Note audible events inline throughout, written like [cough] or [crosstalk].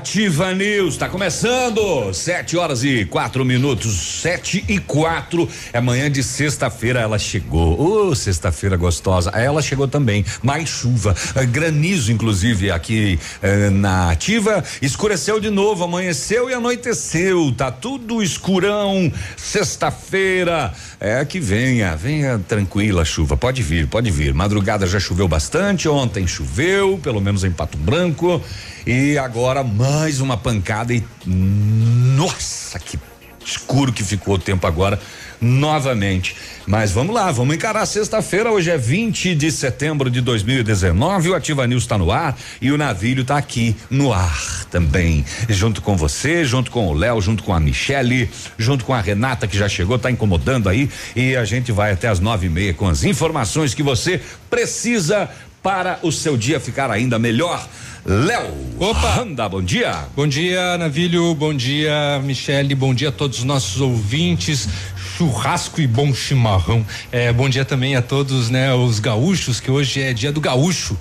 Ativa News, está começando. Sete horas e quatro minutos, sete e quatro. É manhã de sexta-feira, ela chegou. Ô, oh, sexta-feira gostosa. Ela chegou também. Mais chuva, eh, granizo, inclusive, aqui eh, na Ativa. Escureceu de novo, amanheceu e anoiteceu. Tá tudo escurão. Sexta-feira. É que venha, venha tranquila a chuva. Pode vir, pode vir. Madrugada já choveu bastante, ontem choveu, pelo menos em Pato Branco. E agora mais uma pancada e nossa, que escuro que ficou o tempo agora novamente. Mas vamos lá, vamos encarar sexta-feira. Hoje é 20 de setembro de 2019. O Ativa News está no ar e o navio está aqui no ar também. Junto com você, junto com o Léo, junto com a Michele, junto com a Renata que já chegou, está incomodando aí. E a gente vai até as nove e meia com as informações que você precisa para o seu dia ficar ainda melhor. Léo. Opa! Anda, bom dia. Bom dia, Navilho. Bom dia, Michele. Bom dia a todos os nossos ouvintes. Churrasco e bom chimarrão. É, bom dia também a todos, né, os gaúchos, que hoje é dia do gaúcho.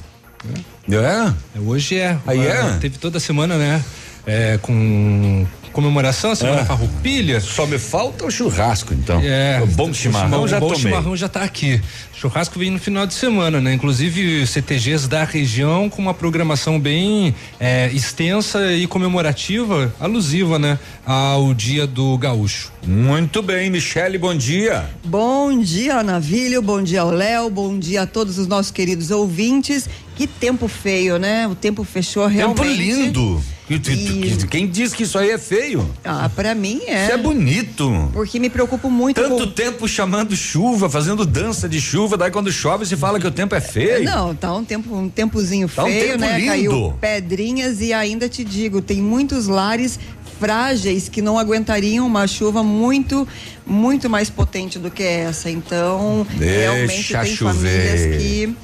É? é hoje é. Aí é? Teve toda semana, né? É, com comemoração, a semana é. farroupilha. Só me falta o churrasco, então. É. O bom chimarrão, já o bom tomei. chimarrão já está aqui. Churrasco vem no final de semana, né? Inclusive CTGs da região com uma programação bem é, extensa e comemorativa, alusiva, né? Ao dia do gaúcho. Muito bem, Michele, bom dia. Bom dia, Navilho, bom dia ao Léo, bom dia a todos os nossos queridos ouvintes. Que tempo feio, né? O tempo fechou realmente. Tempo lindo. E... Quem diz que isso aí é feio? Ah, para mim é. Isso é bonito. Porque me preocupo muito Tanto com... tempo chamando chuva, fazendo dança de chuva, daí quando chove se fala que o tempo é feio. Não, tá um tempo, um tempozinho tá feio, um tempo né? Lindo. Caiu pedrinhas e ainda te digo, tem muitos lares frágeis que não aguentariam uma chuva muito, muito mais potente do que essa. Então, Deixa realmente tem chover. famílias que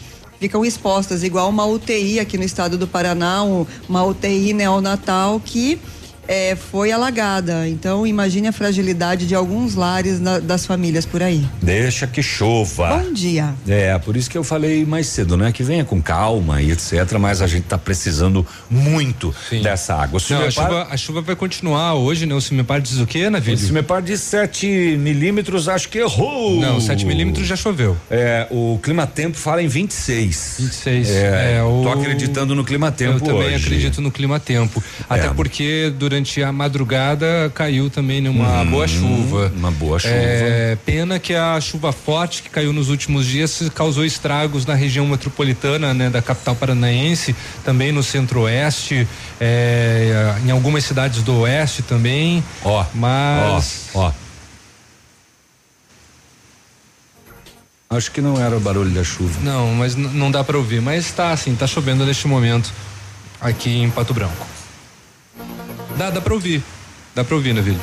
ficam expostas, igual uma UTI aqui no estado do Paraná, uma UTI neonatal que é, foi alagada. Então, imagine a fragilidade de alguns lares na, das famílias por aí. Deixa que chova. Bom dia. É, por isso que eu falei mais cedo, né? Que venha com calma e etc. Mas a gente está precisando muito Sim. dessa água. Não, a, chuva, a chuva vai continuar hoje, né? O Cimepar diz o quê, Navilho? O Cimepar diz 7 milímetros, acho que errou. Não, 7 milímetros já choveu. É, o Clima Tempo fala em 26. 26. É, é o... tô acreditando no Clima Tempo. Eu também hoje. acredito no Clima Tempo. Até é. porque durante durante a madrugada caiu também numa hum, boa chuva. Uma boa chuva. É, pena que a chuva forte que caiu nos últimos dias causou estragos na região metropolitana, né, da capital paranaense, também no centro-oeste, é, em algumas cidades do oeste também. Ó, mas ó, ó. Acho que não era o barulho da chuva. Não, mas não dá para ouvir. Mas está assim, está chovendo neste momento aqui em Pato Branco. Dá, dá pra ouvir. Dá pra ouvir, Navilho.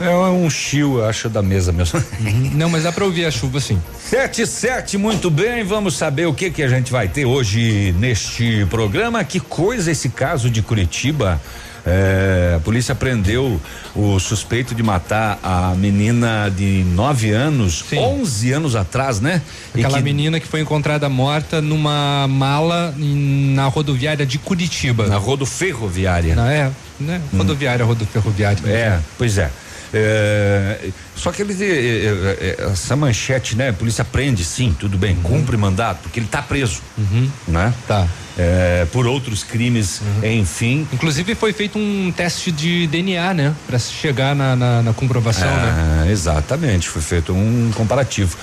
É um chiu, acho, da mesa mesmo. [laughs] Não, mas dá pra ouvir a chuva sim. Sete, sete, muito bem, vamos saber o que que a gente vai ter hoje neste programa. Que coisa esse caso de Curitiba. É, a polícia prendeu o suspeito de matar a menina de 9 anos, Sim. 11 anos atrás, né? Aquela que, menina que foi encontrada morta numa mala na rodoviária de Curitiba. Na rodoferroviária. É, né? Rodoviária, hum. rodoferroviária. É, pois é. É, só que ele é, é, é, essa manchete, né? A polícia prende, sim, tudo bem, uhum. cumpre mandato, porque ele está preso, uhum. né? Tá. É, por outros crimes, uhum. enfim. Inclusive foi feito um teste de DNA, né? Para chegar na, na, na comprovação, né? Exatamente, foi feito um comparativo.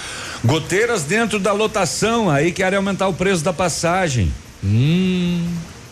Goteiras dentro da lotação, aí querem aumentar o preço da passagem. Hum.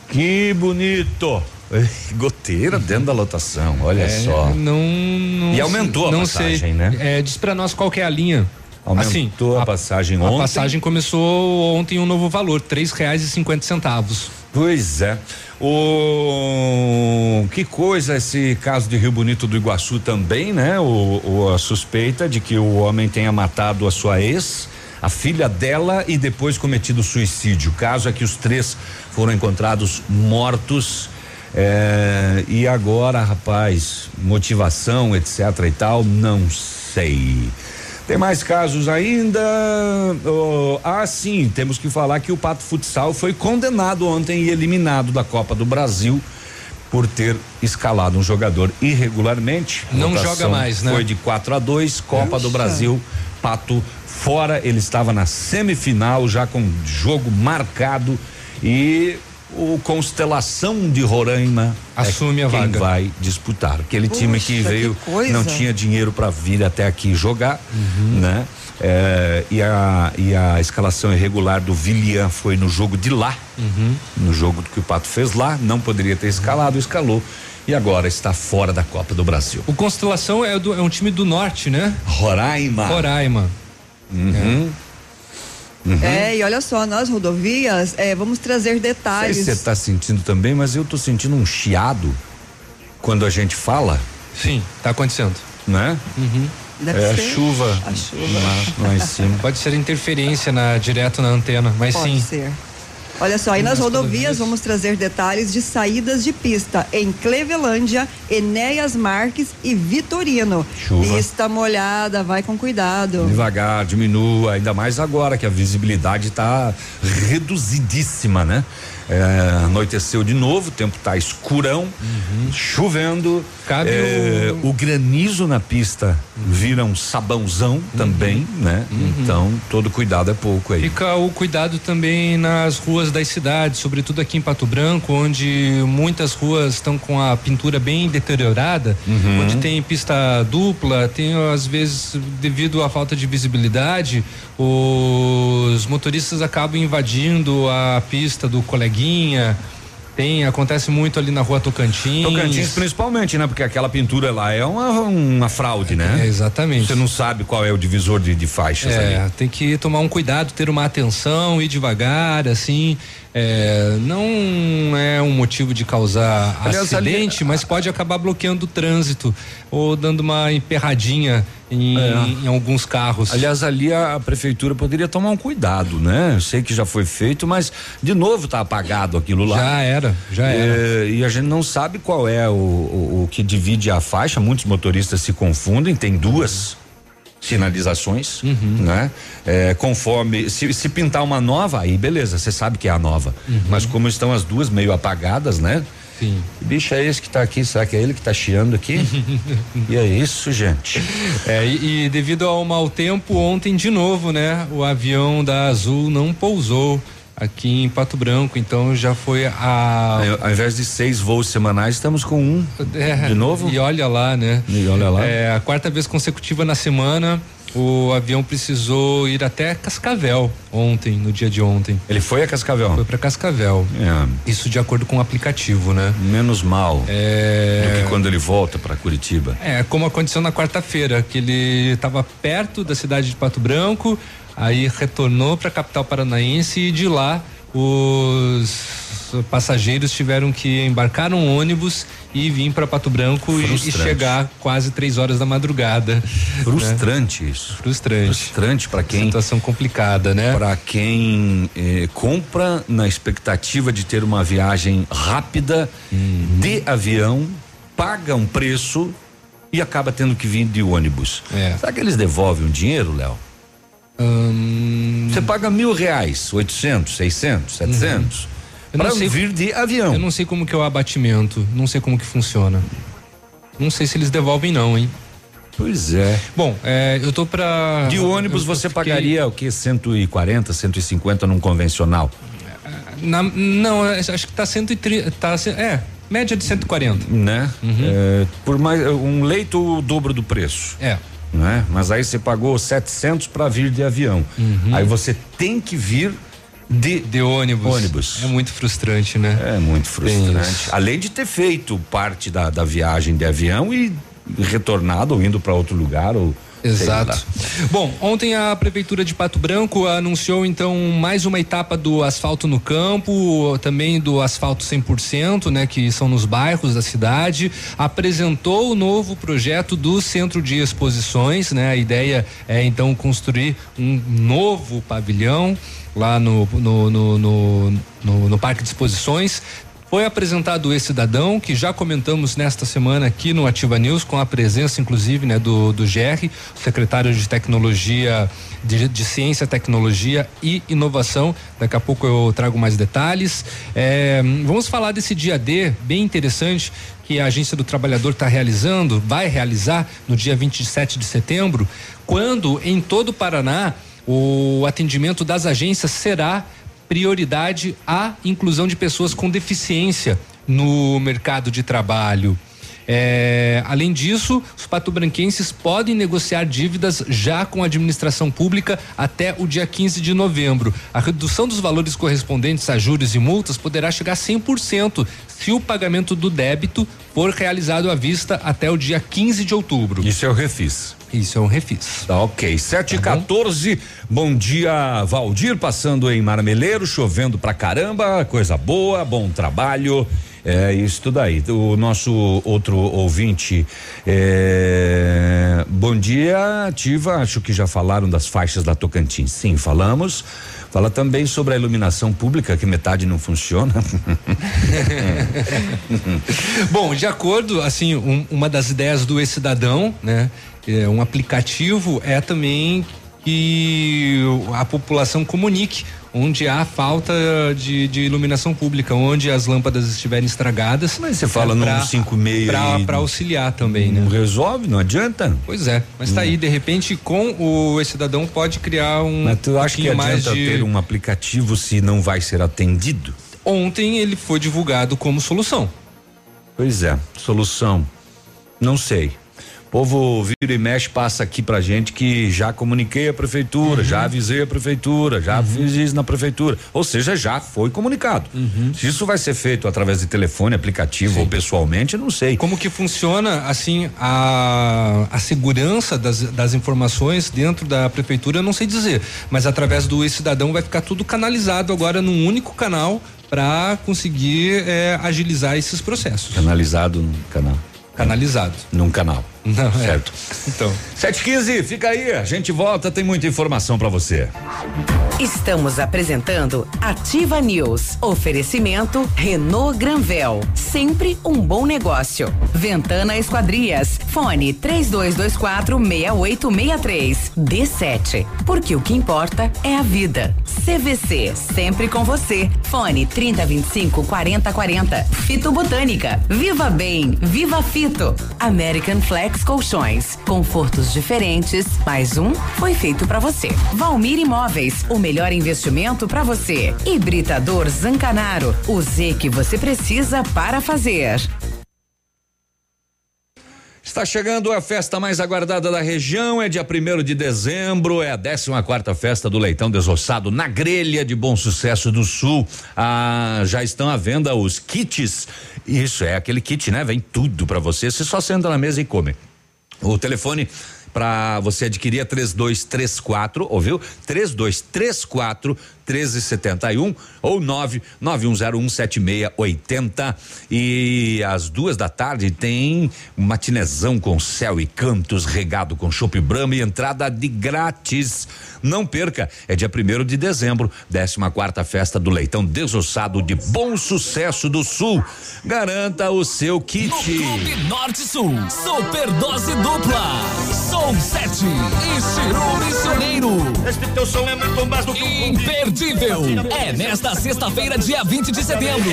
Que bonito. [laughs] Goteira dentro da lotação, olha é, só. Não, não, E aumentou não a passagem, sei. né? É, diz para nós qual é a linha. Aumentou assim, a, a passagem ontem. A passagem começou ontem um novo valor, três reais e cinquenta centavos. Pois é. O que coisa esse caso de Rio Bonito do Iguaçu também, né? O, o, a suspeita de que o homem tenha matado a sua ex, a filha dela e depois cometido suicídio. O caso é que os três foram encontrados mortos. É, e agora, rapaz, motivação, etc e tal, não sei. Tem mais casos ainda. Oh, ah, sim, temos que falar que o Pato Futsal foi condenado ontem e eliminado da Copa do Brasil por ter escalado um jogador irregularmente. Não joga mais, né? Foi de 4 a 2, Copa do Brasil, Pato fora. Ele estava na semifinal, já com jogo marcado e o Constelação de Roraima é assume é a quem vaga. vai disputar. Aquele Puxa, time que veio que não tinha dinheiro para vir até aqui jogar, uhum. né? É, e, a, e a escalação irregular do Villian foi no jogo de lá, uhum. no jogo que o Pato fez lá, não poderia ter escalado, escalou e agora está fora da Copa do Brasil. O Constelação é, do, é um time do norte, né? Roraima. Roraima. Uhum. É. Uhum. É, e olha só, nas rodovias, é, vamos trazer detalhes. Você está sentindo também, mas eu estou sentindo um chiado quando a gente fala. Sim, está acontecendo. Né? Uhum. Deve é ser. a chuva. A chuva. Lá, em cima. Pode ser interferência na, direto na antena, mas Pode sim. Ser. Olha só, aí nas rodovias vamos trazer detalhes de saídas de pista em Clevelândia, Enéas Marques e Vitorino. Chuva. Pista molhada, vai com cuidado. Devagar, diminua, ainda mais agora que a visibilidade está reduzidíssima, né? É, anoiteceu de novo, o tempo está escurão, uhum. chovendo. Cabe é, o... o... granizo na pista vira um sabãozão uhum. também, né? Uhum. Então, todo cuidado é pouco aí. Fica o cuidado também nas ruas das cidades, sobretudo aqui em Pato Branco, onde muitas ruas estão com a pintura bem deteriorada, uhum. onde tem pista dupla, tem às vezes, devido à falta de visibilidade, os motoristas acabam invadindo a pista do Tem, acontece muito ali na rua Tocantins. Tocantins principalmente, né? Porque aquela pintura lá é uma, uma fraude, né? É, exatamente. Você não sabe qual é o divisor de, de faixas é, ali. Tem que tomar um cuidado, ter uma atenção, ir devagar, assim. É, não é um motivo de causar Aliás, acidente, ali, mas pode acabar bloqueando o trânsito ou dando uma emperradinha em, é. em, alguns carros. Aliás, ali a, a, prefeitura poderia tomar um cuidado, né? Eu sei que já foi feito, mas de novo está apagado aquilo lá. Já era, já é, era. E a gente não sabe qual é o, o, o que divide a faixa. Muitos motoristas se confundem. Tem duas sinalizações, uhum. né? É, conforme se, se, pintar uma nova, aí beleza, você sabe que é a nova. Uhum. Mas como estão as duas meio apagadas, né? Sim. Que bicho é esse que está aqui? Será que é ele que está chiando aqui? [laughs] e é isso, gente. É, e, e, devido ao mau tempo, ontem de novo, né? O avião da Azul não pousou aqui em Pato Branco, então já foi a. Ao invés de seis voos semanais, estamos com um. É, de novo? E olha lá, né? E olha lá. É a quarta vez consecutiva na semana. O avião precisou ir até Cascavel ontem, no dia de ontem. Ele foi a Cascavel? Foi para Cascavel. É. Isso de acordo com o aplicativo, né? Menos mal. É. Do que quando ele volta para Curitiba. É, como aconteceu na quarta-feira, que ele estava perto da cidade de Pato Branco, aí retornou para a capital paranaense e de lá os passageiros tiveram que embarcar um ônibus e vir para Pato Branco e, e, chegar quase três horas da madrugada. Frustrante né? isso. Frustrante. Frustrante para quem. Situação complicada, né? Para quem eh, compra na expectativa de ter uma viagem rápida uhum. de avião, paga um preço e acaba tendo que vir de ônibus. É. Será que eles devolvem o dinheiro, Léo? Hum... Você paga mil reais, oitocentos, seiscentos, setecentos. Uhum. Para vir de avião. Eu não sei como que é o abatimento, não sei como que funciona. Não sei se eles devolvem não, hein? Pois é. Bom, é, eu tô para De ônibus eu, você eu fiquei... pagaria o que 140, 150 num convencional? Na, não, acho que tá 130, tá é, média de 140. Né? Uhum. É, por mais um leito o dobro do preço. É. Né? Mas aí você pagou 700 para vir de avião. Uhum. Aí você tem que vir de, de ônibus. ônibus. É muito frustrante, né? É muito frustrante. Além de ter feito parte da, da viagem de avião e retornado ou indo para outro lugar ou Exato. Bom, ontem a Prefeitura de Pato Branco anunciou então mais uma etapa do asfalto no campo, também do asfalto 100%, né, que são nos bairros da cidade. Apresentou o novo projeto do centro de exposições, né? A ideia é então construir um novo pavilhão lá no, no, no, no, Parque de Exposições. Foi apresentado esse cidadão que já comentamos nesta semana aqui no Ativa News, com a presença, inclusive, né, do, do GR, secretário de Tecnologia, de, de, Ciência, Tecnologia e Inovação. Daqui a pouco eu trago mais detalhes. É, vamos falar desse dia D, bem interessante, que a Agência do Trabalhador está realizando, vai realizar no dia 27 de setembro, quando em todo o Paraná o atendimento das agências será prioridade à inclusão de pessoas com deficiência no mercado de trabalho. É, além disso, os patobranquenses podem negociar dívidas já com a administração pública até o dia 15 de novembro. A redução dos valores correspondentes a juros e multas poderá chegar a 100% se o pagamento do débito for realizado à vista até o dia 15 de outubro. Isso é o refis. Isso é um refis. Tá ok. 7 e 14 bom? bom dia, Valdir, passando em Marmeleiro, chovendo pra caramba, coisa boa, bom trabalho. É isso tudo aí. O nosso outro ouvinte, é, bom dia, Ativa. Acho que já falaram das faixas da Tocantins. Sim, falamos. Fala também sobre a iluminação pública, que metade não funciona. [laughs] Bom, de acordo, assim, um, uma das ideias do E-Cidadão, né? É, um aplicativo é também que a população comunique onde há falta de, de, iluminação pública, onde as lâmpadas estiverem estragadas. Mas você fala é, no 56 para auxiliar também, não né? Não resolve, não adianta. Pois é, mas está hum. aí de repente com o esse cidadão pode criar um Mas tu acha que adianta de... ter um aplicativo se não vai ser atendido? Ontem ele foi divulgado como solução. Pois é, solução. Não sei povo vira e mexe passa aqui pra gente que já comuniquei a prefeitura, uhum. já avisei a prefeitura, já uhum. fiz isso na prefeitura. Ou seja, já foi comunicado. Uhum. Se isso vai ser feito através de telefone, aplicativo Sim. ou pessoalmente, eu não sei. Como que funciona, assim, a, a segurança das, das informações dentro da prefeitura, eu não sei dizer. Mas através do e-cidadão vai ficar tudo canalizado agora num único canal para conseguir é, agilizar esses processos. Canalizado no canal. Canalizado. Num canal. Não, é. certo. É. Então. 715, fica aí, a gente volta, tem muita informação para você. Estamos apresentando Ativa News. Oferecimento Renault Granvel, sempre um bom negócio. Ventana Esquadrias. Fone 3224 6863. D7. Porque o que importa é a vida. CVC, sempre com você. Fone 3025 4040. Fito Botânica. Viva Bem, Viva Fito. American Flex Colchões, confortos diferentes. Mais um foi feito para você. Valmir Imóveis, o melhor investimento para você. Hibridador Zancanaro, o Z que você precisa para fazer. Está chegando a festa mais aguardada da região, é dia primeiro de dezembro, é a 14 quarta festa do leitão desossado na grelha de Bom Sucesso do Sul. Ah, já estão à venda os kits. Isso é aquele kit, né? Vem tudo para você. Você só senta na mesa e come. O telefone para você adquirir é 3234, ouviu? 3234 1371 ou 991017680. E às duas da tarde tem matinezão com céu e cantos regado com chopp Brahma e entrada de grátis. Não perca, é dia primeiro de dezembro, 14 quarta festa do leitão desossado de bom sucesso do sul. Garanta o seu kit. No Clube Norte Sul, super dose dupla. Som 7 e Chiru Missioneiro. Este teu som é muito mais do que um imperdível. É nesta sexta-feira, dia 20 de setembro.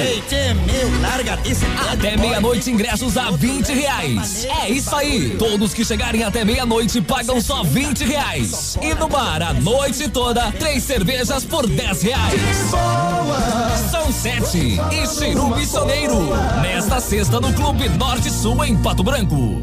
Até meia-noite, ingressos a 20 reais. É isso aí. Todos que chegarem até meia-noite pagam só 20 reais. E no bar, a noite toda, três cervejas por 10 reais. São sete e Chiru Missioneiro. Nesta sexta no Clube Norte Sul, em Pato Branco.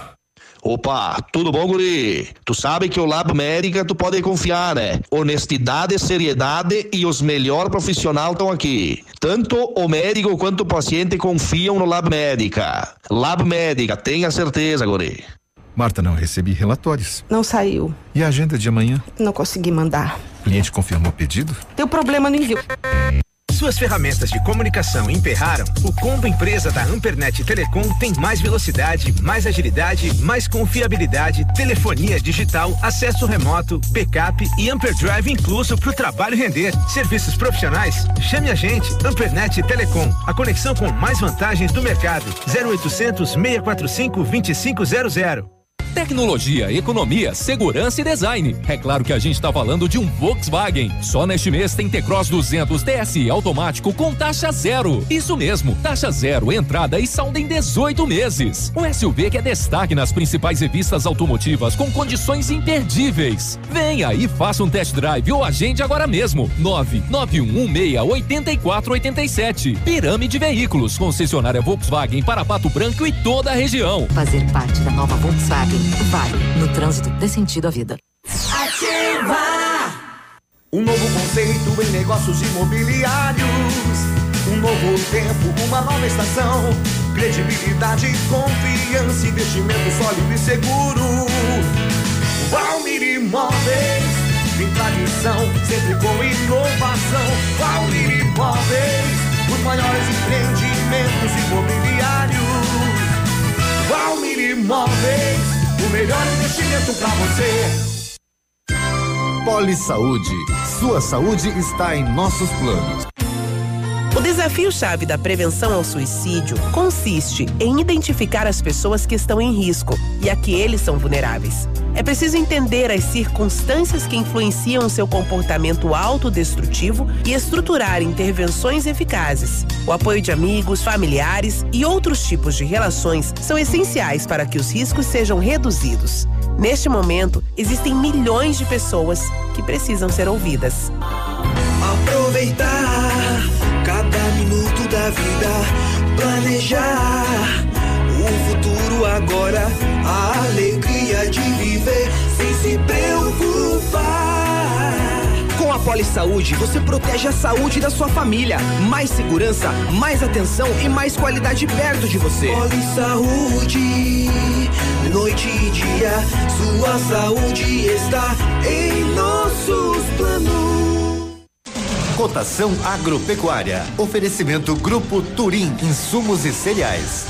Opa, tudo bom, guri? Tu sabe que o Lab Médica tu pode confiar, né? Honestidade, seriedade e os melhores profissionais estão aqui. Tanto o médico quanto o paciente confiam no Lab Médica. Lab Médica, tenha certeza, guri. Marta, não recebi relatórios. Não saiu. E a agenda de amanhã? Não consegui mandar. O cliente confirmou o pedido? Deu problema no envio. Suas ferramentas de comunicação emperraram? O combo empresa da Ampernet Telecom tem mais velocidade, mais agilidade, mais confiabilidade, telefonia digital, acesso remoto, backup e Amperdrive incluso para o trabalho render. Serviços profissionais? Chame a gente, Ampernet Telecom, a conexão com mais vantagens do mercado. 0800 645 2500. Tecnologia, economia, segurança e design. É claro que a gente está falando de um Volkswagen. Só neste mês tem T-Cross 200 TSI automático com taxa zero. Isso mesmo, taxa zero, entrada e saldo em 18 meses. Um SUV que é destaque nas principais revistas automotivas com condições imperdíveis. Venha e faça um test drive ou agende agora mesmo. 991168487. Pirâmide Veículos, concessionária Volkswagen para Pato Branco e toda a região. Fazer parte da nova Volkswagen Vale. No trânsito, dê sentido à vida. Ativa! Um novo conceito em negócios imobiliários. Um novo tempo, uma nova estação. Credibilidade, confiança, investimento sólido e seguro. Valmir Imóveis, tem tradição, sempre com inovação. Valmir Imóveis, os maiores empreendimentos imobiliários. Valmir Imóveis o melhor investimento para você. Poli Saúde. Sua saúde está em nossos planos. O desafio-chave da prevenção ao suicídio consiste em identificar as pessoas que estão em risco e a que eles são vulneráveis. É preciso entender as circunstâncias que influenciam seu comportamento autodestrutivo e estruturar intervenções eficazes. O apoio de amigos, familiares e outros tipos de relações são essenciais para que os riscos sejam reduzidos. Neste momento, existem milhões de pessoas que precisam ser ouvidas. Aproveitar vida, planejar o futuro agora, a alegria de viver sem se preocupar. Com a Poli Saúde, você protege a saúde da sua família. Mais segurança, mais atenção e mais qualidade perto de você. Poli Saúde, noite e dia, sua saúde está em nossos planos. Cotação agropecuária. Oferecimento Grupo Turim, insumos e cereais.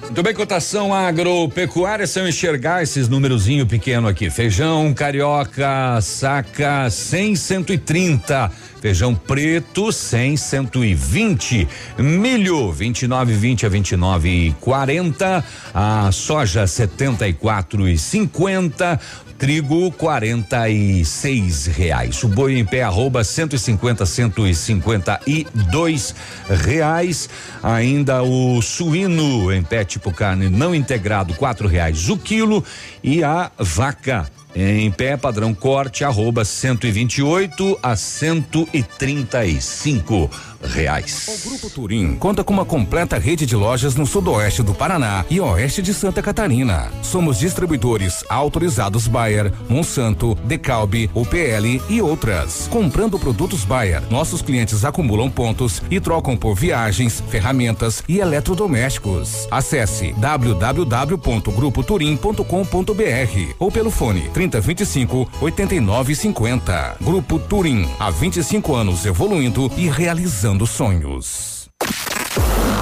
Muito bem, cotação agropecuária, se eu enxergar esses númerozinho pequeno aqui. Feijão carioca, saca 100, 130. Feijão preto 100, 120. Milho 29, 20 a 29 e 40. A soja 74 e 50 trigo quarenta e seis reais. O boi em pé arroba cento e cinquenta, cento e cinquenta e dois reais. Ainda o suíno em pé tipo carne não integrado quatro reais o quilo e a vaca em pé padrão corte arroba 128 a 135 reais. O Grupo Turim conta com uma completa rede de lojas no sudoeste do Paraná e oeste de Santa Catarina. Somos distribuidores autorizados Bayer, Monsanto, Decalbe, UPL e outras. Comprando produtos Bayer, nossos clientes acumulam pontos e trocam por viagens, ferramentas e eletrodomésticos. Acesse www.grupoturim.com.br ou pelo fone 3025 8950. Grupo Turim, há 25 anos evoluindo e realizando sonhos.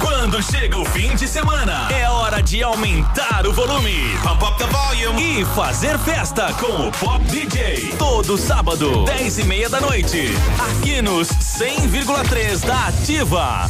Quando chega o fim de semana, é hora de aumentar o volume. Pump up the volume. E fazer festa com o Pop DJ. Todo sábado, 10 e meia da noite. Aqui nos 100,3 da Ativa.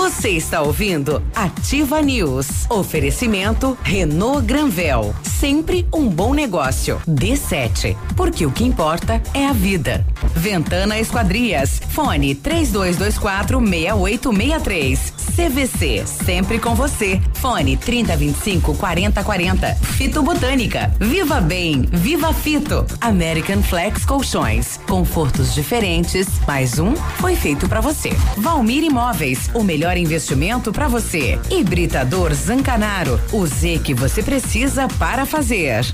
Você está ouvindo Ativa News. Oferecimento Renault Granvel. Sempre um bom negócio. D7. Porque o que importa é a vida. Ventana Esquadrias. Fone 3224 6863. CVC. Sempre com você. Fone 3025 4040. Fito Botânica. Viva Bem. Viva Fito. American Flex Colchões. Confortos diferentes. Mais um foi feito para você. Valmir Imóveis. O melhor investimento para você. Hibridador Zancanaro. O Z que você precisa para fazer.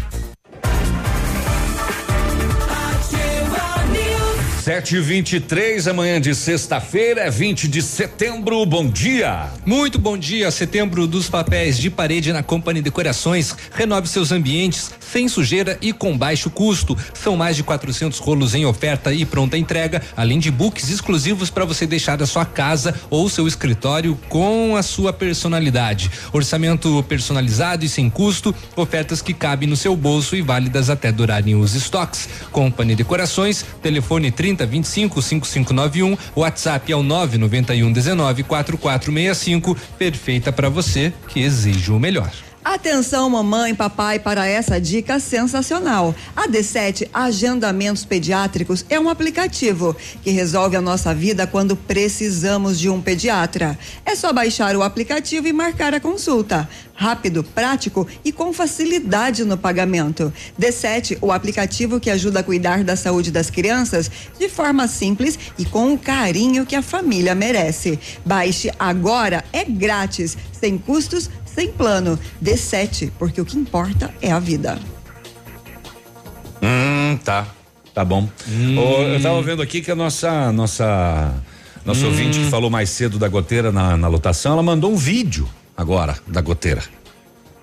Sete e vinte e três, amanhã de sexta-feira, é 20 de setembro. Bom dia. Muito bom dia. Setembro dos papéis de parede na Company Decorações. Renove seus ambientes sem sujeira e com baixo custo. São mais de 400 rolos em oferta e pronta entrega, além de books exclusivos para você deixar a sua casa ou seu escritório com a sua personalidade. Orçamento personalizado e sem custo, ofertas que cabem no seu bolso e válidas até durarem os estoques. Company Decorações, telefone 30 25 5591, WhatsApp é o 991 19 4465, perfeita para você que exige o melhor. Atenção, mamãe, papai, para essa dica sensacional. A D7 Agendamentos Pediátricos é um aplicativo que resolve a nossa vida quando precisamos de um pediatra. É só baixar o aplicativo e marcar a consulta. Rápido, prático e com facilidade no pagamento. D7, o aplicativo que ajuda a cuidar da saúde das crianças de forma simples e com o carinho que a família merece. Baixe agora, é grátis, sem custos, sem plano. D7, porque o que importa é a vida. Hum, tá. Tá bom. Ô, eu tava vendo aqui que a nossa nossa nosso Hum. ouvinte que falou mais cedo da goteira na, na lotação, ela mandou um vídeo agora da goteira.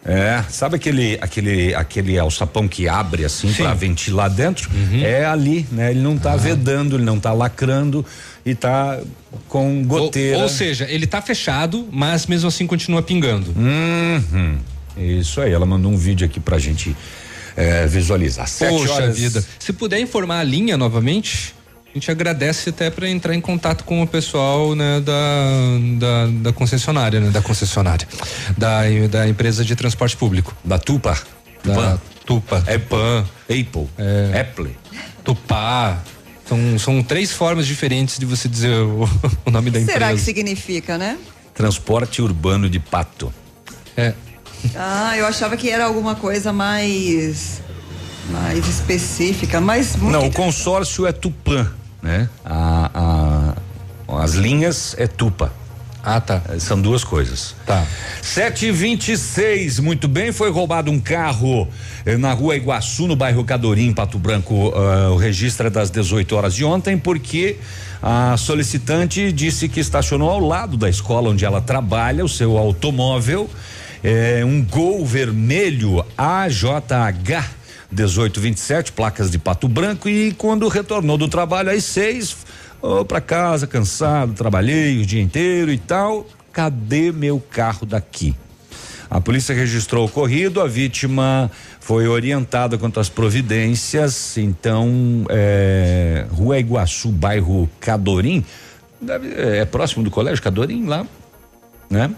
É, sabe aquele aquele aquele alçapão que abre assim para ventilar dentro? Uhum. É ali, né? Ele não tá Ah. vedando, ele não tá lacrando e tá com goteira. Ou, ou seja, ele tá fechado, mas mesmo assim continua pingando. Uhum. Isso aí, ela mandou um vídeo aqui pra gente é, visualizar. Sete Poxa horas. vida. Se puder informar a linha novamente, a gente agradece até para entrar em contato com o pessoal né, da, da, da concessionária, né? Da concessionária. Da, da empresa de transporte público. Da Tupa. Da Tupa. Tupan. Apple. É, Apple. Tupá. São, são três formas diferentes de você dizer o, [laughs] o nome da empresa. Será que significa, né? Transporte urbano de pato. É. Ah, eu achava que era alguma coisa mais mais específica, mas Não, o consórcio é Tupan, né? A, a- as linhas é Tupa. Ah, tá. São duas coisas. Tá. 7 e 26 muito bem. Foi roubado um carro eh, na rua Iguaçu, no bairro Cadorim, Pato Branco. ah, o registro é das 18 horas de ontem, porque a solicitante disse que estacionou ao lado da escola onde ela trabalha o seu automóvel, eh, um Gol vermelho AJH 1827, placas de Pato Branco, e quando retornou do trabalho às seis, oh, para casa, cansado, trabalhei o dia inteiro e tal. Cadê meu carro daqui? A polícia registrou o ocorrido, a vítima foi orientada quanto às providências. Então, é, Rua Iguaçu, bairro Cadorim, deve- é próximo do colégio Cadorim lá, né?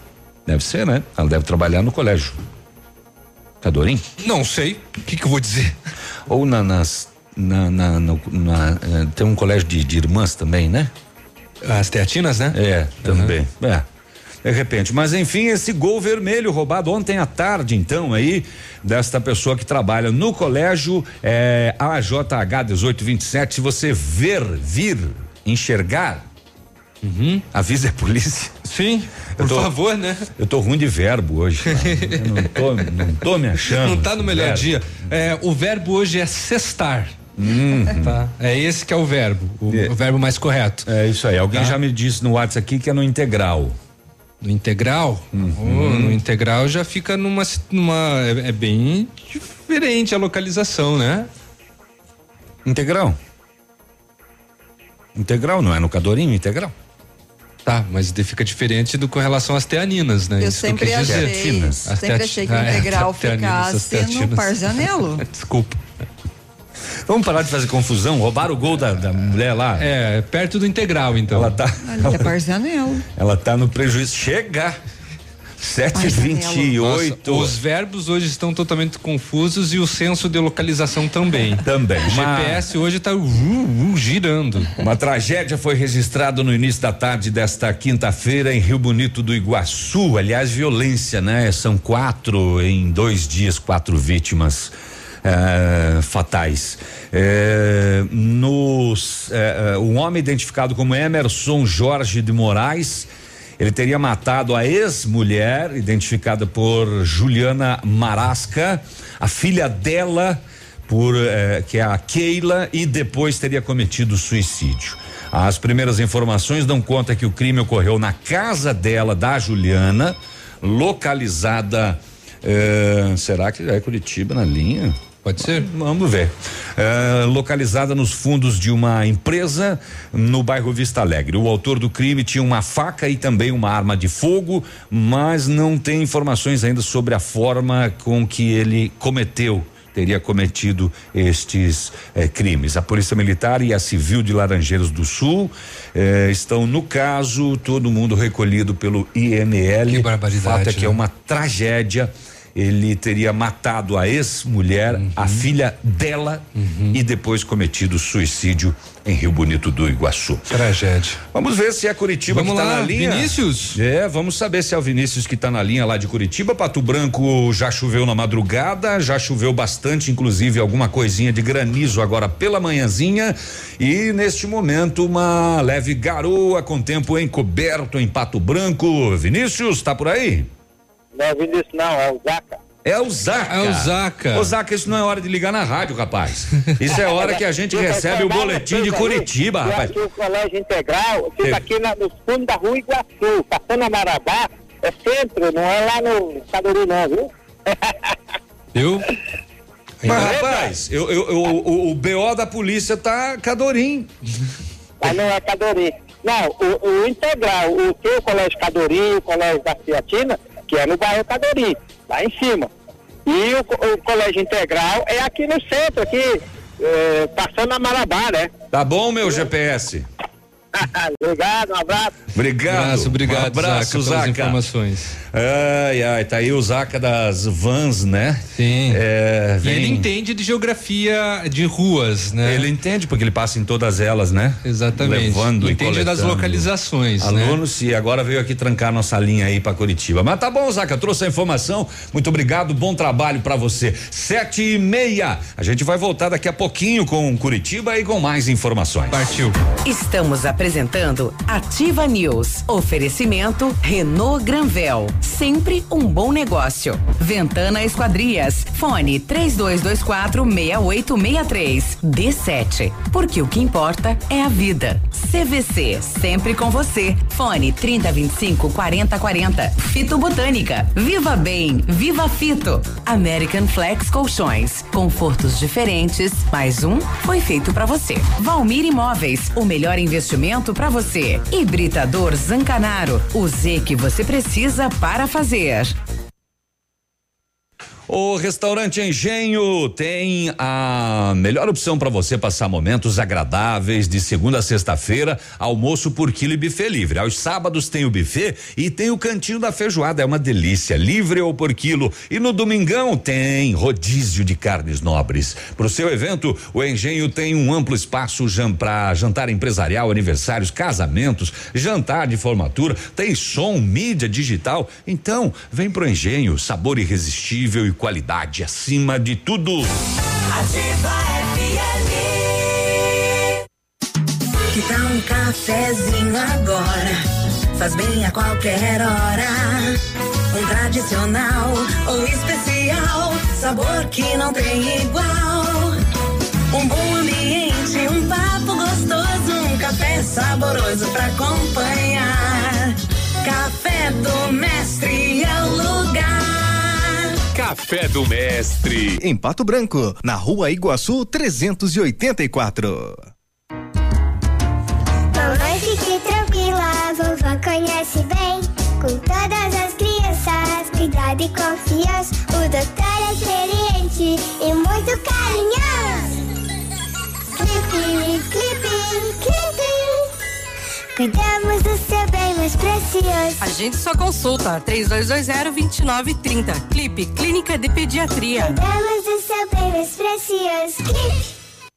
Deve ser, né? Ela deve trabalhar no colégio. Cadorim? Não sei. O que, que eu vou dizer? Ou na, nas. Na, na- no- na, eh, tem um colégio de, de irmãs também, né? As teatinas, né? É, também. É. De repente, mas enfim, esse gol vermelho roubado ontem à tarde, então, aí, desta pessoa que trabalha no colégio é, AJH 1827. Se você ver, vir, enxergar, avisa a polícia. Uhum. Sim, por favor, né? Eu tô ruim de verbo hoje. Eu não tô, não tô me [laughs] achando. Não tá no melhor Verbo. dia. É, o verbo hoje é cestar. [laughs] Tá? É esse que é o verbo, o, o verbo mais correto. É isso aí. Alguém Tá? já me disse no WhatsApp aqui que é no integral. No integral? Uhum. Oh, no integral já fica numa. numa é, é bem diferente a localização, né? Integral. Integral, não é no Cadorinho, integral. Tá, mas fica diferente do com relação às teaninas, né? Eu Isso que sempre quis dizer. achei, sempre achei que o Ah, é, integral [laughs] teaninas, as ficasse no teatinas. Parzanello. [laughs] Desculpa. Vamos parar de fazer confusão. Roubaram o gol da, da mulher lá. É, perto do integral, então. Ela tá. Ali é Barzanello. [laughs] Ela tá no prejuízo. Chega! 728. Nossa, os verbos hoje estão totalmente confusos e o senso de localização também. [laughs] Também. O GPS hoje está uh, uh, girando. Uma tragédia foi registrada no início da tarde desta quinta-feira em Rio Bonito do Iguaçu. Aliás, violência, né? São quatro em dois dias, quatro vítimas. eh, fatais. Eh, nos, eh, um homem identificado como Emerson Jorge de Moraes, ele teria matado a ex-mulher, identificada por Juliana Marasca, a filha dela, por eh, que é a Keila, e depois teria cometido suicídio. As primeiras informações dão conta que o crime ocorreu na casa dela, da Juliana, localizada. eh, será que é Curitiba na linha? Pode ser? Vamos ver. Eh, localizada nos fundos de uma empresa no bairro Vista Alegre. O autor do crime tinha uma faca e também uma arma de fogo, mas não tem informações ainda sobre a forma com que ele cometeu teria cometido estes eh, crimes. A Polícia Militar e a Civil de Laranjeiras do Sul eh, estão no caso, todo mundo recolhido pelo IML. Que barbaridade, O fato é que é né? uma tragédia. Ele teria matado a ex-mulher, a filha dela e depois cometido suicídio em Rio Bonito do Iguaçu. Tragédia. Vamos ver se é Curitiba Vamos que tá lá, na linha. Vinícius? É, vamos saber se é o Vinícius que tá na linha lá de Curitiba. Pato Branco já choveu na madrugada, já choveu bastante, inclusive alguma coisinha de granizo agora pela manhãzinha. E neste momento, uma leve garoa com tempo encoberto em Pato Branco. Vinícius, tá por aí? Não é o Vinícius, não, é o Zaca. É o Zaca. É o Zaca. Ô, Zaca, isso não é hora de ligar na rádio, rapaz. Isso é hora que a gente [laughs] recebe o boletim de Curitiba, rapaz. Aqui o Colégio Integral fica aqui na, no fundo da rua Iguaçu, passando a Marabá, é centro, não é lá no Cadori não, viu? Eu? Mas, rapaz, eu, eu, eu- o, o BO da polícia tá Cadorim. Mas não é Cadori. Não, o, o Integral, o teu Colégio Cadori, o Colégio da Ciatina, que é no bairro Cadori, lá em cima. E o, o Colégio Integral é aqui no centro, aqui, eh, passando a Marabá, né? Tá bom, meu GPS? [laughs] Obrigado, um abraço. Obrigado. Abraço, obrigado, Um abraço, Zaca, pelas Zaca. informações. Ai, ai, tá aí o Zaca das vans, né? Sim. É, E vem- ele entende de geografia de ruas, né? Ele entende porque ele passa em todas elas, né? Exatamente. Levando e Entende das localizações, né? Alunos, e agora veio aqui trancar nossa linha aí pra Curitiba. Mas tá bom, Zaca, trouxe a informação. Muito obrigado, bom trabalho pra você. Sete e meia. A gente vai voltar daqui a pouquinho com Curitiba e com mais informações. Partiu. Estamos apresentando Ativa News. Oferecimento Renault Granvel. Sempre um bom negócio. Ventana Esquadrias. Fone 3224 6863. D7. Porque o que importa é a vida. CVC. Sempre com você. Fone 3025 4040. Fito Botânica. Viva Bem. Viva Fito. American Flex Colchões. Confortos diferentes. Mais um foi feito pra você. Valmir Imóveis. O melhor investimento pra você. Hibridador Zancanaro. O Z que você precisa para fazer. O restaurante Engenho tem a melhor opção para você passar momentos agradáveis de segunda a sexta-feira, almoço por quilo e buffet livre. Aos sábados tem o buffet e tem o cantinho da feijoada, é uma delícia, livre ou por quilo. E no domingão tem rodízio de carnes nobres. Para o seu evento, o Engenho tem um amplo espaço para jantar empresarial, aniversários, casamentos, jantar de formatura, tem som, mídia digital. Então, vem pro Engenho, sabor irresistível e qualidade acima de tudo. Ativa FM. Que tal um cafezinho agora? Faz bem a qualquer hora. Um tradicional ou especial, sabor que não tem igual. Um bom ambiente, um papo gostoso, um café saboroso pra acompanhar. Café do Mestre é o lugar. Café do Mestre. Em Pato Branco, na rua Iguaçu 384. Mamãe, fique tranquila, vovó conhece bem. Com todas as crianças, cuidado e confiança. O doutor é experiente e muito carinhoso. Cuidamos do seu bem mais precioso. Agende sua consulta 3220-2930. Clipe Clínica de Pediatria. Cuidamos do seu bem mais precioso. Clipe.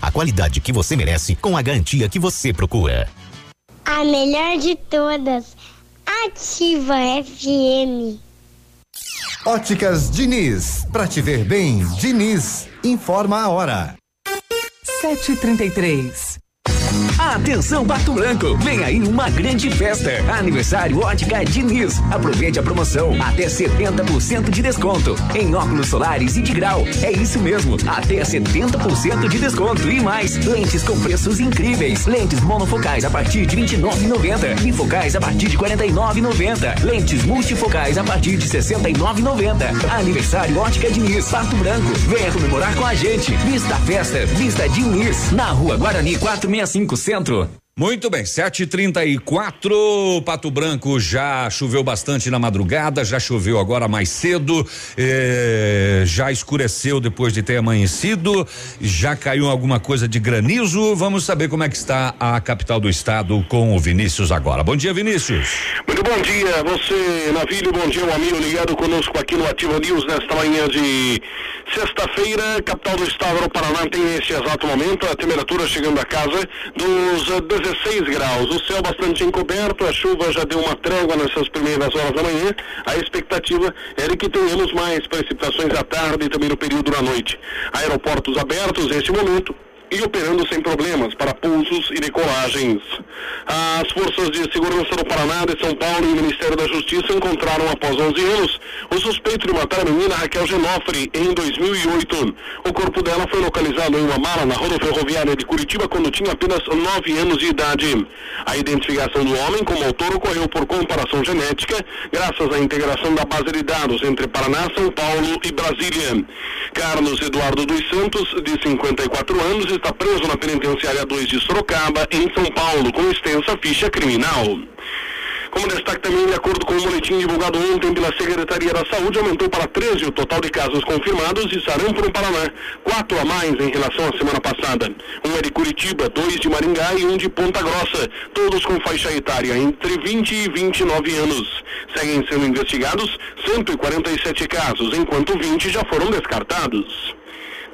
a qualidade que você merece com a garantia que você procura. A melhor de todas. Ativa FM. Óticas Diniz. Pra te ver bem, Diniz. Informa a hora. 733. Atenção Pato Branco, vem aí uma grande festa. Aniversário Ótica Diniz. Aproveite a promoção, até 70% de desconto em óculos solares e de grau. É isso mesmo, até 70% de desconto e mais. Lentes com preços incríveis. Lentes monofocais a partir de 29,90. Bifocais a partir de 49,90. Lentes multifocais a partir de 69,90. Aniversário Ótica Diniz, Pato Branco. Venha comemorar com a gente. Vista festa, vista Diniz, na Rua Guarani 465 Centro. Muito bem, 7h34. Pato Branco já choveu bastante na madrugada, já choveu agora mais cedo, eh, já escureceu depois de ter amanhecido, já caiu alguma coisa de granizo. Vamos saber como é que está a capital do estado com o Vinícius agora. Bom dia, Vinícius. Muito bom dia, você, Navilho, bom dia, um amigo ligado conosco aqui no Ativa News nesta manhã de sexta-feira, capital do estado do Paraná tem nesse exato momento a temperatura chegando a casa dos eh, 16 graus. O céu bastante encoberto, a chuva já deu uma trégua nessas primeiras horas da manhã. A expectativa é de que tenhamos mais precipitações à tarde e também no período da noite. Aeroportos abertos neste momento e operando sem problemas para pousos e decolagens. As forças de segurança do Paraná, de São Paulo e o Ministério da Justiça encontraram após 11 anos o suspeito de matar a menina Raquel Genofre em 2008. O corpo dela foi localizado em uma mala na rodoferroviária de Curitiba quando tinha apenas 9 anos de idade. A identificação do homem como autor ocorreu por comparação genética, graças à integração da base de dados entre Paraná, São Paulo e Brasília. Carlos Eduardo dos Santos, de 54 anos, está preso na penitenciária 2 de Sorocaba, em São Paulo, com extensa ficha criminal. Como destaque também, de acordo com o boletim divulgado ontem pela Secretaria da Saúde, aumentou para 13 o total de casos confirmados de sarampo no Paraná, quatro a mais em relação à semana passada. Um é de Curitiba, dois de Maringá e um de Ponta Grossa, todos com faixa etária entre 20 e 29 anos. Seguem sendo investigados 147 casos, enquanto 20 já foram descartados.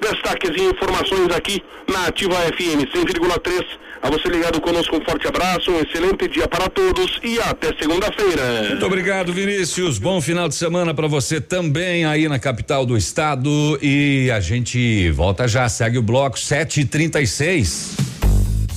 Destaques e informações aqui na Ativa FM 100,3. A você ligado conosco, um forte abraço, um excelente dia para todos e até segunda-feira. Muito obrigado, Vinícius. Bom final de semana para você também aí na capital do estado. E a gente volta já, segue o bloco 7h36.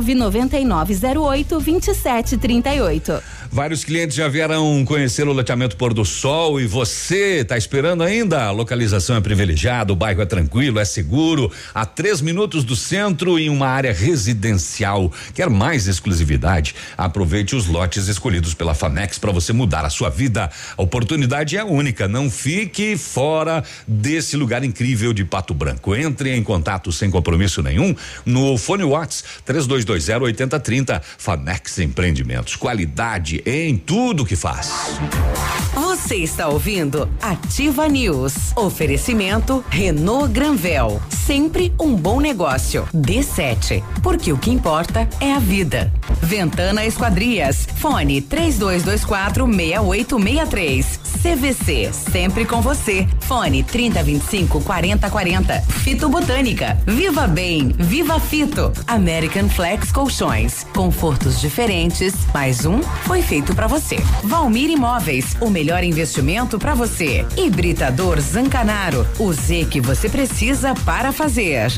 99908 2738. Vários clientes já vieram conhecer o loteamento Pôr do Sol e você está esperando ainda? A localização é privilegiada, o bairro é tranquilo, é seguro, a três minutos do centro em uma área residencial. Quer mais exclusividade? Aproveite os lotes escolhidos pela Famex para você mudar a sua vida. A oportunidade é única, não fique fora desse lugar incrível de Pato Branco. Entre em contato sem compromisso nenhum no fone Whats 3220 8030. Famex Empreendimentos, qualidade em tudo que faz. Você está ouvindo Ativa News. Oferecimento Renault Granvel. Sempre um bom negócio. D7. Porque o que importa é a vida. Ventana Esquadrias. Fone 3224 6863. CVC. Sempre com você. Fone 3025 4040. Fito Botânica. Viva Bem. Viva Fito. American Flex Colchões. Confortos diferentes. Mais um foi feito para você. Valmir Imóveis. O melhor investimento para você. Hibridador Zancanaro. O Z que você precisa para fazer.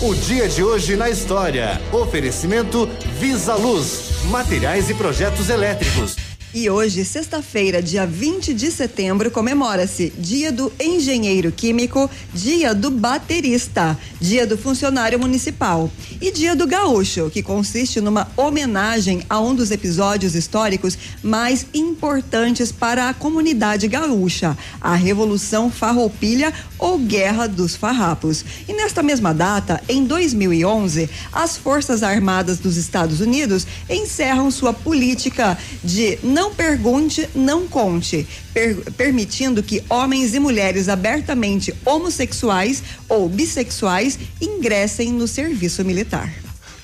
O dia de hoje na história. Oferecimento Visa Luz. Materiais e projetos elétricos. E hoje, sexta-feira, dia 20 de setembro, comemora-se Dia do Engenheiro Químico, Dia do Baterista, Dia do Funcionário Municipal e Dia do Gaúcho, que consiste numa homenagem a um dos episódios históricos mais importantes para a comunidade gaúcha, a Revolução Farroupilha ou Guerra dos Farrapos. E nesta mesma data, em 2011, as Forças Armadas dos Estados Unidos encerram sua política de não pergunte, não conte, per- permitindo que homens e mulheres abertamente homossexuais ou bissexuais ingressem no serviço militar.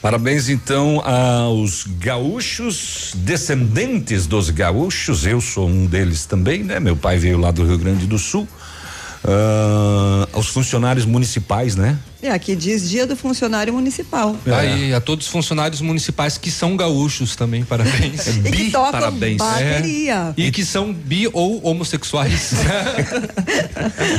Parabéns então aos gaúchos, descendentes dos gaúchos. Eu sou um deles também, né? Meu pai veio lá do Rio Grande do Sul. Ah, aos funcionários municipais, né? É, aqui diz Dia do Funcionário Municipal. É. Aí, a todos os funcionários municipais que são gaúchos também, parabéns. [laughs] E que tocam parabéns. bateria. É. E que são bi ou homossexuais. [laughs]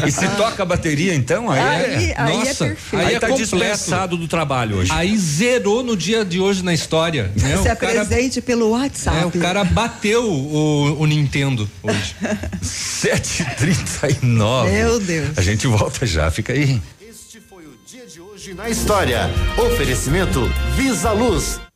E se toca a bateria, então, aí, Aí- é. aí é Nossa, perfeito. aí, Aí é tá completo. dispensado do trabalho hoje. Aí zerou no dia de hoje na história. Né? Se O cara, apresente pelo WhatsApp. é, o cara bateu o, o Nintendo hoje. [laughs] 7h39. Meu Deus. A gente volta já, fica aí. Hoje na história. Oferecimento Visa Luz.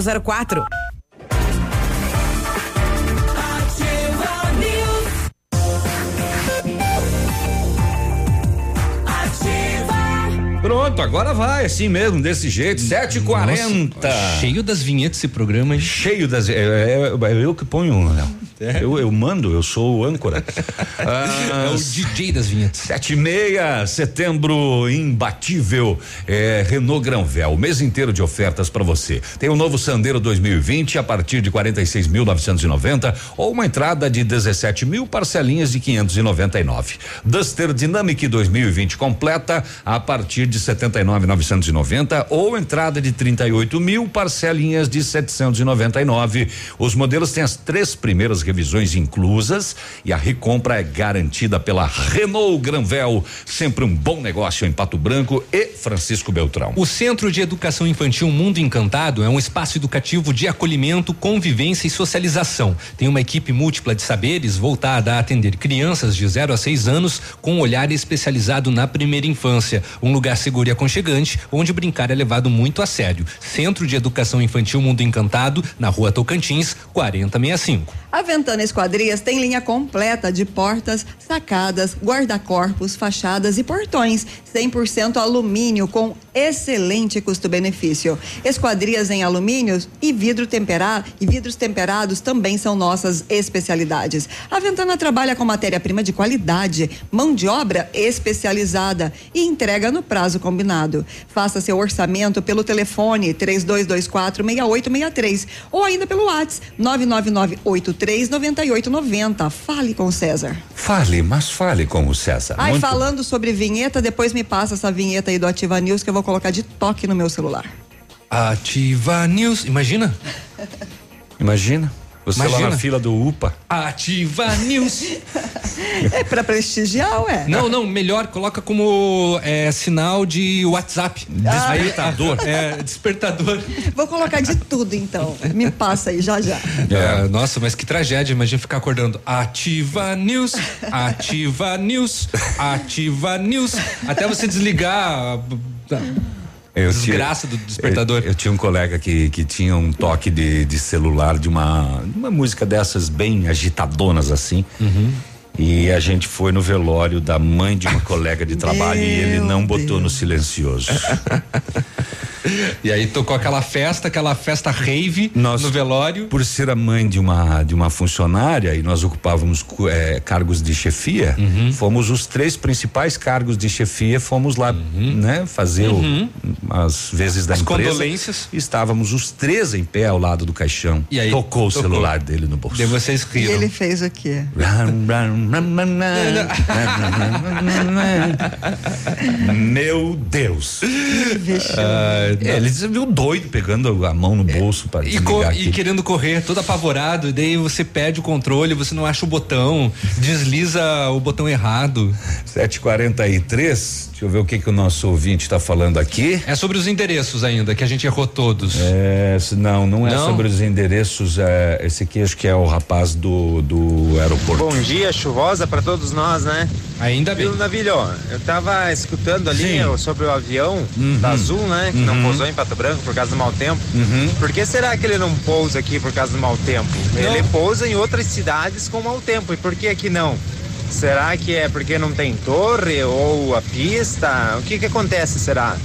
6004. Pronto, agora vai, assim mesmo, desse jeito, 7h40. Cheio das vinhetas esse programa, hein? Cheio das. É, é- é eu que ponho, Léo. Eu, eu mando, eu sou o âncora. Ah, [laughs] É o DJ das vinhetas. Sete e meia, setembro imbatível. É, Renault Granvel, mês inteiro de ofertas para você. Tem o novo Sandero 2020 a partir de 46.990 ou uma entrada de 17 mil parcelinhas de 599. Duster Dynamic 2020 completa a partir de 79.990 ou entrada de 38 mil parcelinhas de 799. Os modelos têm as três primeiras revisões inclusas e a recompra é garantida pela Renault Granvel. Sempre um bom negócio em Pato Branco e Francisco Beltrão. O Centro de Educação Infantil Mundo Encantado é um espaço educativo de acolhimento, convivência e socialização. Tem uma equipe múltipla de saberes voltada a atender crianças de 0 a 6 anos com um olhar especializado na primeira infância. Um lugar seguro e aconchegante, onde brincar é levado muito a sério. Centro de Educação Infantil Mundo Encantado, na rua Tocantins, 4065. A Ventana Esquadrias tem linha completa de portas, sacadas, guarda-corpos, fachadas e portões. 100% alumínio com excelente custo-benefício. Esquadrias em alumínio e vidro temperado e vidros temperados também são nossas especialidades. A Ventana trabalha com matéria-prima de qualidade, mão de obra especializada e entrega no prazo combinado. Faça seu orçamento pelo telefone 3224 6863 ou ainda pelo WhatsApp 99983 9890. Fale com o César. Fale, mas fale com o César. Ai, Muito- falando sobre vinheta, depois me passa essa vinheta aí do Ativa News que eu vou colocar de toque no meu celular. Ativa News, imagina? [laughs] Imagina. Você lá Imagina. na fila do UPA. Ativa [laughs] News. É pra prestigiar, ué? Não, não, melhor, coloca como é, sinal de WhatsApp. Despertador. É, despertador. Vou colocar de tudo então. Me passa aí já já. É, nossa, mas que tragédia, imagina ficar acordando. Ativa News, Ativa News, Ativa News. Até você desligar. Eu Desgraça do despertador. Eu, eu tinha um colega que, que tinha um toque de, de celular de uma, uma música dessas bem agitadonas assim. E a gente foi no velório da mãe de uma colega de trabalho e ele não botou no silencioso. [laughs] E aí tocou aquela festa, aquela festa rave Nós, no velório. Por ser a mãe de uma de uma funcionária e nós ocupávamos eh, cargos de chefia, Uhum. fomos os três principais cargos de chefia, fomos lá, né, fazer o- Uhum. as vezes da As empresa. condolências. Estávamos os três em pé ao lado do caixão. E aí, tocou o tocou. celular dele no bolso. Daí vocês E riram. ele fez o quê? Meu Deus. Ah, ele viu doido pegando a mão no bolso para E, e querendo correr, todo apavorado, e daí você perde o controle, você não acha o botão, desliza o botão errado. 743, deixa eu ver o que que o nosso ouvinte está falando aqui. É sobre os endereços ainda, que a gente errou todos. É, não, não é Não? sobre os endereços. É, esse aqui acho que é o rapaz do, do aeroporto. Bom dia, chuvosa para todos nós, né? Ainda bem. Viu, Navilho, eu tava escutando ali ó, sobre o avião Uhum. da Azul, né? Que não Uhum. pousou em Pato Branco por causa do mau tempo. Uhum. Por que será que ele não pousa aqui por causa do mau tempo? Ele pousa em outras cidades com mau tempo. E por que aqui não? Será que é porque não tem torre ou a pista? O que que acontece, será?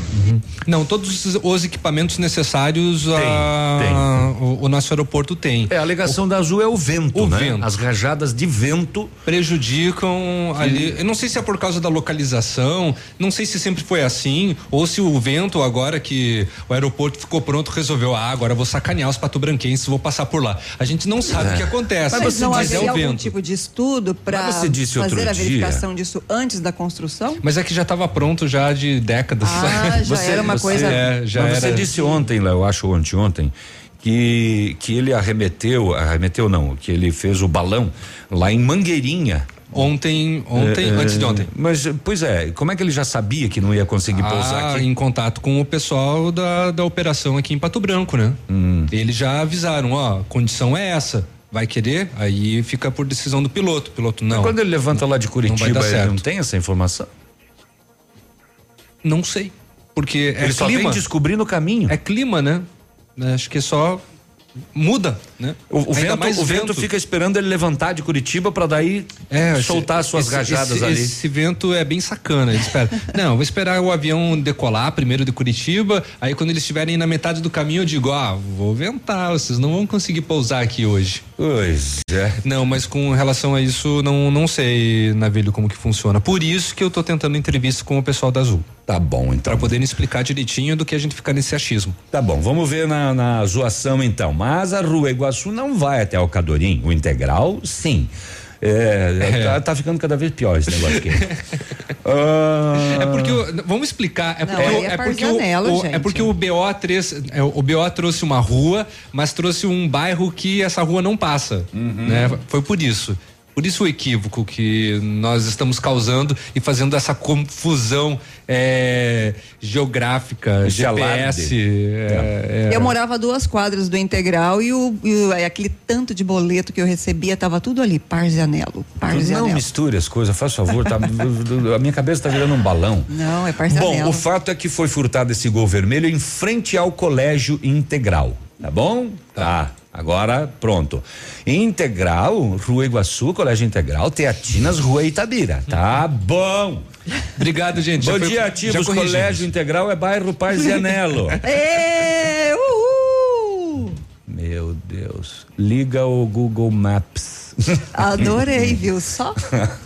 Não, todos os- os equipamentos necessários a- O, o nosso aeroporto tem. É, a alegação da Azul é o vento, O né? vento. As rajadas de vento prejudicam ali. Eu não sei se é por causa da localização, não sei se sempre foi assim, ou se o vento, agora que o aeroporto ficou pronto, resolveu, ah, agora eu vou sacanear os patobranquenses, vou passar por lá. A gente não sabe É. o que acontece, Mas não mas é o algum vento. tipo de estudo para Mas você disse outro fazer a dia- verificação disso antes da construção? Mas é que já estava pronto já de décadas. Ah, [laughs] já era uma coisa- É, já Mas você era. disse ontem, Léo, eu acho anteontem, que, que ele arremeteu, arremeteu não, que ele fez o balão lá em Mangueirinha. Ontem, ontem, É, é, antes de ontem. Mas, pois é, como é que ele já sabia que não ia conseguir pousar Ah, aqui? em contato com o pessoal da, da operação aqui em Pato Branco, né? Hum. Eles já avisaram, ó, condição é essa. Vai querer? Aí fica por decisão do piloto. Piloto não. Quando ele levanta lá de Não Curitiba, dar ele não tem essa informação? Não sei. Porque é ele só clima. vem descobrindo o caminho. É clima, né? Acho que só muda, né? O, o vento, mais o vento fica esperando ele levantar de Curitiba para daí soltar as suas esse- rajadas esse, ali. Esse vento é bem sacana. Ele espera. [laughs] Não, vou esperar o avião decolar primeiro de Curitiba. Aí quando eles estiverem na metade do caminho, eu digo, ah, vou ventar, vocês não vão conseguir pousar aqui hoje. Pois é. Não, mas com relação a isso, não, não sei, Navilho, como que funciona. Por isso que eu tô tentando entrevista com o pessoal da Azul. Tá bom, então. Pra poderem explicar direitinho do que a gente ficar nesse achismo. Tá bom, vamos ver na, na zoação então. Mas a Rua Iguaçu não vai até o Cadorim. O integral, sim. É, Tá, tá ficando cada vez pior esse negócio aqui. Ah, [laughs] É porque o- vamos explicar. É Não, porque, o- aí é porque, o, Parzanello, o- é porque o BO 3, é, o BO trouxe uma rua, mas trouxe um bairro que essa rua não passa, Uhum. né? Foi por isso. Por isso o equívoco que nós estamos causando e fazendo essa confusão é, geográfica, Esse GPS. é, é. Eu morava a duas quadras do Integral e, o, e o- aquele tanto de boleto que eu recebia tava tudo ali, Parzianello, Não misture as coisas, faz favor. Tá, a minha cabeça tá virando um balão. Não, é Parzianello. Bom, o fato é que foi furtado esse gol vermelho em frente ao colégio integral. Tá bom? Tá. Agora, pronto. Integral, Rua Iguaçu, Colégio Integral, Teatinas, Rua Itabira. Tá bom. Obrigado, gente. Bom Já dia, ativos. Colégio Integral é bairro Parzianello. [laughs] Uhul! Meu Deus. Liga o Google Maps. Adorei, viu só?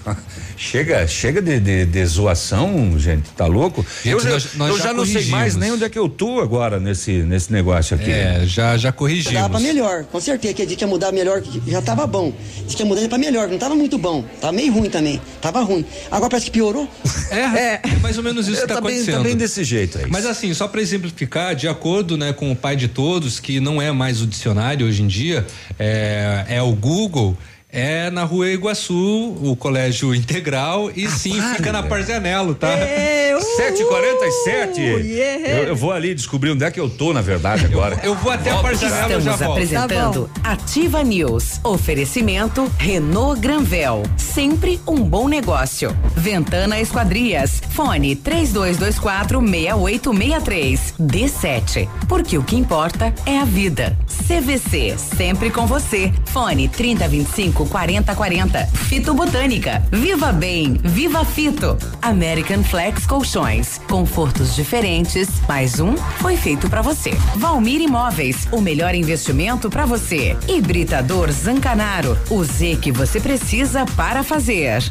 [laughs] chega, chega de, de, de zoação, gente, tá louco? Gente, eu já, nós- nós eu já já não sei mais nem onde é que eu tô agora nesse, nesse negócio aqui. É, já, já corrigimos. Pra melhor, com certeza que a gente ia mudar melhor, já tava bom. Diz que ia mudar pra melhor, não tava muito bom. Tava meio ruim também. Tava ruim. Agora parece que piorou. [laughs] É, é mais ou menos isso É, que tá, tá bem- acontecendo. tá bem desse jeito aí. Mas assim, só para exemplificar, de acordo né, com o pai de todos, que não é mais o dicionário hoje em dia, é, é o Google. É na rua Iguaçu, o colégio integral, e sim, fica na Parzianello, tá? 7h47. yeah. Eu, eu vou ali descobrir onde é que eu tô, na verdade, agora. Eu vou até a Parzianello e já Estamos volto. apresentando Ativa News. Oferecimento Renault Granvel. Sempre um bom negócio. Ventana Esquadrias. Fone 3224 6863. D7. Porque o que importa é a vida. CVC, sempre com você. Fone 3025 4040. Fito Botânica. Viva Bem, Viva Fito. American Flex Colchões. Confortos diferentes. Mais um foi feito para você. Valmir Imóveis, o melhor investimento para você. Hibridador Zancanaro, o Z que você precisa para fazer.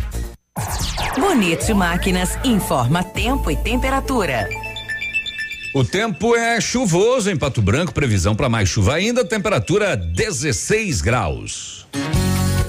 Bonito Máquinas informa tempo e temperatura. O tempo é chuvoso em Pato Branco, previsão para mais chuva ainda, temperatura 16 graus.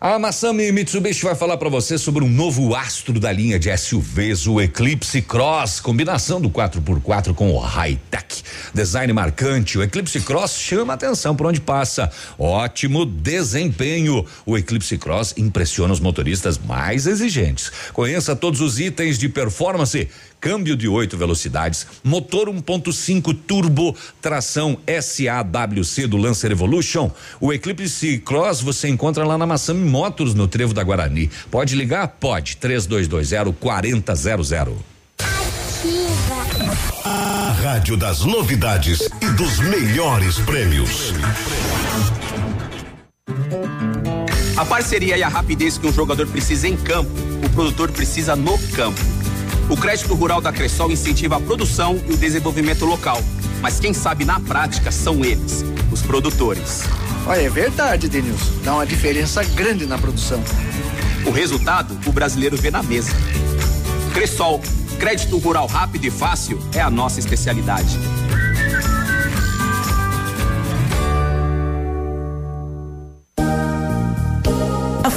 A Massami Mitsubishi vai falar para você sobre um novo astro da linha de SUVs, o Eclipse Cross, combinação do 4x4 com o high-tech. Design marcante, o Eclipse Cross chama atenção por onde passa. Ótimo desempenho. O Eclipse Cross impressiona os motoristas mais exigentes. Conheça todos os itens de performance câmbio de oito velocidades, motor 1.5 turbo, tração SAWC do Lancer Evolution. O Eclipse Cross você encontra lá na Massami Motors no Trevo da Guarani. Pode ligar? Pode. 3220 4000. A rádio das novidades e dos melhores prêmios. A parceria e a rapidez que um jogador precisa em campo, o produtor precisa no campo. O crédito rural da Cressol incentiva a produção e o desenvolvimento local. Mas quem sabe na prática são eles, os produtores. Olha, é verdade, Denilson. Dá uma diferença grande na produção. O resultado, o brasileiro vê na mesa. Cressol, crédito rural rápido e fácil é a nossa especialidade.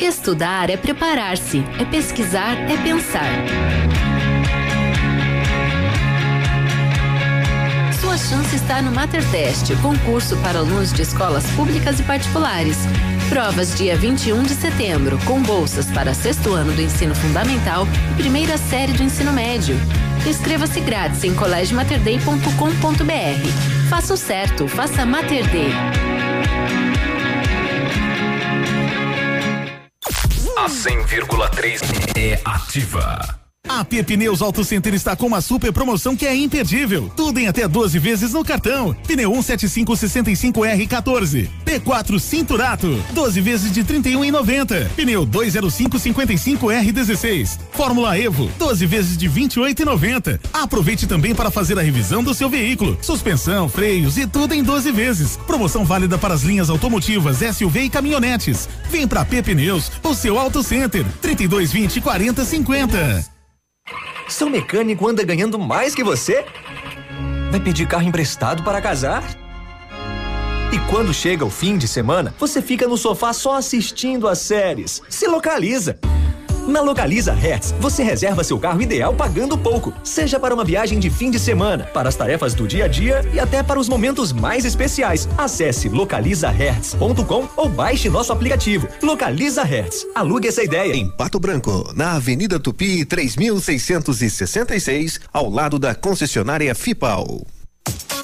Estudar é preparar-se, é pesquisar, é pensar. Sua chance está no MaterTest, concurso para alunos de escolas públicas e particulares. Provas dia 21 de setembro, com bolsas para sexto ano do ensino fundamental e primeira série do ensino médio. Inscreva-se grátis em colégiomaterday.com.br. Faça o certo, faça Mater Day. A 100,3 é ativa. A P Pneus Auto Center está com uma super promoção que é imperdível. Tudo em até 12 vezes no cartão. Pneu 17565R14. P4 Cinturato. 12 vezes de 31,90. Pneu 20555R16. Fórmula Evo. 12 vezes de 28,90. Aproveite também para fazer a revisão do seu veículo. Suspensão, freios e tudo em 12 vezes. Promoção válida para as linhas automotivas, SUV e caminhonetes. Vem pra P Pneus, o seu Auto Center. 3220 4050. Seu mecânico anda ganhando mais que você? Vai pedir carro emprestado para casar? E quando chega o fim de semana, você fica no sofá só assistindo as séries. Se localiza! Na Localiza Hertz, você reserva seu carro ideal pagando pouco, seja para uma viagem de fim de semana, para as tarefas do dia a dia e até para os momentos mais especiais. Acesse localizahertz.com ou baixe nosso aplicativo. Localiza Hertz. Alugue essa ideia. Em Pato Branco, na Avenida Tupi, 3666, ao lado da concessionária Fipal.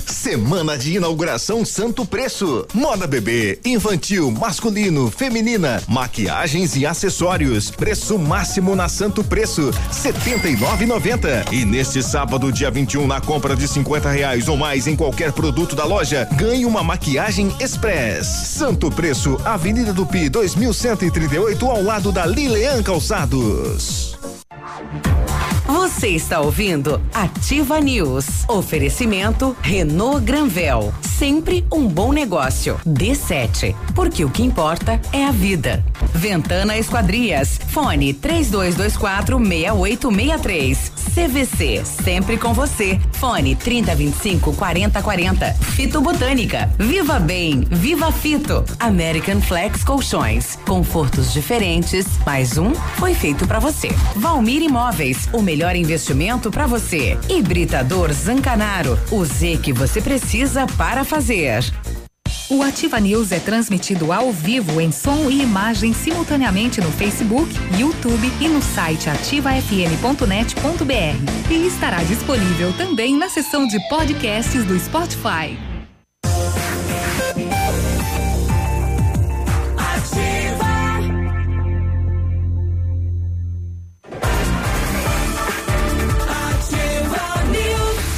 Semana de inauguração Santo Preço. Moda bebê, infantil, masculino, feminina, maquiagens e acessórios. Preço máximo na Santo Preço, setenta e nove noventa. E neste sábado, dia 21, na compra de 50 reais ou mais em qualquer produto da loja, ganhe uma maquiagem Express. Santo Preço, Avenida do Pi, 2138, ao lado da Lilean Calçados. Você está ouvindo Ativa News. Oferecimento Renault Granvel. Sempre um bom negócio. D7. Porque o que importa é a vida. Ventana Esquadrias. Fone 3224 6863. CVC. Sempre com você. Fone 3025 4040. Fito Botânica. Viva Bem. Viva Fito. American Flex Colchões. Confortos diferentes. Mais um foi feito para você. Valmir Imóveis. O melhor investimento para você. Hibridador Zancanaro. O Z que você precisa para fazer. O Ativa News é transmitido ao vivo em som e imagem simultaneamente no Facebook, YouTube e no site ativafm.net.br. E estará disponível também na seção de podcasts do Spotify.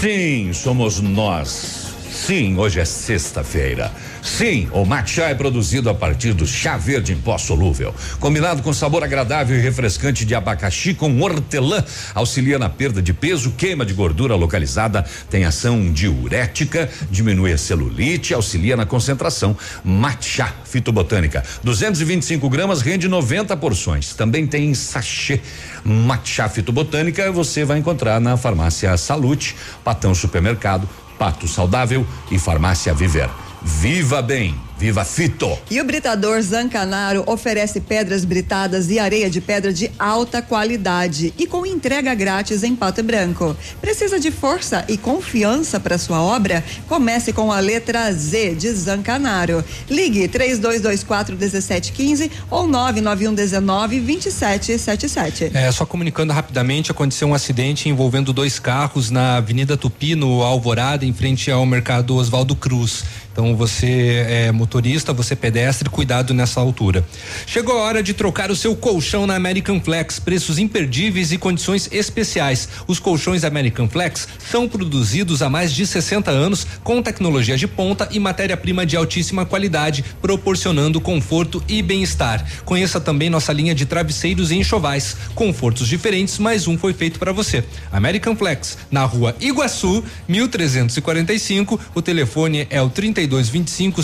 Sim, somos nós. Sim, hoje é sexta-feira. Sim, o matcha é produzido a partir do chá verde em pó solúvel. Combinado com sabor agradável e refrescante de abacaxi com hortelã, auxilia na perda de peso, queima de gordura localizada, tem ação diurética, diminui a celulite, auxilia na concentração. Matcha fitobotânica, 225 gramas rende 90 porções. Também tem sachê. Matcha fitobotânica você vai encontrar na farmácia Salute, Patão Supermercado, Pato Saudável e Farmácia Viver. Viva bem, viva Fito. E o Britador Zancanaro oferece pedras britadas e areia de pedra de alta qualidade e com entrega grátis em Pato Branco. Precisa de força e confiança para sua obra? Comece com a letra Z de Zancanaro. Ligue 3224 1715 ou 991 19 2777. É, só comunicando rapidamente, aconteceu um acidente envolvendo dois carros na Avenida Tupi, no Alvorada, em frente ao mercado Oswaldo Cruz. Então você é motorista, você pedestre, cuidado nessa altura. Chegou a hora de trocar o seu colchão na American Flex, preços imperdíveis e condições especiais. Os colchões American Flex são produzidos há mais de 60 anos com tecnologia de ponta e matéria-prima de altíssima qualidade, proporcionando conforto e bem-estar. Conheça também nossa linha de travesseiros e enxovais, confortos diferentes, mas um foi feito para você. American Flex, na rua Iguaçu, 1345. O telefone é o 32 3225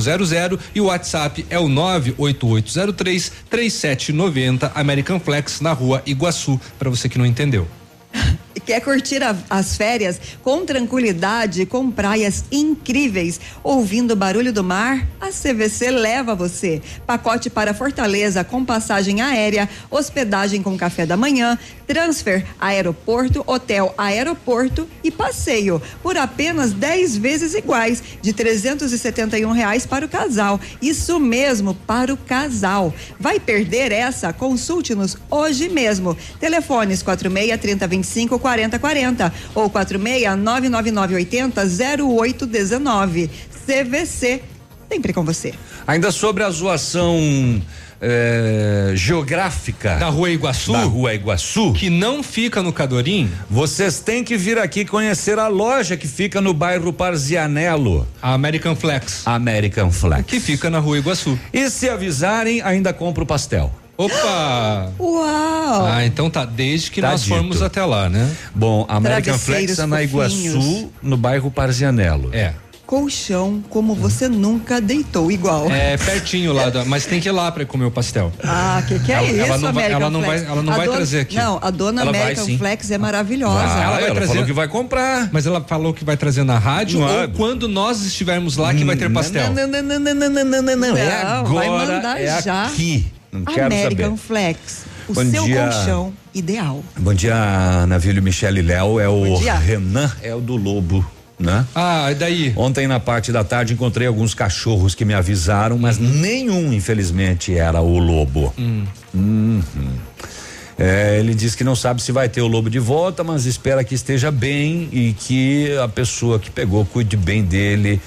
5800 e o WhatsApp é o 98803 3790 American Flex na rua Iguaçu, para você que não entendeu. [laughs] Quer curtir a, as férias com tranquilidade, com praias incríveis, ouvindo o barulho do mar? A CVC leva você. Pacote para Fortaleza com passagem aérea, hospedagem com café da manhã, transfer aeroporto, hotel aeroporto e passeio por apenas 10 vezes iguais, de 371 reais para o casal. Isso mesmo, para o casal. Vai perder essa? Consulte-nos hoje mesmo. Telefones 46 3025 4040 ou 46 999 80 0819. CVC, sempre com você. Ainda sobre a zoação é, geográfica da Rua Iguaçu, da Rua Iguaçu, que não fica no Cadorim. Vocês têm que vir aqui conhecer a loja que fica no bairro Parzianello. A American Flex. American Flex. Que fica na Rua Iguaçu. E se avisarem, ainda compra o pastel. Opa! Uau! Ah, então tá, desde que tá nós dito. formos até lá, né? Bom, American Flex é na Iguaçu, no bairro Parzianello. É colchão como você nunca deitou igual. É pertinho lá, da, mas tem que ir lá para comer o pastel. Ah, que que é ela, isso, ela não vai, ela não vai, ela não a vai dona, trazer aqui. Não, a dona ela American vai, Flex é maravilhosa. Ah, ela, vai ela trazer, falou que vai comprar. Mas ela falou que vai trazer na rádio Não, ou quando nós estivermos lá que vai ter pastel. Não, não, não, não, não, não, não, não, não. É agora, vai mandar é já. aqui. Não quero American saber. Flex, o Bom seu dia. colchão ideal. Bom dia, Navílio, Michele e Léo. É o. Renan, é o do Lobo. Né? Ah, e daí? Ontem na parte da tarde encontrei alguns cachorros que me avisaram, mas nenhum, infelizmente, era o lobo. Hum. Uhum. É, ele diz que não sabe se vai ter o lobo de volta, mas espera que esteja bem e que a pessoa que pegou cuide bem dele,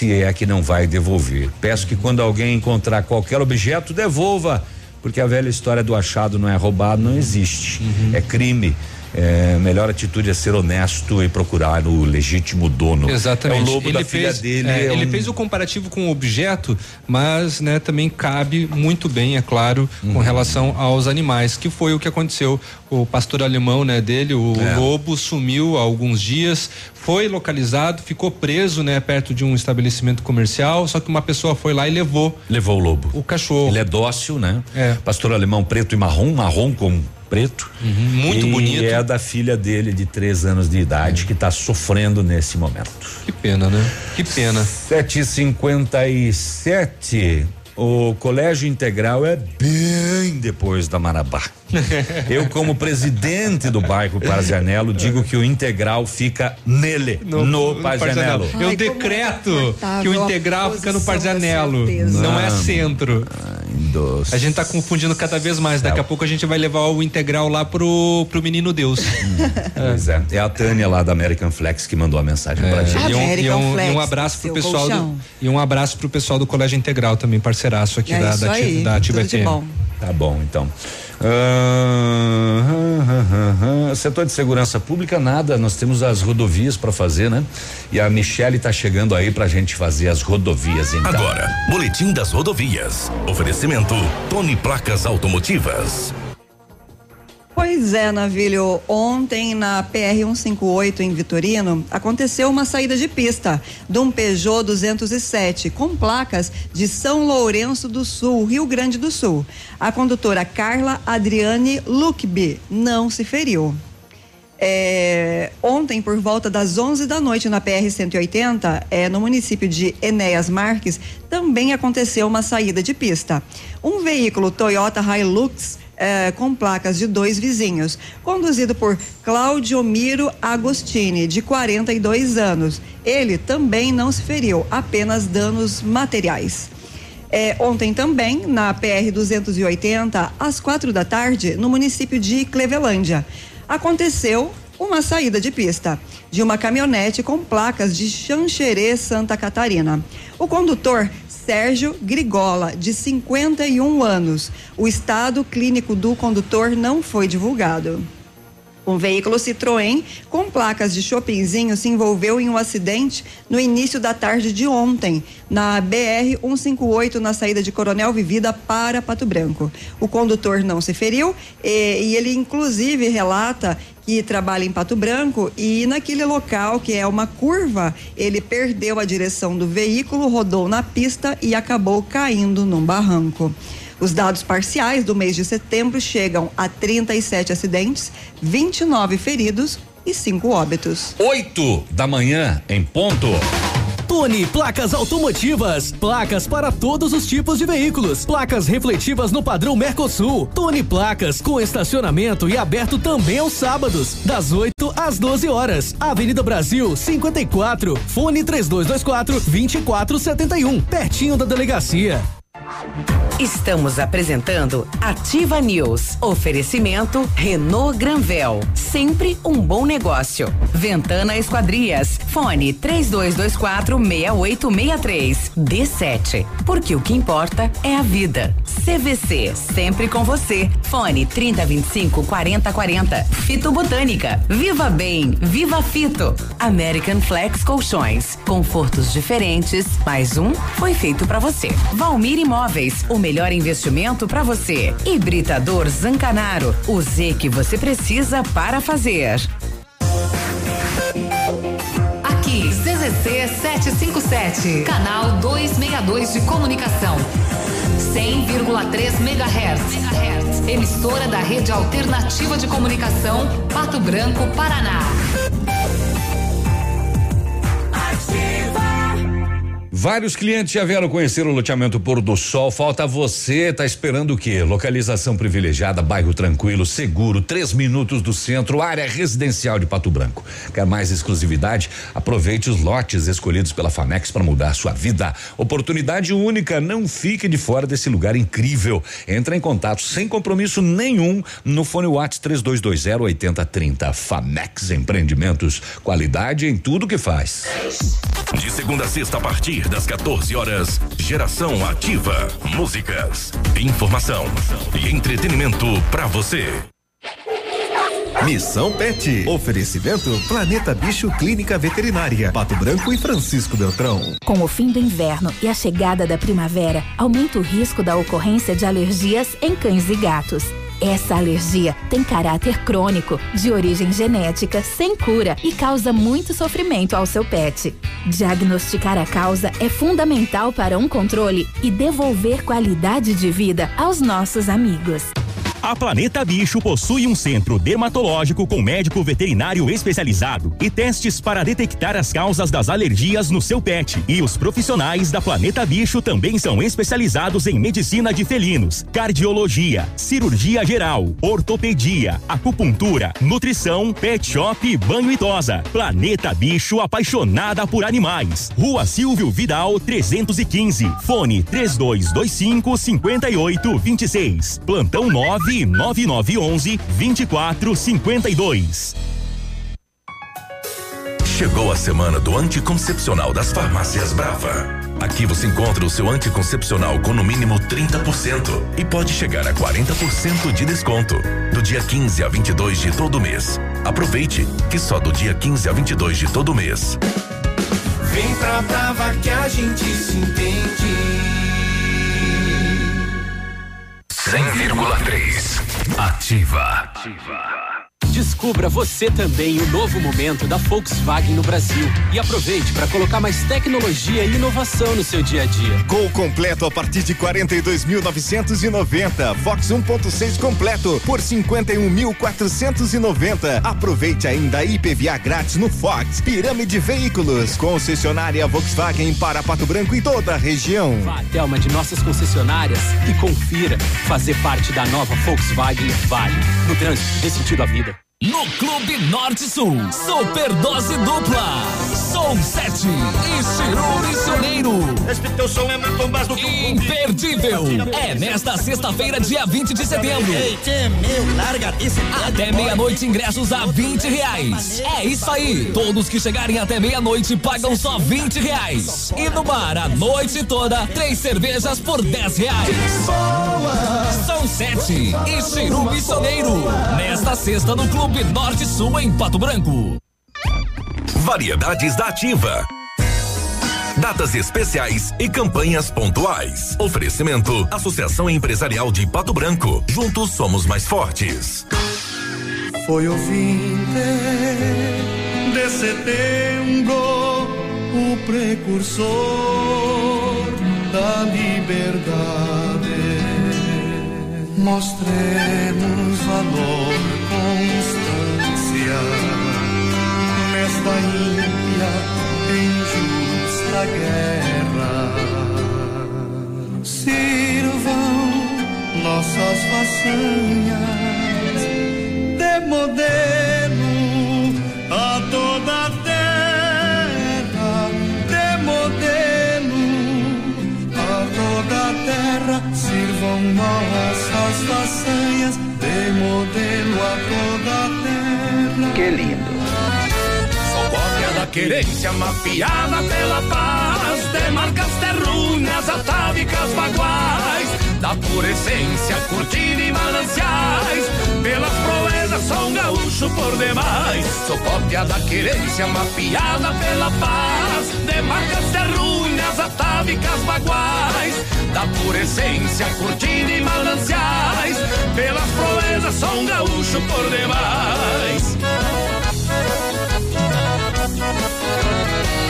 se é que não vai devolver. Peço que quando alguém encontrar qualquer objeto, devolva, porque a velha história do achado não é roubado, não existe. É crime. É, melhor atitude é ser honesto e procurar o legítimo dono. Exatamente. É o lobo ele da fez, filha dele. é, é ele um- fez o comparativo com o objeto, mas né, também cabe muito bem, é claro, Uhum. com relação aos animais, que foi o que aconteceu. O pastor alemão né, dele, o É. lobo, sumiu há alguns dias, foi localizado, ficou preso né, perto de um estabelecimento comercial, só que uma pessoa foi lá e levou. Levou o lobo. O cachorro. Ele é dócil, né? É. Pastor alemão preto e marrom, marrom com preto. muito e bonito. é da filha dele de três anos de idade que está sofrendo nesse momento. Que pena, né? Que pena. 757. O colégio integral é bem depois da Marabá. [laughs] Eu, como presidente do bairro Parzianello, digo que o integral fica nele, no, Parzianello. Eu decreto que o integral fica no Parzianello, não é centro. A gente tá confundindo cada vez mais. Daqui a pouco a gente vai levar o integral lá pro, pro menino Deus. Pois é. É a Tânia lá da American Flex que mandou a mensagem pra gente. E um, e um- e um abraço pro pessoal do, e um abraço pro pessoal do Colégio Integral também, parceiraço aqui É da, da, aí, da bom. Tá bom, então. Ah, ah, ah. Setor de segurança pública, nada. Nós temos as rodovias para fazer, né? E a Michele tá chegando aí pra gente fazer as rodovias, então. Agora, Boletim das Rodovias. Oferecimento Tony Placas Automotivas. Pois é, Navilho. Ontem na PR 158 em Vitorino aconteceu uma saída de pista de um Peugeot 207 com placas de São Lourenço do Sul, Rio Grande do Sul. A condutora Carla Adriane Luckby não se feriu. É, ontem, por volta das 11 da noite, na PR-180, é, no município de Enéas Marques, também aconteceu uma saída de pista. Um veículo Toyota Hilux é, com placas de dois vizinhos, conduzido por Claudio Miro Agostini, de 42 anos. Ele também não se feriu, apenas danos materiais. É, ontem também, na PR 280, às quatro da tarde, no município de Clevelândia, aconteceu uma saída de pista de uma caminhonete com placas de Xanxerê, Santa Catarina. O condutor Sérgio Grigola, de 51 anos. O estado clínico do condutor não foi divulgado. Um veículo Citroën com placas de Chopinzinho se envolveu em um acidente no início da tarde de ontem, na BR 158, na saída de Coronel Vivida para Pato Branco. O condutor não se feriu e, e ele, inclusive, relata que trabalha em Pato Branco e naquele local que é uma curva, ele perdeu a direção do veículo, rodou na pista e acabou caindo num barranco. Os dados parciais do mês de setembro chegam a 37 acidentes, 29 feridos e 5 óbitos. 8 da manhã, em ponto. Tony Placas Automotivas. Placas para todos os tipos de veículos. Placas refletivas no padrão Mercosul. Tony Placas com estacionamento e aberto também aos sábados, das 8 às 12 horas. Avenida Brasil 54. Fone 3224 2471. Pertinho da delegacia. Estamos apresentando Ativa News. Oferecimento Renault Granvel. Sempre um bom negócio. Ventana Esquadrias. Fone 3224 6863. D7. Porque o que importa é a vida. CVC. Sempre com você. Fone 3025 4040. Fito Botânica. Viva Bem. Viva Fito. American Flex Colchões. Confortos diferentes. Mais um foi feito para você. Valmir Imóveis. O melhor investimento para você. Hibridador Zancanaro. O Z que você precisa para fazer. Aqui, CZC 757, canal 262 de comunicação. 100,3 MHz. Emissora da Rede Alternativa de Comunicação, Pato Branco, Paraná. Vários clientes já vieram conhecer o loteamento Pôr do Sol. Falta você, tá esperando o quê? Localização privilegiada, bairro tranquilo, seguro, três minutos do centro, área residencial de Pato Branco. Quer mais exclusividade? Aproveite os lotes escolhidos pela Famex para mudar sua vida. Oportunidade única, não fique de fora desse lugar incrível. Entra em contato sem compromisso nenhum no fone Whats 3220 8030. Famex Empreendimentos, qualidade em tudo que faz. De segunda a sexta, a partir das 14 horas, Geração Ativa. Músicas, informação e entretenimento para você. Missão Pet. Oferecimento Planeta Bicho Clínica Veterinária. Pato Branco e Francisco Beltrão. Com o fim do inverno e a chegada da primavera, aumenta o risco da ocorrência de alergias em cães e gatos. Essa alergia tem caráter crônico, de origem genética, sem cura e causa muito sofrimento ao seu pet. Diagnosticar a causa é fundamental para um controle e devolver qualidade de vida aos nossos amigos. A Planeta Bicho possui um centro dermatológico com médico veterinário especializado e testes para detectar as causas das alergias no seu pet. E os profissionais da Planeta Bicho também são especializados em medicina de felinos, cardiologia, cirurgia geral, ortopedia, acupuntura, nutrição, pet shop, e banho tosa. Planeta Bicho apaixonada por animais. Rua Silvio Vidal 315. Fone 3225 5826. Plantão 9 9911 2452. Chegou a semana do anticoncepcional das farmácias Brava. Aqui você encontra o seu anticoncepcional com no mínimo 30% e pode chegar a 40% de desconto do dia 15 a 22 de todo mês. Aproveite que só do dia 15 a 22 de todo mês. Vem pra Brava que a gente se entende. 100,3 Ativa. Descubra você também o novo momento da Volkswagen no Brasil e aproveite para colocar mais tecnologia e inovação no seu dia a dia. Gol completo a partir de 42.990. Fox 1.6 completo por 51.490. Aproveite ainda a IPVA grátis no Fox. Pirâmide Veículos. Concessionária Volkswagen para Pato Branco e toda a região. Vá até uma de nossas concessionárias e confira. Fazer parte da nova Volkswagen vale. No trânsito, dê sentido à vida. No Clube Norte Sul, Super Dose Dupla. Som 7 e Missioneiro. Esse teu som é mais do que Imperdível. É nesta sexta-feira, dia 20 de setembro. Até meia-noite, ingressos a 20 reais. É isso aí. Todos que chegarem até meia-noite pagam só 20 reais. E no bar, a noite toda, três cervejas por 10 reais. São 7 e Chiru Missioneiro. Nesta sexta, no Clube Norte Sul, em Pato Branco. Variedades da Ativa. Datas especiais e campanhas pontuais. Oferecimento: Associação Empresarial de Pato Branco. Juntos somos mais fortes. Foi o 20 de setembro, o precursor da liberdade. Mostremos valor, constância nesta ímpia e injusta guerra. Sirvam nossas façanhas de modelo a toda a terra, de modelo a toda a terra, sirvam nossas façanhas de modelo a toda a terra. Que lindo. Querência mafiada pela paz, de marcas terrunhas atávicas baguais, da pura essência curtida e mananciais, pelas proezas sou um gaúcho por demais. Sou cópia da querência mafiada pela paz, de marcas terrunhas atávicas baguais, da pura essência curtida e mananciais, pelas proezas sou um gaúcho por demais. Thank you.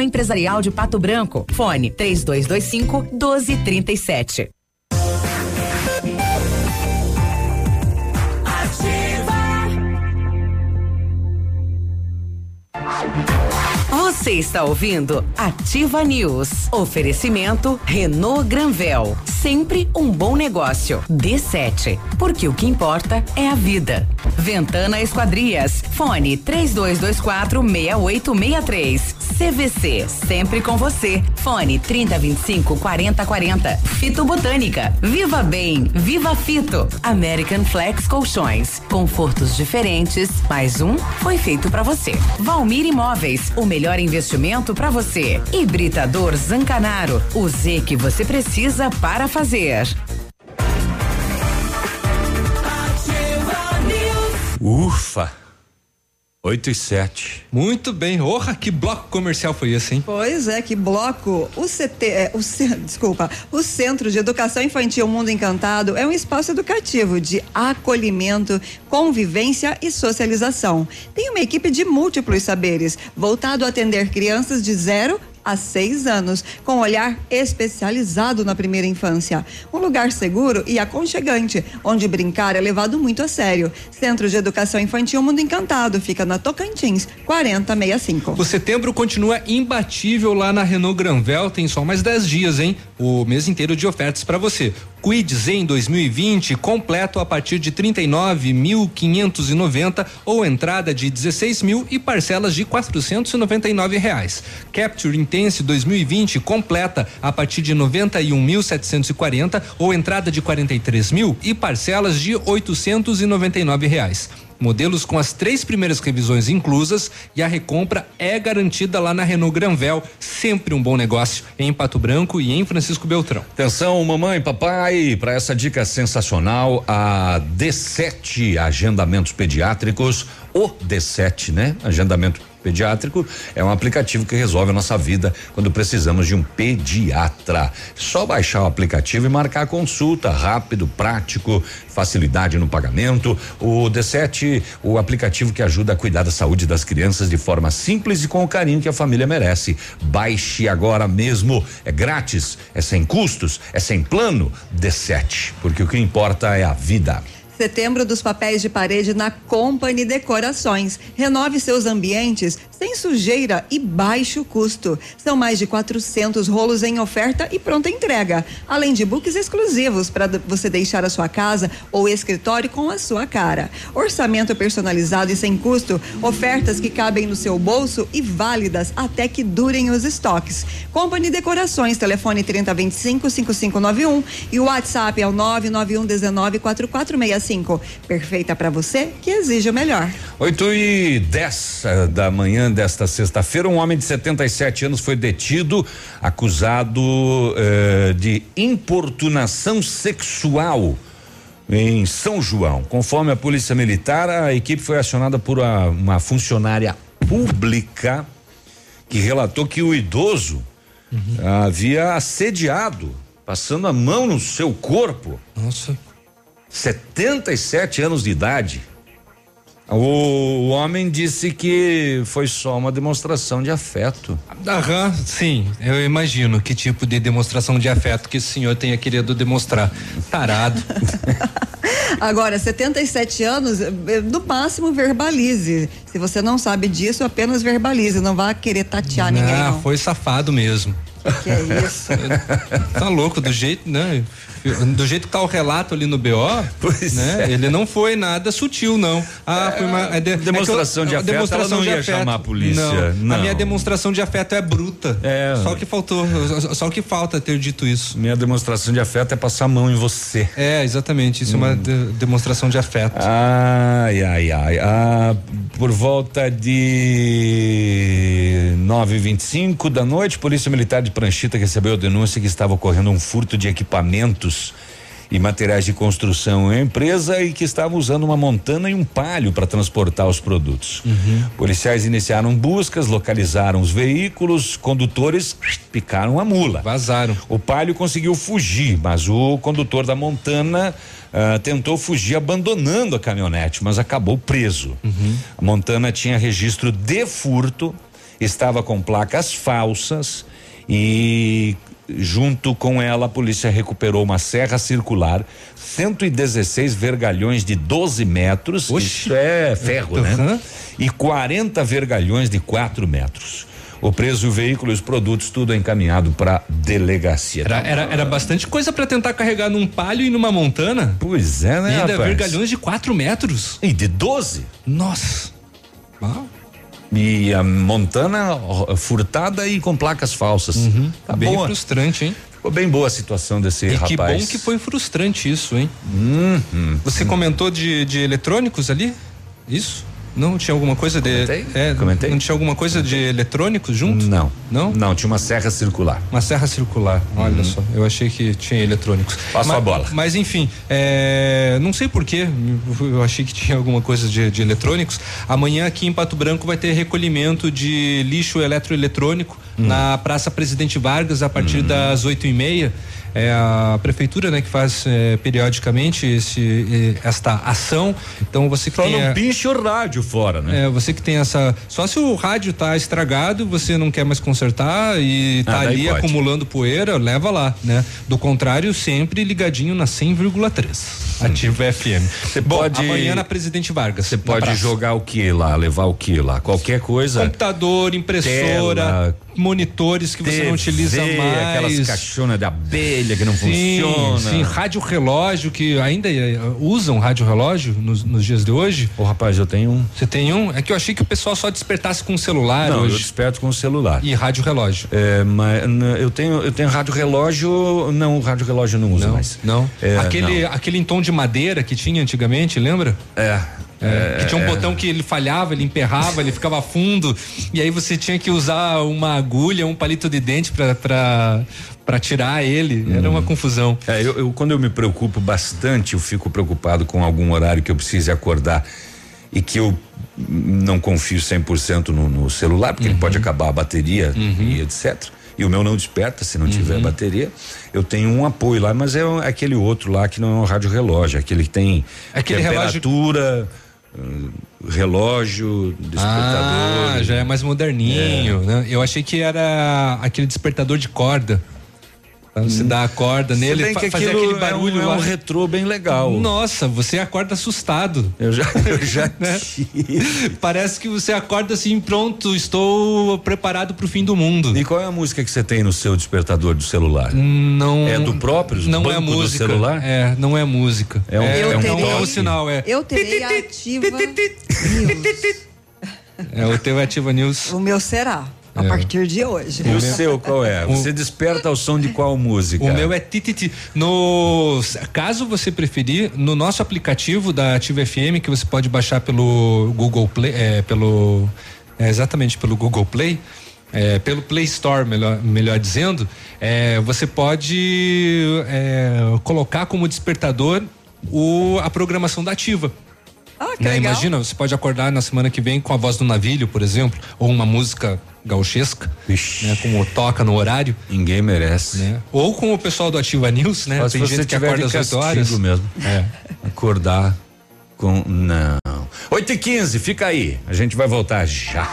Empresarial de Pato Branco. Fone 3225 1237. Você está ouvindo Ativa News. Oferecimento Renault Granvel. Sempre um bom negócio. D7. Porque o que importa é a vida. Ventana Esquadrias. Fone 3224 6863. CVC. Sempre com você. Fone 3025 4040. Fito Botânica. Viva Bem. Viva Fito. American Flex Colchões. Confortos diferentes. Mais um foi feito para você. Valmir Imóveis. O melhor investimento para você. Hibridador Zancanaro. O Z que você precisa para fazer. Ufa! 8 e 7. Muito bem. Orra, que bloco comercial foi esse, hein? Pois é, que bloco. O CT, é, o, [laughs] desculpa, o Centro de Educação Infantil Mundo Encantado é um espaço educativo de acolhimento, convivência e socialização. Tem uma equipe de múltiplos saberes, voltado a atender crianças de 0 há seis anos, com um olhar especializado na primeira infância. Um lugar seguro e aconchegante, onde brincar é levado muito a sério. Centro de Educação Infantil Mundo Encantado fica na Tocantins, 4065. O setembro continua imbatível lá na Renault Granvel, tem só mais dez dias, hein? O mês inteiro de ofertas para você. Quid Zen 2020 completo a partir de 39.590 ou entrada de 16 mil e parcelas de 499 reais. Capture Intense 2020 completa a partir de 91.740 ou entrada de 43 mil e parcelas de 899 reais. Modelos com as três primeiras revisões inclusas e a recompra é garantida lá na Renault Granvel. Sempre um bom negócio em Pato Branco e em Francisco Beltrão. Atenção, mamãe, papai, para essa dica sensacional, a D7 Agendamentos Pediátricos, o D7, né? Agendamento pediátrico é um aplicativo que resolve a nossa vida quando precisamos de um pediatra. Só baixar o aplicativo e marcar a consulta, rápido, prático, facilidade no pagamento. O D7, o aplicativo que ajuda a cuidar da saúde das crianças de forma simples e com o carinho que a família merece. Baixe agora mesmo, é grátis, é sem custos, é sem plano. D7, porque o que importa é a vida. Setembro dos papéis de parede na Company Decorações. Renove seus ambientes sem sujeira e baixo custo. São mais de 400 rolos em oferta e pronta entrega, além de books exclusivos para você deixar a sua casa ou escritório com a sua cara. Orçamento personalizado e sem custo, ofertas que cabem no seu bolso e válidas até que durem os estoques. Company Decorações, telefone 3025 5591 e o WhatsApp é o 991 19 4465. Perfeita para você que exige o melhor. 8 e 10 eh, da manhã desta sexta-feira, um homem de 77 anos foi detido, acusado eh, de importunação sexual em São João. Conforme a Polícia Militar, a equipe foi acionada por a- uma funcionária pública que relatou que o idoso havia assediado, passando a mão no seu corpo. Nossa. 77 anos de idade. O homem disse que foi só uma demonstração de afeto. Aham, sim, eu imagino que tipo de demonstração de afeto que o senhor tenha querido demonstrar. Tarado. [laughs] Agora, 77 anos, eh, no máximo verbalize. Se você não sabe disso, apenas verbalize. Não vá querer tatear ninguém. Ah, Não. foi safado mesmo. Que é isso? [laughs] Tá louco, do jeito, né? Do jeito que tá o relato ali no BO, né? é. Ele não foi nada sutil, não. Ah, foi uma é de- Demonstração é que de eu- afeto, ela não de ia chamar a polícia. Não. Não. A minha demonstração de afeto é bruta. É. Só que faltou, só que falta ter dito isso. Minha demonstração de afeto é passar a mão em você. É, exatamente. Isso é Hum. uma de- demonstração de afeto. Ai, ai, ai. Ah, por volta de 9h25 da noite, Polícia Militar de Pranchita recebeu a denúncia que estava ocorrendo um furto de equipamentos e materiais de construção em empresa e que estavam usando uma montana e um palio para transportar os produtos. Policiais iniciaram buscas, localizaram os veículos, condutores picaram a mula. Vazaram. O palio conseguiu fugir, mas o condutor da montana ah, tentou fugir abandonando a caminhonete, mas acabou preso. A montana tinha registro de furto, estava com placas falsas e junto com ela a polícia recuperou uma serra circular, 116 vergalhões de 12 metros, isso é ferro, né? Uhum. E 40 vergalhões de 4 metros. O preso, o veículo e os produtos, tudo encaminhado para delegacia. Era, era, era bastante coisa para tentar carregar num palio e numa montana. Pois é, né? E ainda rapaz? vergalhões de 4 metros. E de 12? Nossa. Ah. E a montana furtada e com placas falsas. Tá Bem boa. frustrante, hein? Ficou bem boa a situação desse E rapaz. que bom que foi frustrante isso, hein? Uhum. Você comentou de, de eletrônicos ali? Isso? Não tinha alguma coisa de. Comentei? É, Comentei? Não tinha alguma coisa de eletrônicos junto? Não. Não? Não, tinha uma serra circular. Uma serra circular, olha Uhum. só. Eu achei que tinha eletrônicos. Passa a bola. Mas enfim, é, não sei porquê, eu achei que tinha alguma coisa de, de eletrônicos. Amanhã aqui em Pato Branco vai ter recolhimento de lixo eletroeletrônico Hum. na Praça Presidente Vargas a partir das oito e meia. É a prefeitura, né, que faz é, periodicamente esse, esta ação. Então você que Só tem não a- pinche o rádio fora, né? é, você que tem essa. Só se o rádio tá estragado, você não quer mais consertar e tá Ah, daí ali pode. acumulando poeira, leva lá, né? Do contrário, sempre ligadinho na 100,3. Ativa FM. Você pode- amanhã na Presidente Vargas. Você pode praça. jogar o que lá, levar o que lá? Qualquer coisa. Computador, impressora, Tela, monitores que você não TV, utiliza mais. Aquelas caixonas de abelha que não Sim, funciona. Sim, rádio relógio que ainda eh, usam rádio relógio nos, nos dias de hoje. Ô rapaz, eu tenho um. Você tem um? É que eu achei que o pessoal só despertasse com o celular Não, eu hoje. desperto com o celular. E rádio relógio. É, mas eu tenho, eu tenho rádio relógio. Não, rádio relógio eu não uso Não, mais. não. É, aquele, não. aquele em tom de madeira que tinha antigamente, lembra? É. É, que tinha um é. botão que ele falhava, ele emperrava, ele ficava fundo, e aí você tinha que usar uma agulha, um palito de dente pra, pra tirar ele. Era uma confusão. É, eu, eu- quando eu me preocupo bastante, eu fico preocupado com algum horário que eu precise acordar e que eu não confio 100% no, no celular, porque Uhum. ele pode acabar a bateria e etc. E o meu não desperta se não Uhum. tiver bateria. Eu tenho um apoio lá, mas é um- aquele outro lá que não é um rádio relógio, aquele que tem Aquele relógio- temperatura, hum, relógio, despertador. Ah, já é mais moderninho, né? Eu achei que era aquele despertador de corda. Pra você dar a corda Se nele bem fa- que fazer aquele barulho é um, é um retrô bem legal. Nossa, você acorda assustado. Eu já, [laughs] eu já né? Parece que você acorda assim, pronto, estou preparado pro fim do mundo. E qual é a música que você tem no seu despertador do celular? Não. É do próprio Não banco é do música. celular? É, não é música. É um- é, é um não é o sinal, é. Eu terei a ativa news. É o teu Ativa News. O meu será, a É. partir de hoje. E o seu qual é? [laughs] Você desperta ao som de qual música? O meu é tititi. No caso você preferir, no nosso aplicativo da Ativa FM que você pode baixar pelo Google Play, é, pelo é, exatamente pelo Google Play, é, pelo Play Store, melhor, melhor dizendo, é, você pode é, colocar como despertador o, a programação da Ativa. Ah, que Né? legal. Imagina, você pode acordar na semana que vem com a voz do navilho, por exemplo, ou uma música gauchesca, né? Como toca no horário. Ninguém merece. Né? Ou com o pessoal do Ativa News, né? Se Tem você gente que tiver acorda de às 8 horas. mesmo. É. Acordar com. Não. 8 e 15 fica aí. A gente vai voltar já.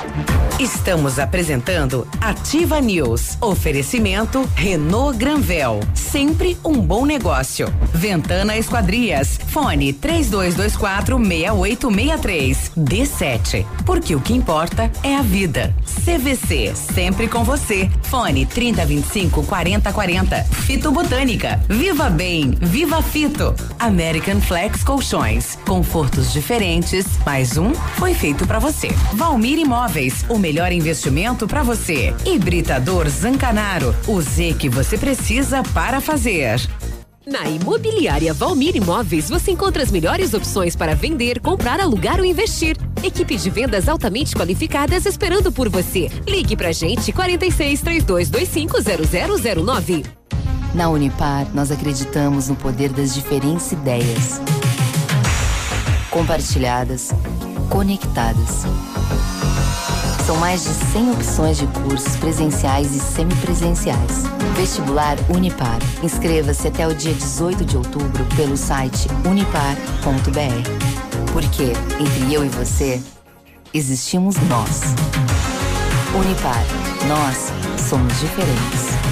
Estamos apresentando Ativa News. Oferecimento Renault Granvel. Sempre um bom negócio. Ventana Esquadrias. Fone 3224 6863. D7. Porque o que importa é a vida. CVC. Sempre com você. Fone 3025 4040. Fito Botânica. Viva Bem. Viva Fito. American Flex Colchões. Confortos diferentes. Mais um foi feito para você. Valmir Imóveis. O melhor investimento para você. Hibridador Zancanaro. O Z que você precisa para fazer. Na Imobiliária Valmir Imóveis, você encontra as melhores opções para vender, comprar, alugar ou investir. Equipe de vendas altamente qualificadas esperando por você. Ligue pra gente 46 3225 0009. Na Unipar, nós acreditamos no poder das diferentes ideias. Compartilhadas, conectadas. São mais de 100 opções de cursos presenciais e semipresenciais. Vestibular Unipar. Inscreva-se até o dia 18 de outubro pelo site unipar.br. Porque entre eu e você, existimos nós. Unipar. Nós somos diferentes.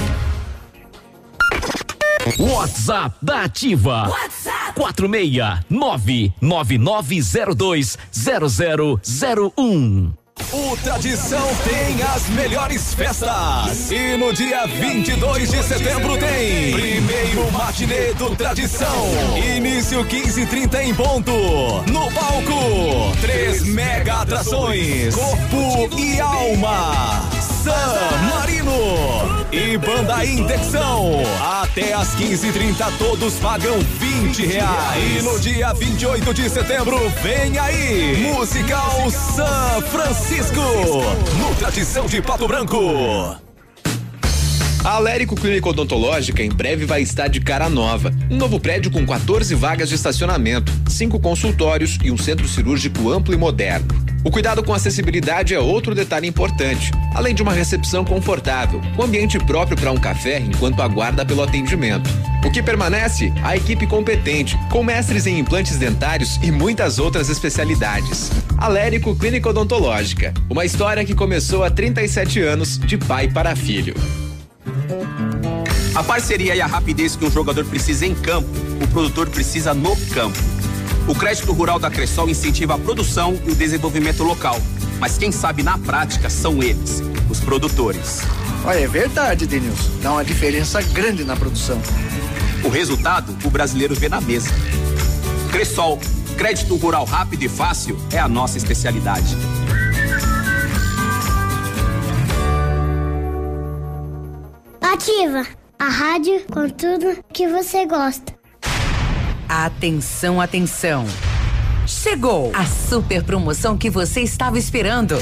WhatsApp da Ativa. WhatsApp 46 99902 0001. O Tradição tem as melhores festas. E no dia 22 de setembro tem primeiro matinê do Tradição. Início 15:30 em ponto. No palco, três mega atrações: Corpo e Alma. San Marino e Banda Indexão. Até às 15h30 todos pagam 20 reais. E no dia 28 de setembro, vem aí, Musical San Francisco, no Tradição de Pato Branco. A Alérico Clínica Odontológica em breve vai estar de cara nova. Um novo prédio com 14 vagas de estacionamento, cinco consultórios e um centro cirúrgico amplo e moderno. O cuidado com acessibilidade é outro detalhe importante, além de uma recepção confortável, com ambiente próprio para um café enquanto aguarda pelo atendimento. O que permanece? A equipe competente, com mestres em implantes dentários e muitas outras especialidades. Alérico Clínica Odontológica, uma história que começou há 37 anos, de pai para filho. A parceria e a rapidez que um jogador precisa em campo, o produtor precisa no campo. O crédito rural da Cressol incentiva a produção e o desenvolvimento local. Mas quem sabe na prática são eles, os produtores. Olha, é verdade, Denilson. Dá uma diferença grande na produção. O resultado, o brasileiro vê na mesa. Cressol, crédito rural rápido e fácil é a nossa especialidade. Ativa a rádio com tudo que você gosta. Atenção, atenção. Chegou a super promoção que você estava esperando.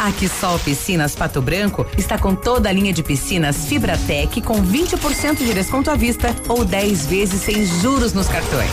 A Quissol Piscinas Pato Branco está com toda a linha de piscinas Fibratec com 20% de desconto à vista ou 10 vezes sem juros nos cartões.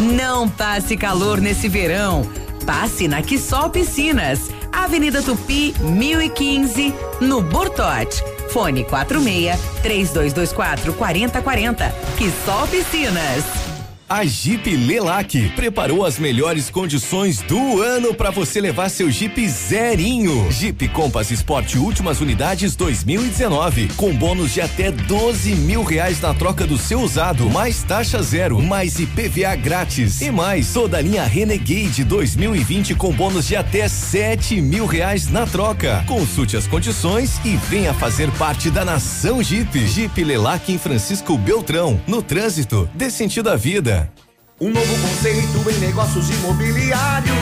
Não passe calor nesse verão. Passe na Quissol Piscinas, Avenida Tupi, 1015, no Bortote. Fone 46 3224 4040. Quissol Piscinas. A Jeep Lelac preparou as melhores condições do ano para você levar seu Jeep zerinho. Jeep Compass Sport últimas unidades 2019 com bônus de até 12 mil reais na troca do seu usado, mais taxa zero, mais IPVA grátis e mais toda a linha Renegade 2020 com bônus de até 7 mil reais na troca. Consulte as condições e venha fazer parte da nação Jeep. Jeep Lelac em Francisco Beltrão, no trânsito, dê sentido à vida. Um novo conceito em negócios imobiliários.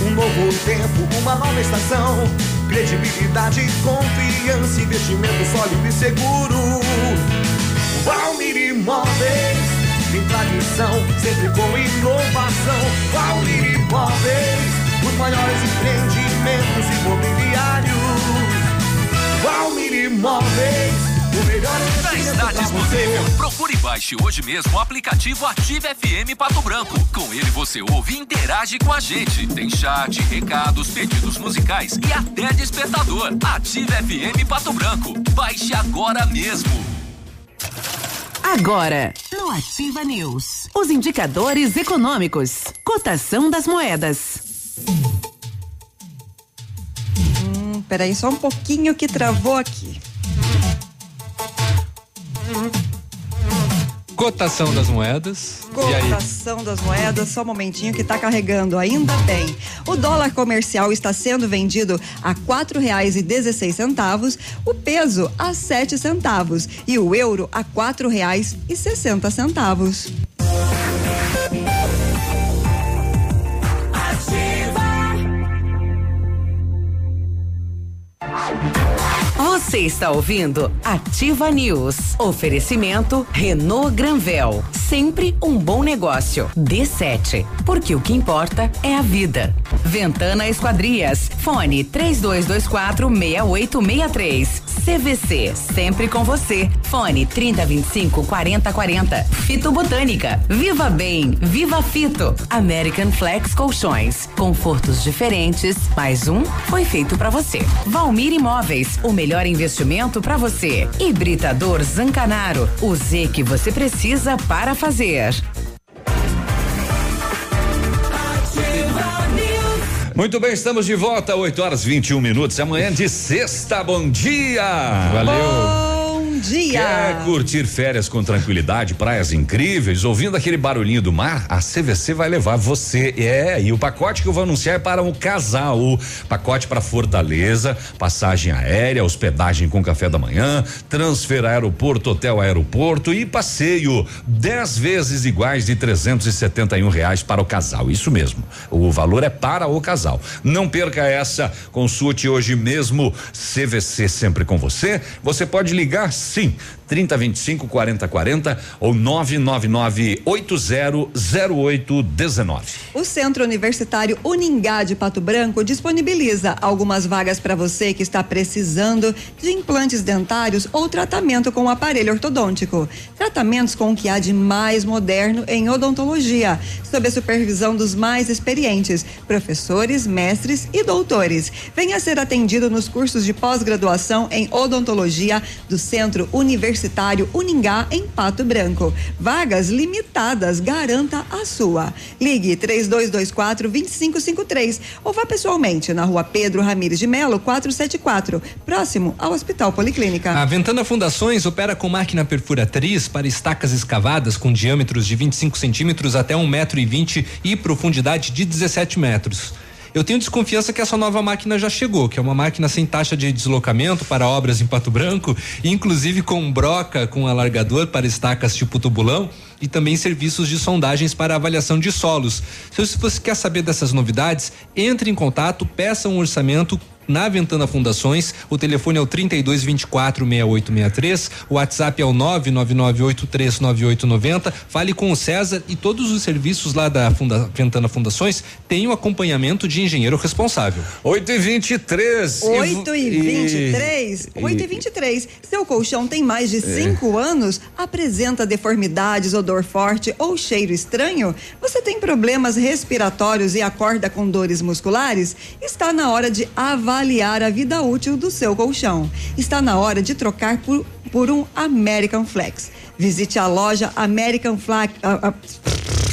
Um novo tempo, uma nova estação. Credibilidade, confiança, investimento sólido e seguro. Valmir Imóveis, tem tradição, sempre com inovação. Valmir Imóveis, os maiores empreendimentos imobiliários. Valmir Imóveis. Já está disponível. Procure e baixe hoje mesmo o aplicativo Ative FM Pato Branco. Com ele você ouve e interage com a gente. Tem chat, recados, pedidos musicais e até despertador. Ative FM Pato Branco. Baixe agora mesmo. Agora, no Ativa News, os indicadores econômicos, cotação das moedas. Hum, peraí, só um pouquinho que travou aqui. Cotação das moedas. Cotação das moedas, só um momentinho que tá carregando, ainda bem. O dólar comercial está sendo vendido a quatro reais e dezesseis centavos, o peso a sete centavos e o euro a quatro reais e sessenta centavos. Você está ouvindo Ativa News. Oferecimento Renault Granvel. Sempre um bom negócio. D7. Porque o que importa é a vida. Ventana Esquadrias. Fone 3224 6863. CVC. Sempre com você. Fone 3025 4040. Fito Botânica. Viva Bem. Viva Fito. American Flex Colchões. Confortos diferentes. Mais um foi feito para você. Valmir Imóveis. O melhor investimento para você. Hibridador Zancanaro. O Z que você precisa para fazer. Muito bem, estamos de volta, 8 horas 21 minutos. Amanhã de sexta, bom dia! Valeu! Bom dia. Quer curtir férias com tranquilidade, praias incríveis, ouvindo aquele barulhinho do mar? A CVC vai levar você. É, e o pacote que eu vou anunciar é para um casal. Pacote para Fortaleza, passagem aérea, hospedagem com café da manhã, transfer aeroporto, hotel aeroporto e passeio. 10 vezes iguais de 371 reais para o casal. Isso mesmo. O valor é para o casal. Não perca essa. Consulte hoje mesmo. CVC sempre com você. Você pode ligar sim. 3025 4040 ou 999 800819. O Centro Universitário Uningá de Pato Branco disponibiliza algumas vagas para você que está precisando de implantes dentários ou tratamento com aparelho ortodôntico. Tratamentos com o que há de mais moderno em odontologia, sob a supervisão dos mais experientes, professores, mestres e doutores. Venha ser atendido nos cursos de pós-graduação em odontologia do Centro Universitário Universitário Uningá, em Pato Branco. Vagas limitadas, garanta a sua. Ligue 3224 2553 ou vá pessoalmente na rua Pedro Ramires de Melo, 474, próximo ao Hospital Policlínica. A Ventana Fundações opera com máquina perfuratriz para estacas escavadas com diâmetros de 25 centímetros até um metro e vinte e profundidade de 17 metros. Eu tenho desconfiança que essa nova máquina já chegou, que é uma máquina sem taxa de deslocamento para obras em Pato Branco, inclusive com broca com alargador para estacas tipo tubulão e também serviços de sondagens para avaliação de solos. Se você quer saber dessas novidades, entre em contato, peça um orçamento na Ventana Fundações. O telefone é o 32 24 6863, o WhatsApp é o 999839890. Fale com o César e todos os serviços lá da Funda, Ventana Fundações têm o acompanhamento de engenheiro responsável. 8 e 23 8 e 23 e, 8 e 23 Seu colchão tem mais de 5 é. anos? Apresenta deformidades, odor forte ou cheiro estranho? Você tem problemas respiratórios e acorda com dores musculares? Está na hora de avaliar avaliar a vida útil do seu colchão. Está na hora de trocar por, por um American Flex. Visite a loja American Flex. Uh, uh,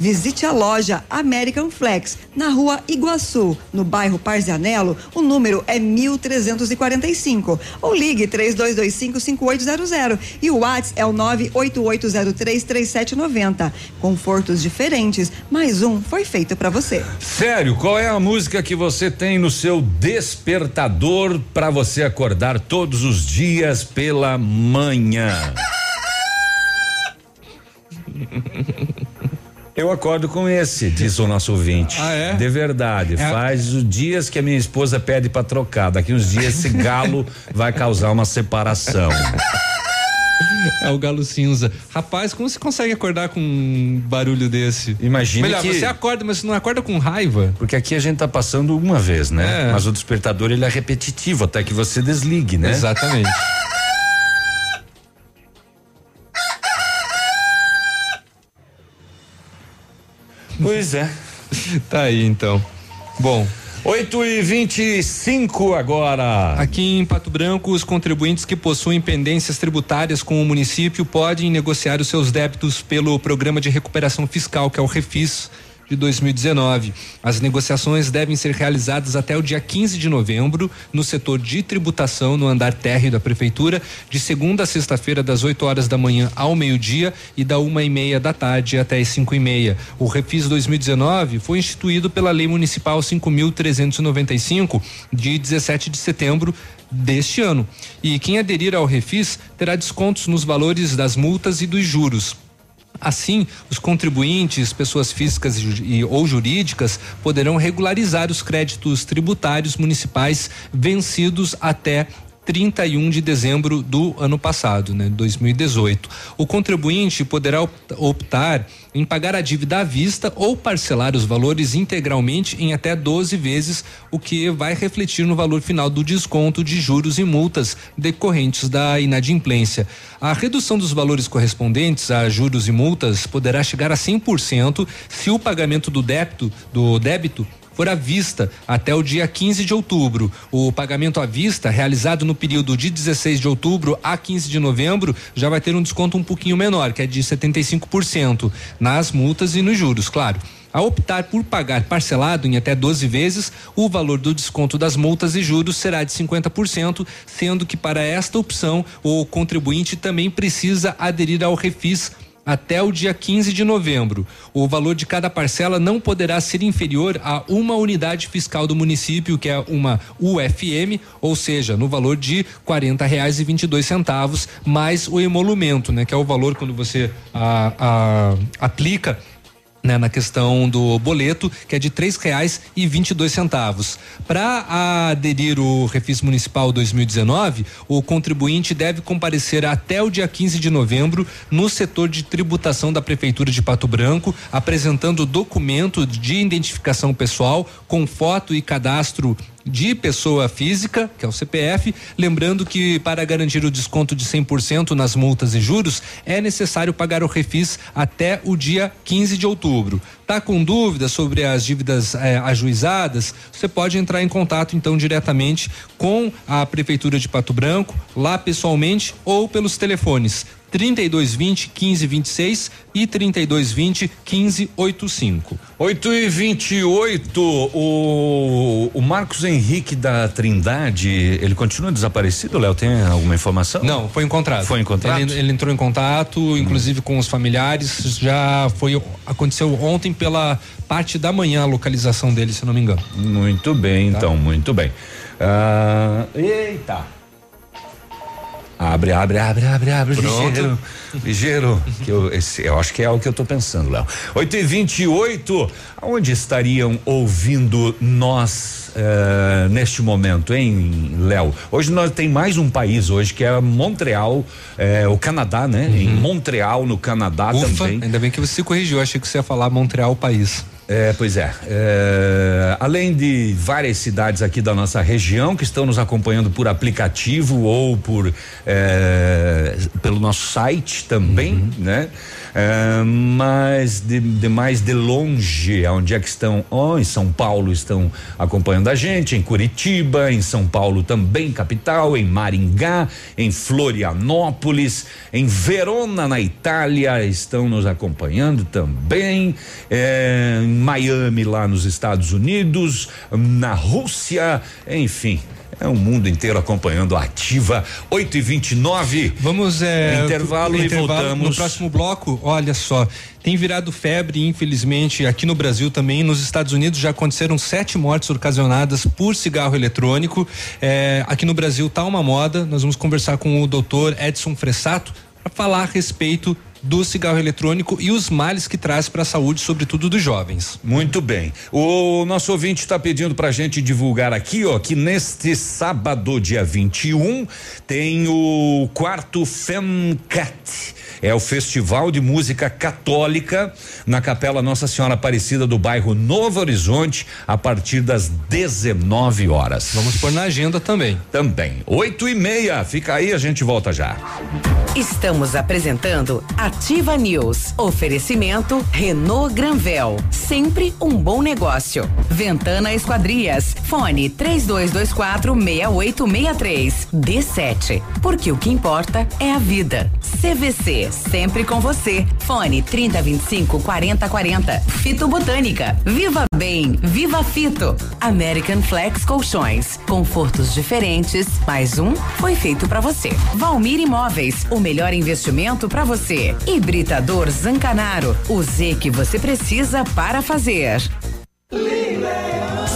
Visite a loja American Flex, na rua Iguaçu, no bairro Parzianello. O número é 1345. Ou ligue 3225-5800. E o WhatsApp é o 988033790. Confortos diferentes, mais um foi feito para você. Sério, qual é a música que você tem no seu despertador para você acordar todos os dias pela manhã? [laughs] Eu acordo com esse, diz o nosso ouvinte. Ah, é? De verdade. É. Faz os dias que a minha esposa pede para trocar. Daqui uns dias esse galo vai causar uma separação. [laughs] É o galo cinza. Rapaz, como você consegue acordar com um barulho desse? Imagina Melhor, que... você acorda, mas não acorda com raiva. Porque aqui a gente tá passando uma vez, né? É. Mas o despertador ele é repetitivo até que você desligue, né? Exatamente. Pois é. [laughs] tá aí então. Bom. 8 e 25 agora. Aqui em Pato Branco, os contribuintes que possuem pendências tributárias com o município podem negociar os seus débitos pelo Programa de Recuperação Fiscal, que é o Refis de 2019. As negociações devem ser realizadas até o dia 15 de novembro no setor de tributação no andar térreo da prefeitura, de segunda a sexta-feira das 8 horas da manhã ao meio-dia e da uma e meia da tarde até as cinco e meia. O Refis 2019 foi instituído pela Lei Municipal 5.395 de 17 de setembro deste ano. E quem aderir ao Refis terá descontos nos valores das multas e dos juros. Assim, os contribuintes, pessoas físicas e, ou jurídicas, poderão regularizar os créditos tributários municipais vencidos até 31 de dezembro do ano passado, né, 2018. O contribuinte poderá optar em pagar a dívida à vista ou parcelar os valores integralmente em até 12 vezes, o que vai refletir no valor final do desconto de juros e multas decorrentes da inadimplência. A redução dos valores correspondentes a juros e multas poderá chegar a 100% se o pagamento do débito do débito for à vista até o dia 15 de outubro. O pagamento à vista, realizado no período de 16 de outubro a 15 de novembro, já vai ter um desconto um pouquinho menor, que é de 75% nas multas e nos juros, claro. A optar por pagar parcelado em até 12 vezes, o valor do desconto das multas e juros será de 50%, sendo que para esta opção o contribuinte também precisa aderir ao refis até o dia 15 de novembro. O valor de cada parcela não poderá ser inferior a uma unidade fiscal do município, que é uma UFM, ou seja, no valor de quarenta reais e vinte e dois centavos, mais o emolumento, né? Que é o valor quando você a, a, aplica né, na questão do boleto, que é de três reais e vinte e dois centavos. Para aderir o Refis Municipal 2019, o contribuinte deve comparecer até o dia 15 de novembro no setor de tributação da Prefeitura de Pato Branco, apresentando documento de identificação pessoal com foto e cadastro de pessoa física, que é o CPF, lembrando que para garantir o desconto de 100% nas multas e juros, é necessário pagar o refis até o dia 15 de outubro. Tá com dúvidas sobre as dívidas eh, ajuizadas? Você pode entrar em contato então diretamente com a prefeitura de Pato Branco, lá pessoalmente ou pelos telefones 3220 1526 e 3220 1585. 8 e 28 o, o Marcos Henrique da Trindade, ele continua desaparecido, Léo? Tem alguma informação? Não, foi encontrado. Foi encontrado? Ele, ele entrou em contato, inclusive hum. com os familiares, já foi, aconteceu ontem pela parte da manhã a localização dele, se não me engano. Muito bem, tá? então, muito bem. Ah, eita. Abre, abre, abre, abre, abre, Pronto. ligeiro, ligeiro, que eu, esse, eu acho que é o que eu estou pensando, Léo. 8 e 28 onde estariam ouvindo nós uh, neste momento, hein, Léo? Hoje nós tem mais um país hoje que é Montreal, uh, o Canadá, né? Uhum. Em Montreal, no Canadá Ufa, também. Ainda bem que você corrigiu, achei que você ia falar Montreal, país. É, pois é, é, Além de várias cidades aqui da nossa região que estão nos acompanhando por aplicativo ou por é, pelo nosso site também, uhum. né? É, mas de, de, mais de longe, onde é que estão? Oh, em São Paulo estão acompanhando a gente, em Curitiba, em São Paulo também, capital, em Maringá, em Florianópolis, em Verona, na Itália, estão nos acompanhando também, é, em Miami, lá nos Estados Unidos, na Rússia, enfim. É o mundo inteiro acompanhando a ativa 8 e 29 Vamos é, intervalo, intervalo e voltamos. No próximo bloco, olha só, tem virado febre, infelizmente, aqui no Brasil também. Nos Estados Unidos já aconteceram sete mortes ocasionadas por cigarro eletrônico. É, aqui no Brasil tá uma moda. Nós vamos conversar com o doutor Edson Fressato para falar a respeito do cigarro eletrônico e os males que traz para a saúde, sobretudo dos jovens. Muito bem. O nosso ouvinte está pedindo para a gente divulgar aqui, ó, que neste sábado, dia 21, tem o quarto FEMCAT é o Festival de Música Católica na Capela Nossa Senhora Aparecida do bairro Novo Horizonte a partir das 19 horas. Vamos pôr na agenda também. Também. Oito e meia. Fica aí, a gente volta já. Estamos apresentando Ativa News. Oferecimento Renault Granvel. Sempre um bom negócio. Ventana Esquadrias. Fone 3224 6863. D7. Porque o que importa é a vida. CVC sempre com você. Fone 3025 4040. Fito Botânica. Viva Bem, Viva Fito. American Flex Colchões. Confortos diferentes. Mais um foi feito para você. Valmir Imóveis, o melhor investimento para você. Hibridador Zancanaro, o Z que você precisa para fazer.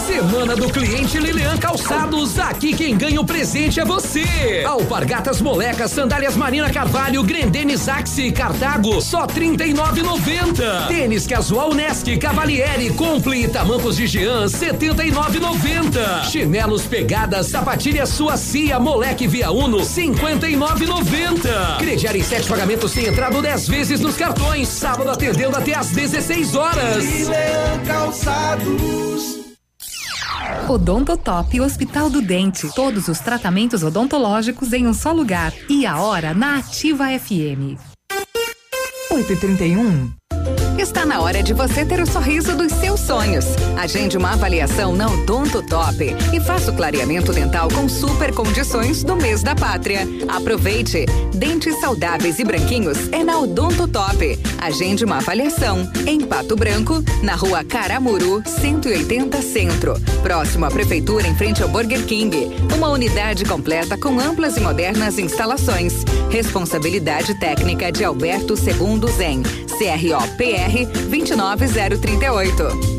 Semana do cliente Lilian Calçados. Aqui quem ganha o presente é você. Alpargatas Molecas, Sandálias Marina Carvalho, Grendene Saxi, Cartago, só trinta e. Tênis Casual Nesc, Cavalieri, Compli, Tamancos de Jean, setenta e. Chinelos Pegadas, Sapatilha Suacia, Moleque Via Uno, cinquenta e. Crediar em sete pagamentos sem entrada dez vezes nos cartões. Sábado atendendo até às 16 horas. Lilian Calçados. Odontotop Hospital do Dente. Todos os tratamentos odontológicos em um só lugar. E a hora na Ativa FM. 8 e 31 Está na hora de você ter o sorriso dos seus sonhos. Agende uma avaliação na Odonto Top e faça o clareamento dental com super condições do mês da pátria. Aproveite. Dentes saudáveis e branquinhos é na Odonto Top. Agende uma avaliação em Pato Branco, na rua Caramuru, 180 Centro. Próximo à Prefeitura, em frente ao Burger King. Uma unidade completa com amplas e modernas instalações. Responsabilidade técnica de Alberto Segundo Zen. CROPR 29038.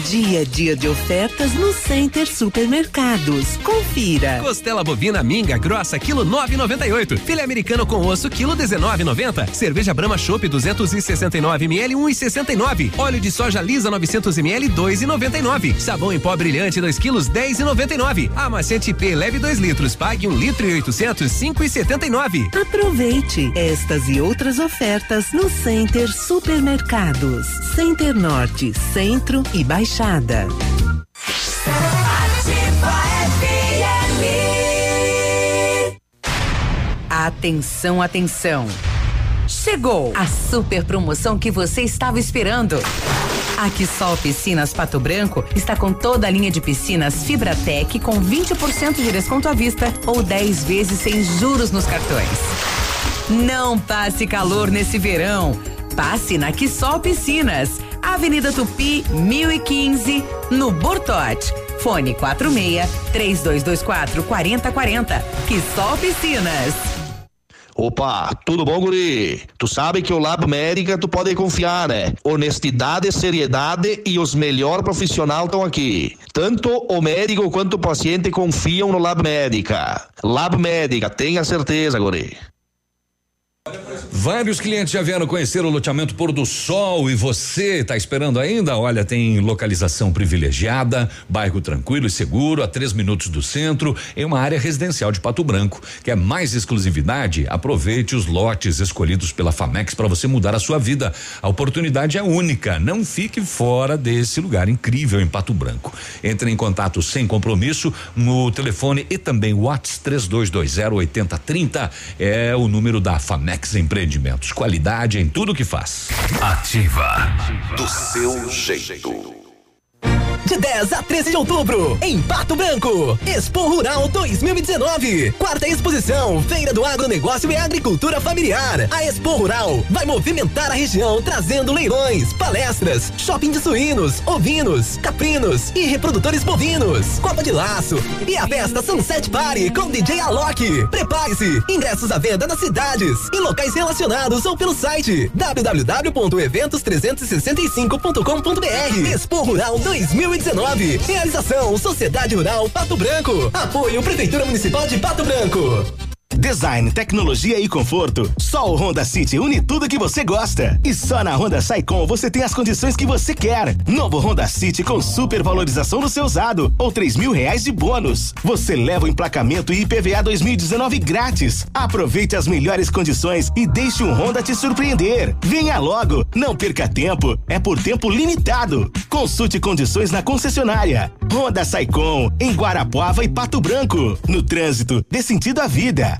Dia é dia de ofertas no Center Supermercados. Confira. Costela bovina minga grossa quilo 9,98. Filé americano com osso quilo 19,90. Cerveja Brahma Chopp 269 ml 1,69. Óleo de soja lisa 900 ml 2,99. Sabão em pó brilhante 2 quilos 10,99. Amaciante P leve 2 litros pague 1 litro e 800 5,79. Aproveite estas e outras ofertas no Center Supermercados. Center Norte, Centro e Baixada. Atenção, atenção. Chegou a super promoção que você estava esperando. A Quissol Piscinas Pato Branco está com toda a linha de piscinas Fibratec com 20% de desconto à vista ou 10 vezes sem juros nos cartões. Não passe calor nesse verão. Passe na Quissol Piscinas, Avenida Tupi, 1015, no Bortote. Fone 46 3224 4040. Quissol Piscinas. Opa, tudo bom, guri? Tu sabe que o Lab Médica tu pode confiar, né? Honestidade, seriedade e os melhores profissionais estão aqui. Tanto o médico quanto o paciente confiam no Lab Médica. Lab Médica, tenha certeza, guri. Vários clientes já vieram conhecer o loteamento Pôr do Sol e você está esperando ainda? Olha, tem localização privilegiada, bairro tranquilo e seguro, a três minutos do centro, em uma área residencial de Pato Branco. Quer mais exclusividade? Aproveite os lotes escolhidos pela Famex para você mudar a sua vida. A oportunidade é única. Não fique fora desse lugar incrível em Pato Branco. Entre em contato sem compromisso no telefone e também WhatsApp 3220 8030 é o número da Famex Empreendimentos. Qualidade em tudo que faz. Ativa. Do seu jeito. De 10 a 13 de outubro, em Pato Branco, Expo Rural 2019. Quarta exposição, Feira do Agronegócio e Agricultura Familiar. A Expo Rural vai movimentar a região, trazendo leilões, palestras, shopping de suínos, ovinos, caprinos e reprodutores bovinos. Copa de laço e a festa Sunset Party com DJ Alok. Prepare-se, ingressos à venda nas cidades e locais relacionados ou pelo site www.eventos365.com.br. Expo Rural 2019. Realização Sociedade Rural Pato Branco. Apoio Prefeitura Municipal de Pato Branco. Design, tecnologia e conforto. Só o Honda City une tudo que você gosta. E só na Honda Saicom você tem as condições que você quer. Novo Honda City com super valorização no seu usado ou três mil reais de bônus. Você leva o emplacamento e IPVA 2019 grátis. Aproveite as melhores condições e deixe um Honda te surpreender. Venha logo, não perca tempo. É por tempo limitado. Consulte condições na concessionária. Honda Saicom em Guarapuava e Pato Branco. No trânsito, dê sentido à vida.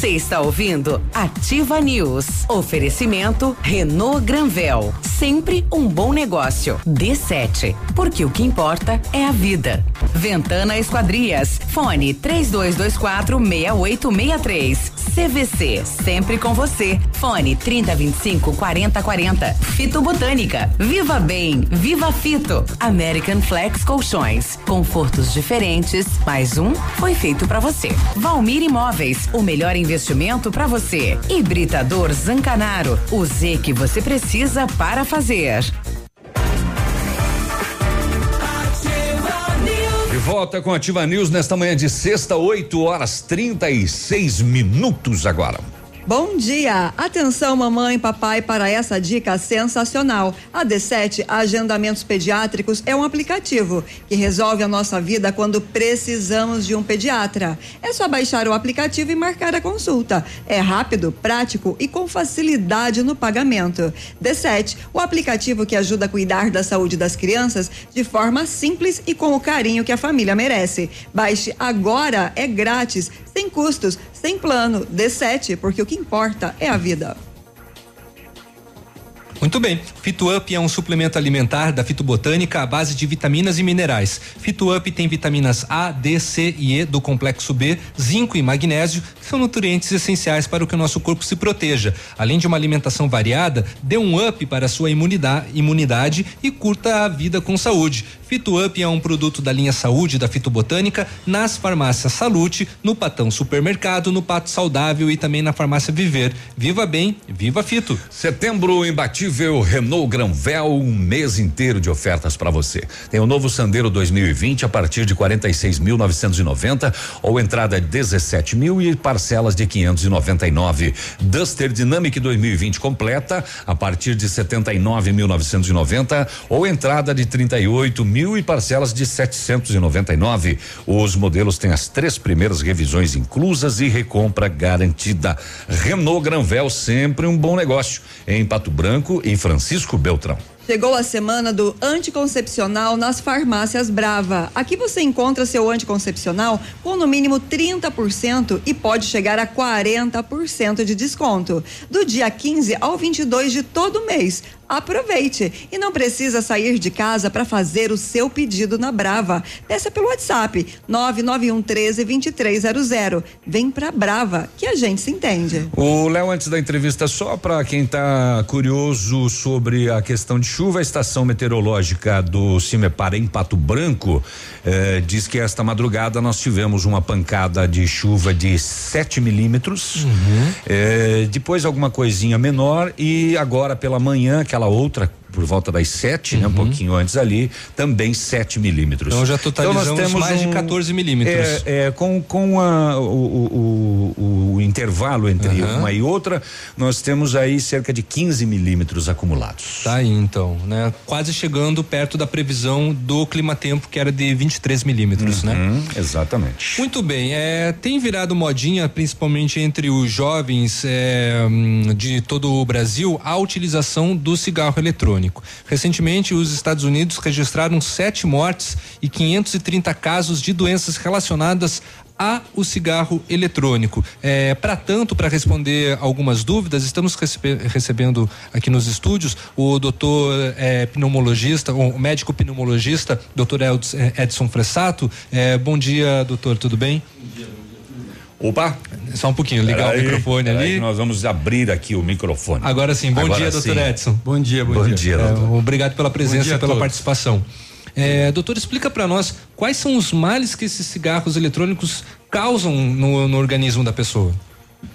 Você está ouvindo Ativa News. Oferecimento Renault Granvel. Sempre um bom negócio. D7. Porque o que importa é a vida. Ventana Esquadrias. Fone 3224 6863. CVC. Sempre com você. Fone 3025 4040. Fito Botânica. Viva Bem. Viva Fito. American Flex Colchões. Confortos diferentes. Mais um foi feito para você. Valmir Imóveis. O melhor investimento para você. Hibridador Zancanaro. O Z que você precisa para fazer. De volta com Ativa News nesta manhã de sexta, 8 horas 36 minutos agora. Bom dia! Atenção, mamãe e papai, para essa dica sensacional. A D7 Agendamentos Pediátricos é um aplicativo que resolve a nossa vida quando precisamos de um pediatra. É só baixar o aplicativo e marcar a consulta. É rápido, prático e com facilidade no pagamento. D7, o aplicativo que ajuda a cuidar da saúde das crianças de forma simples e com o carinho que a família merece. Baixe agora, é grátis, sem custos, sem plano. D7, porque o que importa é a vida. Muito bem. Fito Up é um suplemento alimentar da fitobotânica à base de vitaminas e minerais. Fito Up tem vitaminas A, D, C e E do complexo B, zinco e magnésio, que são nutrientes essenciais para que o nosso corpo se proteja. Além de uma alimentação variada, dê um up para a sua imunidade, e curta a vida com saúde. Fito Up é um produto da linha Saúde da Fitobotânica nas farmácias Salute, no Patão Supermercado, no Pato Saudável e também na farmácia Viver. Viva bem, viva Fito. Setembro imbatível Renault Granvel, um mês inteiro de ofertas para você. Tem o novo Sandero 2020 a partir de 46.990 ou entrada de 17 mil e parcelas de 599. Duster Dynamic 2020 completa a partir de 79.990 ou entrada de 38 mil mil e parcelas de 799. Os modelos têm as três primeiras revisões inclusas e recompra garantida. Renault Granvel, sempre um bom negócio. Em Pato Branco e Francisco Beltrão. Chegou a semana do anticoncepcional nas farmácias Brava. Aqui você encontra seu anticoncepcional com no mínimo 30% e pode chegar a 40% de desconto. Do dia 15 ao 22 de todo mês. Aproveite e não precisa sair de casa para fazer o seu pedido na Brava. Peça pelo WhatsApp 991 13 2300. Vem pra Brava que a gente se entende. O Léo, antes da entrevista, só para quem tá curioso sobre a questão de chuva, a estação meteorológica do Cimepar em Pato Branco eh, diz que esta madrugada nós tivemos uma pancada de chuva de 7 milímetros. Eh, depois alguma coisinha menor e agora pela manhã, aquela outra por volta das 7, né? Um pouquinho antes ali, também 7 milímetros. Então já totalizamos nós temos mais de um- 14 milímetros. É, é, com com a, o, o- o- o intervalo entre Aham. uma e outra, nós temos aí cerca de 15 milímetros acumulados. Tá aí então, né? Quase chegando perto da previsão do clima-tempo que era de 23 milímetros, né? Uhum, Exatamente. Muito bem, é, tem virado modinha, principalmente entre os jovens é, hum, de todo o Brasil, a utilização do cigarro eletrônico. Recentemente, os Estados Unidos registraram sete mortes e 530 casos de doenças relacionadas a o cigarro eletrônico. É, para tanto, para responder algumas dúvidas, estamos recebe- recebendo aqui nos estúdios o doutor é, pneumologista, o médico pneumologista, doutor Eds- Edson Fressato. É, bom dia, doutor, tudo bem? Opa! Só um pouquinho, ligar o microfone ali. que Nós vamos abrir aqui o microfone. Agora sim, bom Agora dia, doutor sim. Edson. Bom dia, bom, Bom dia. dia, É, doutor. obrigado pela presença e pela todos. participação. É, doutor, explica para nós quais são os males que esses cigarros eletrônicos causam no, no organismo da pessoa.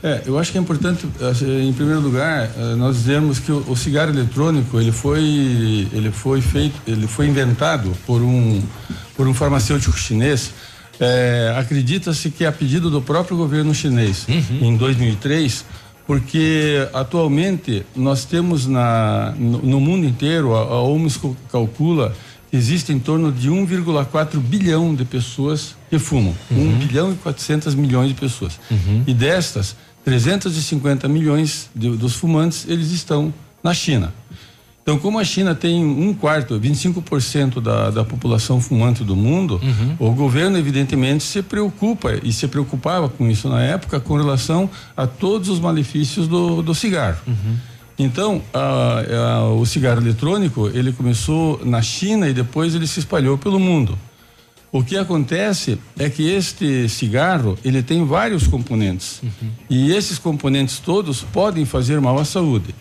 É, eu acho que é importante, assim, em primeiro lugar, eh, nós dizermos que o, o cigarro eletrônico ele foi, ele foi feito, ele foi inventado por um, por um farmacêutico chinês. Eh, Acredita-se que é a pedido do próprio governo chinês em 2003, porque atualmente nós temos na, no, no mundo inteiro a, a OMS cal- calcula que existe em torno de 1,4 bilhão de pessoas que fumam. 1 bilhão e 400 milhões de pessoas. E destas, 350 milhões de- dos fumantes, eles estão na China. Então, como a China tem um quarto, 25% da, da população fumante do mundo, o governo, evidentemente, se preocupa e se preocupava com isso na época com relação a todos os malefícios do, do cigarro. Então, a- a- o cigarro eletrônico, ele começou na China e depois ele se espalhou pelo mundo. O que acontece é que este cigarro, ele tem vários componentes. E esses componentes todos podem fazer mal à saúde.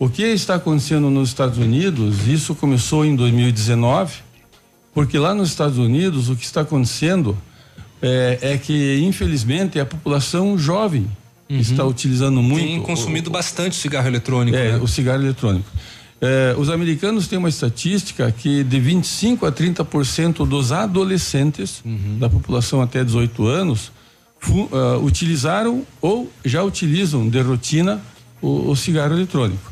O que está acontecendo nos Estados Unidos, isso começou em 2019, porque lá nos Estados Unidos o que está acontecendo é, é que, infelizmente, a população jovem está utilizando muito. Tem o- consumido bastante cigarro eletrônico. é, né? o cigarro eletrônico. É, os americanos têm uma estatística que de 25 a 30% dos adolescentes Uhum. da população até 18 anos fu- ah, utilizaram ou já utilizam de rotina o, o cigarro eletrônico.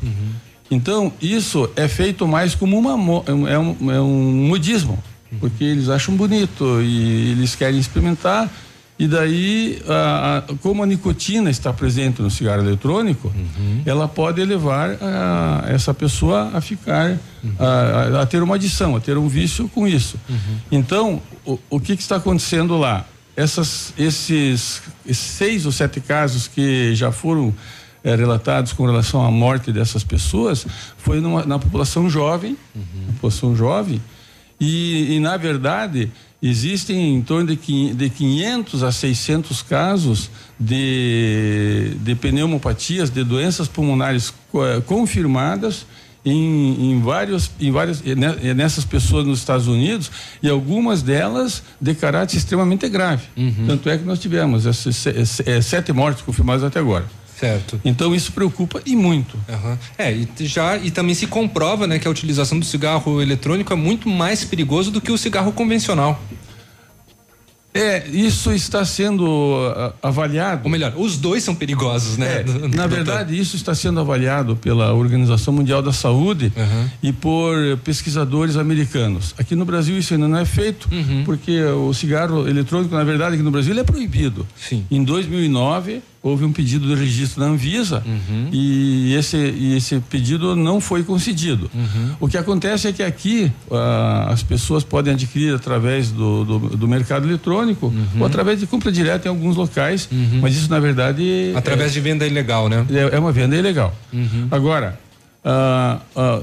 Então, isso é feito mais como uma, mo- é um, é um modismo, porque eles acham bonito e eles querem experimentar. E daí, a- a- como a nicotina está presente no cigarro eletrônico, ela pode levar a, essa pessoa a ficar, a, a- ter uma adição, a ter um vício com isso. Então, o, o que, que está acontecendo lá? Essas, esses, esses seis ou sete casos que já foram eh, relatados com relação à morte dessas pessoas foi numa- na população jovem, população jovem, e, e, na verdade existem em torno de, de 500 a 600 casos de, de pneumopatias, de doenças pulmonares eh, confirmadas em, em vários, em várias, ne- nessas pessoas nos Estados Unidos e algumas delas de caráter extremamente grave. Tanto é que nós tivemos se- eh, sete mortes confirmadas até agora. Certo. Então isso preocupa e muito. Aham. É, e já e também se comprova, né, que a utilização do cigarro eletrônico é muito mais perigoso do que o cigarro convencional. É, isso está sendo ah, avaliado. Ou melhor, os dois são perigosos, né? É, [laughs] na verdade, isso está sendo avaliado pela Organização Mundial da Saúde e por pesquisadores americanos. Aqui no Brasil isso ainda não é feito, porque o cigarro eletrônico, na verdade, aqui no Brasil ele é proibido. Em 2009 houve um pedido de registro na Anvisa e esse e esse pedido não foi concedido. O que acontece é que aqui ah, as pessoas podem adquirir através do, do, do mercado eletrônico ou através de compra direta em alguns locais, mas isso na verdade Através é, de venda ilegal, né? é, é uma venda ilegal. Agora, ah, ah,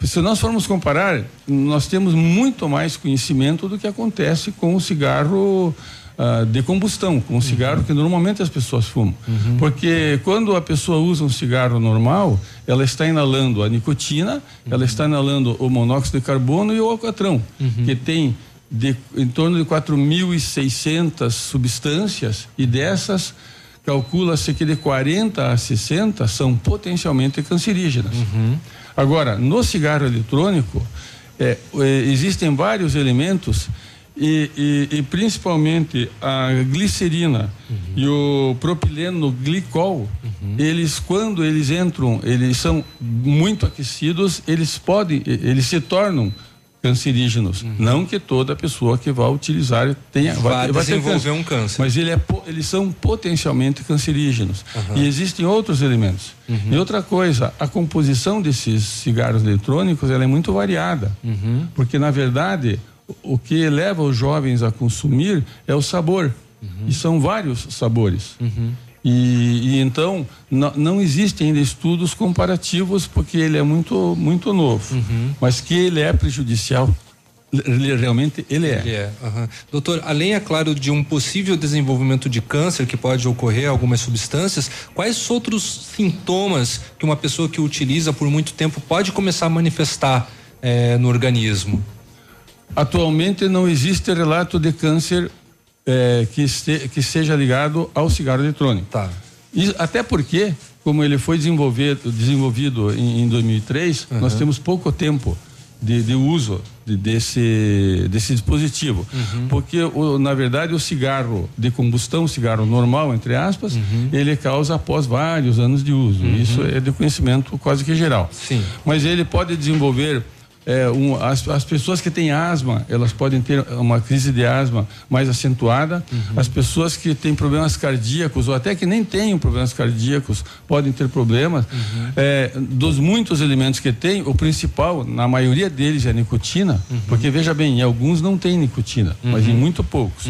se nós formos comparar, nós temos muito mais conhecimento do que acontece com o cigarro ah, de combustão, com o cigarro que normalmente as pessoas fumam. Porque quando a pessoa usa um cigarro normal, ela está inalando a nicotina, ela está inalando o monóxido de carbono e o alcatrão, que tem de, em torno de 4.600 substâncias e dessas calcula-se que de 40 a 60 são potencialmente cancerígenas. Agora, no cigarro eletrônico, é, é, existem vários elementos e, e- e principalmente a glicerina e o propileno glicol, eles quando eles entram, eles são muito aquecidos, eles podem, eles se tornam cancerígenos. Não que toda pessoa que vai utilizar tenha Vai ter desenvolver um câncer. Mas ele é, eles são potencialmente cancerígenos. E existem outros elementos. E outra coisa, a composição desses cigarros eletrônicos ela é muito variada. Porque, na verdade, o que leva os jovens a consumir é o sabor. E são vários sabores. E, e então não, não existem ainda estudos comparativos porque ele é muito muito novo, mas que ele é prejudicial, ele, realmente ele é. Ele é, aham. Doutor, além, é claro, de um possível desenvolvimento de câncer que pode ocorrer algumas substâncias, quais outros sintomas que uma pessoa que utiliza por muito tempo pode começar a manifestar eh, no organismo? Atualmente não existe relato de câncer eh, que, este- que seja ligado ao cigarro eletrônico. Tá. E, até porque, como ele foi desenvolvido, desenvolvido em, em 2003, nós temos pouco tempo de, de uso de- desse, desse dispositivo. Porque, o, na verdade, o cigarro de combustão, o cigarro normal, entre aspas, ele causa após vários anos de uso. Isso é de conhecimento quase que geral. Sim. Mas ele pode desenvolver é, um, as, as pessoas que têm asma, elas podem ter uma crise de asma mais acentuada. As pessoas que têm problemas cardíacos, ou até que nem tenham problemas cardíacos, podem ter problemas. É, dos muitos elementos que tem, o principal, na maioria deles, é a nicotina, porque veja bem, em alguns não tem nicotina, mas em muito poucos.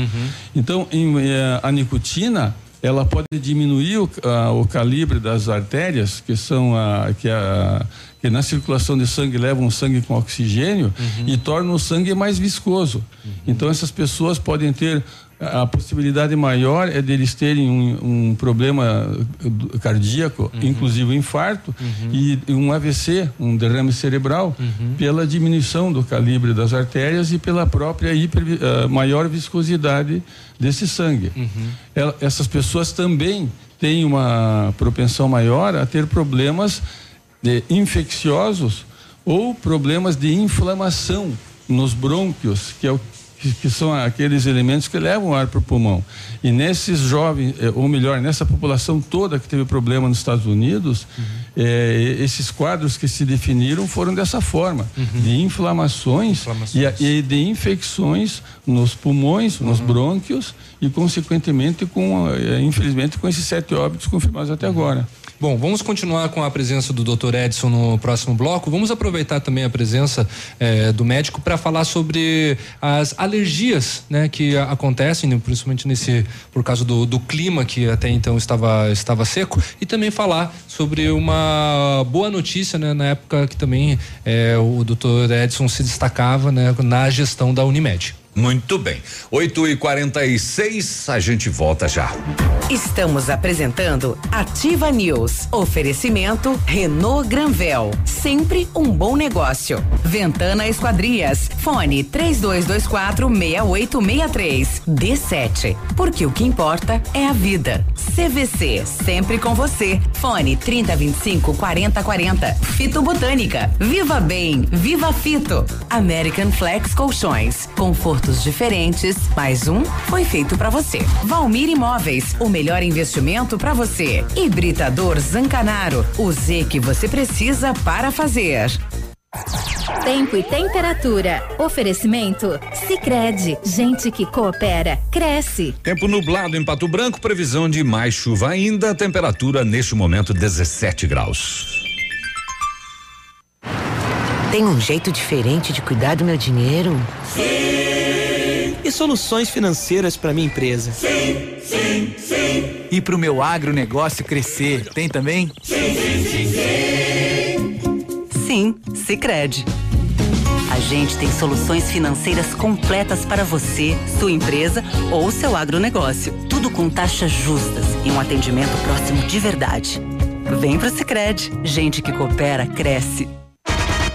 Então, em, eh, a nicotina ela pode diminuir o, ah, o calibre das artérias, que são a, que, a, que na circulação de sangue levam sangue com oxigênio e tornam o sangue mais viscoso. Então essas pessoas podem ter a possibilidade maior é deles terem um, um problema eh, cardíaco, inclusive um infarto e um AVC, um derrame cerebral, pela diminuição do calibre das artérias e pela própria hiper, ah, maior viscosidade desse sangue. Ela- essas pessoas também têm uma propensão maior a ter problemas de infecciosos ou problemas de inflamação nos brônquios, que é o que, são aqueles elementos que levam ar para o pulmão. E nesses jovens, eh, ou melhor, nessa população toda que teve problema nos Estados Unidos, uhum. eh, esses quadros que se definiram foram dessa forma, uhum. de inflamações, inflamações. E, e, de infecções nos pulmões, nos uhum. brônquios e, consequentemente, com, eh, infelizmente, com esses sete óbitos confirmados até agora. Bom, vamos continuar com a presença do Dr. Edson no próximo bloco. Vamos aproveitar também a presença eh, do médico para falar sobre as alergias, né, que acontecem, né, principalmente nesse por causa do, do, clima que até então estava estava seco, e também falar sobre uma boa notícia, né, na época que também eh, o Dr. Edson se destacava, né, na gestão da Unimed. Muito bem. 8 e 46 a gente volta já. Estamos apresentando Ativa News. Oferecimento Renault Granvel. Sempre um bom negócio. Ventana Esquadrias. Fone 3224 6863. D7. Porque o que importa é a vida. CVC. Sempre com você. Fone 3025 4040. Fito Botânica. Viva Bem. Viva Fito. American Flex Colchões. Conforto diferentes, mais um foi feito para você. Valmir Imóveis, o melhor investimento para você. Hibridador Zancanaro, o Z que você precisa para fazer. Tempo e temperatura. Oferecimento? Sicredi Gente que coopera, cresce. Tempo nublado em Pato Branco, previsão de mais chuva ainda. Temperatura neste momento 17 graus. Tem um jeito diferente de cuidar do meu dinheiro? Sim e soluções financeiras para minha empresa. Sim, sim, sim. E para o meu agronegócio crescer, tem também? Sim, sim, sim, sim. Sim, Sicredi. A gente tem soluções financeiras completas para você, sua empresa ou seu agronegócio. Tudo com taxas justas e um atendimento próximo de verdade. Vem pro Sicredi. Gente que coopera cresce.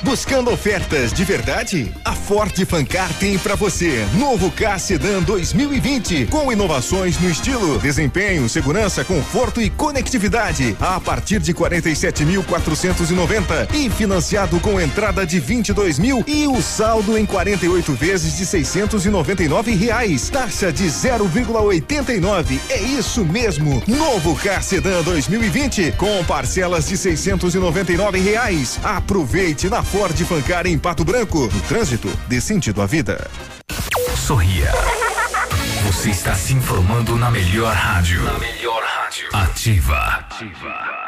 Buscando ofertas de verdade? A Ford Fancar tem para você. Novo K Sedan 2020 com inovações no estilo, desempenho, segurança, conforto e conectividade. A partir de 47.490 e financiado com entrada de 22 mil e o saldo em 48 vezes de 699 reais. Taxa de 0,89. É isso mesmo. Novo K Sedan 2020 com parcelas de 699 reais. Aproveite na Ford Fancar em Pato Branco. No trânsito, dê sentido à vida. Sorria. Você está se informando na melhor rádio. Na melhor rádio. Ativa. Ativa.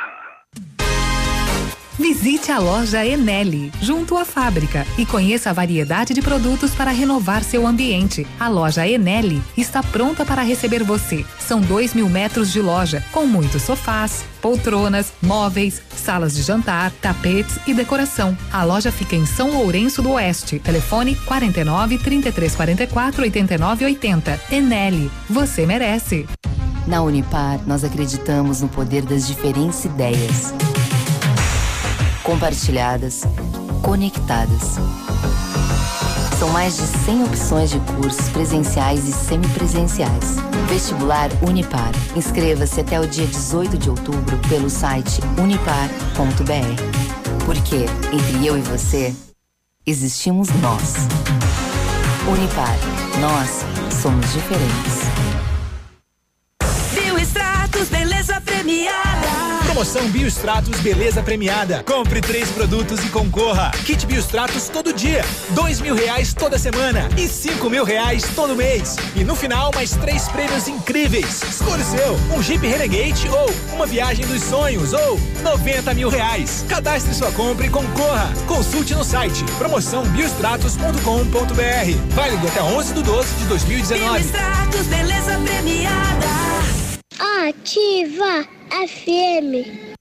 Visite a loja Enel, junto à fábrica, e conheça a variedade de produtos para renovar seu ambiente. A loja Enel está pronta para receber você. São dois mil metros de loja, com muitos sofás, poltronas, móveis, salas de jantar, tapetes e decoração. A loja fica em São Lourenço do Oeste. Telefone 49 33 44 89 80. Enel, você merece. Na Unipar, nós acreditamos no poder das diferentes ideias compartilhadas, conectadas. São mais de 100 opções de cursos presenciais e semipresenciais. Vestibular Unipar. Inscreva-se até o dia 18 de outubro pelo site unipar.br. Porque entre eu e você, existimos nós. Unipar. Nós somos diferentes. Bioextratos, beleza premiada. Promoção Biostratos Beleza Premiada. Compre três produtos e concorra. Kit Biostratos todo dia, dois mil reais toda semana e cinco mil reais todo mês. E no final, mais três prêmios incríveis. Escolha o seu, um Jeep Renegade ou uma viagem dos sonhos ou 90 mil reais. Cadastre sua compra e concorra. Consulte no site promoçãobiostratos.com.br. Válido até 11 de 12 de 2019. Biostratos Beleza Premiada. Ativa FM.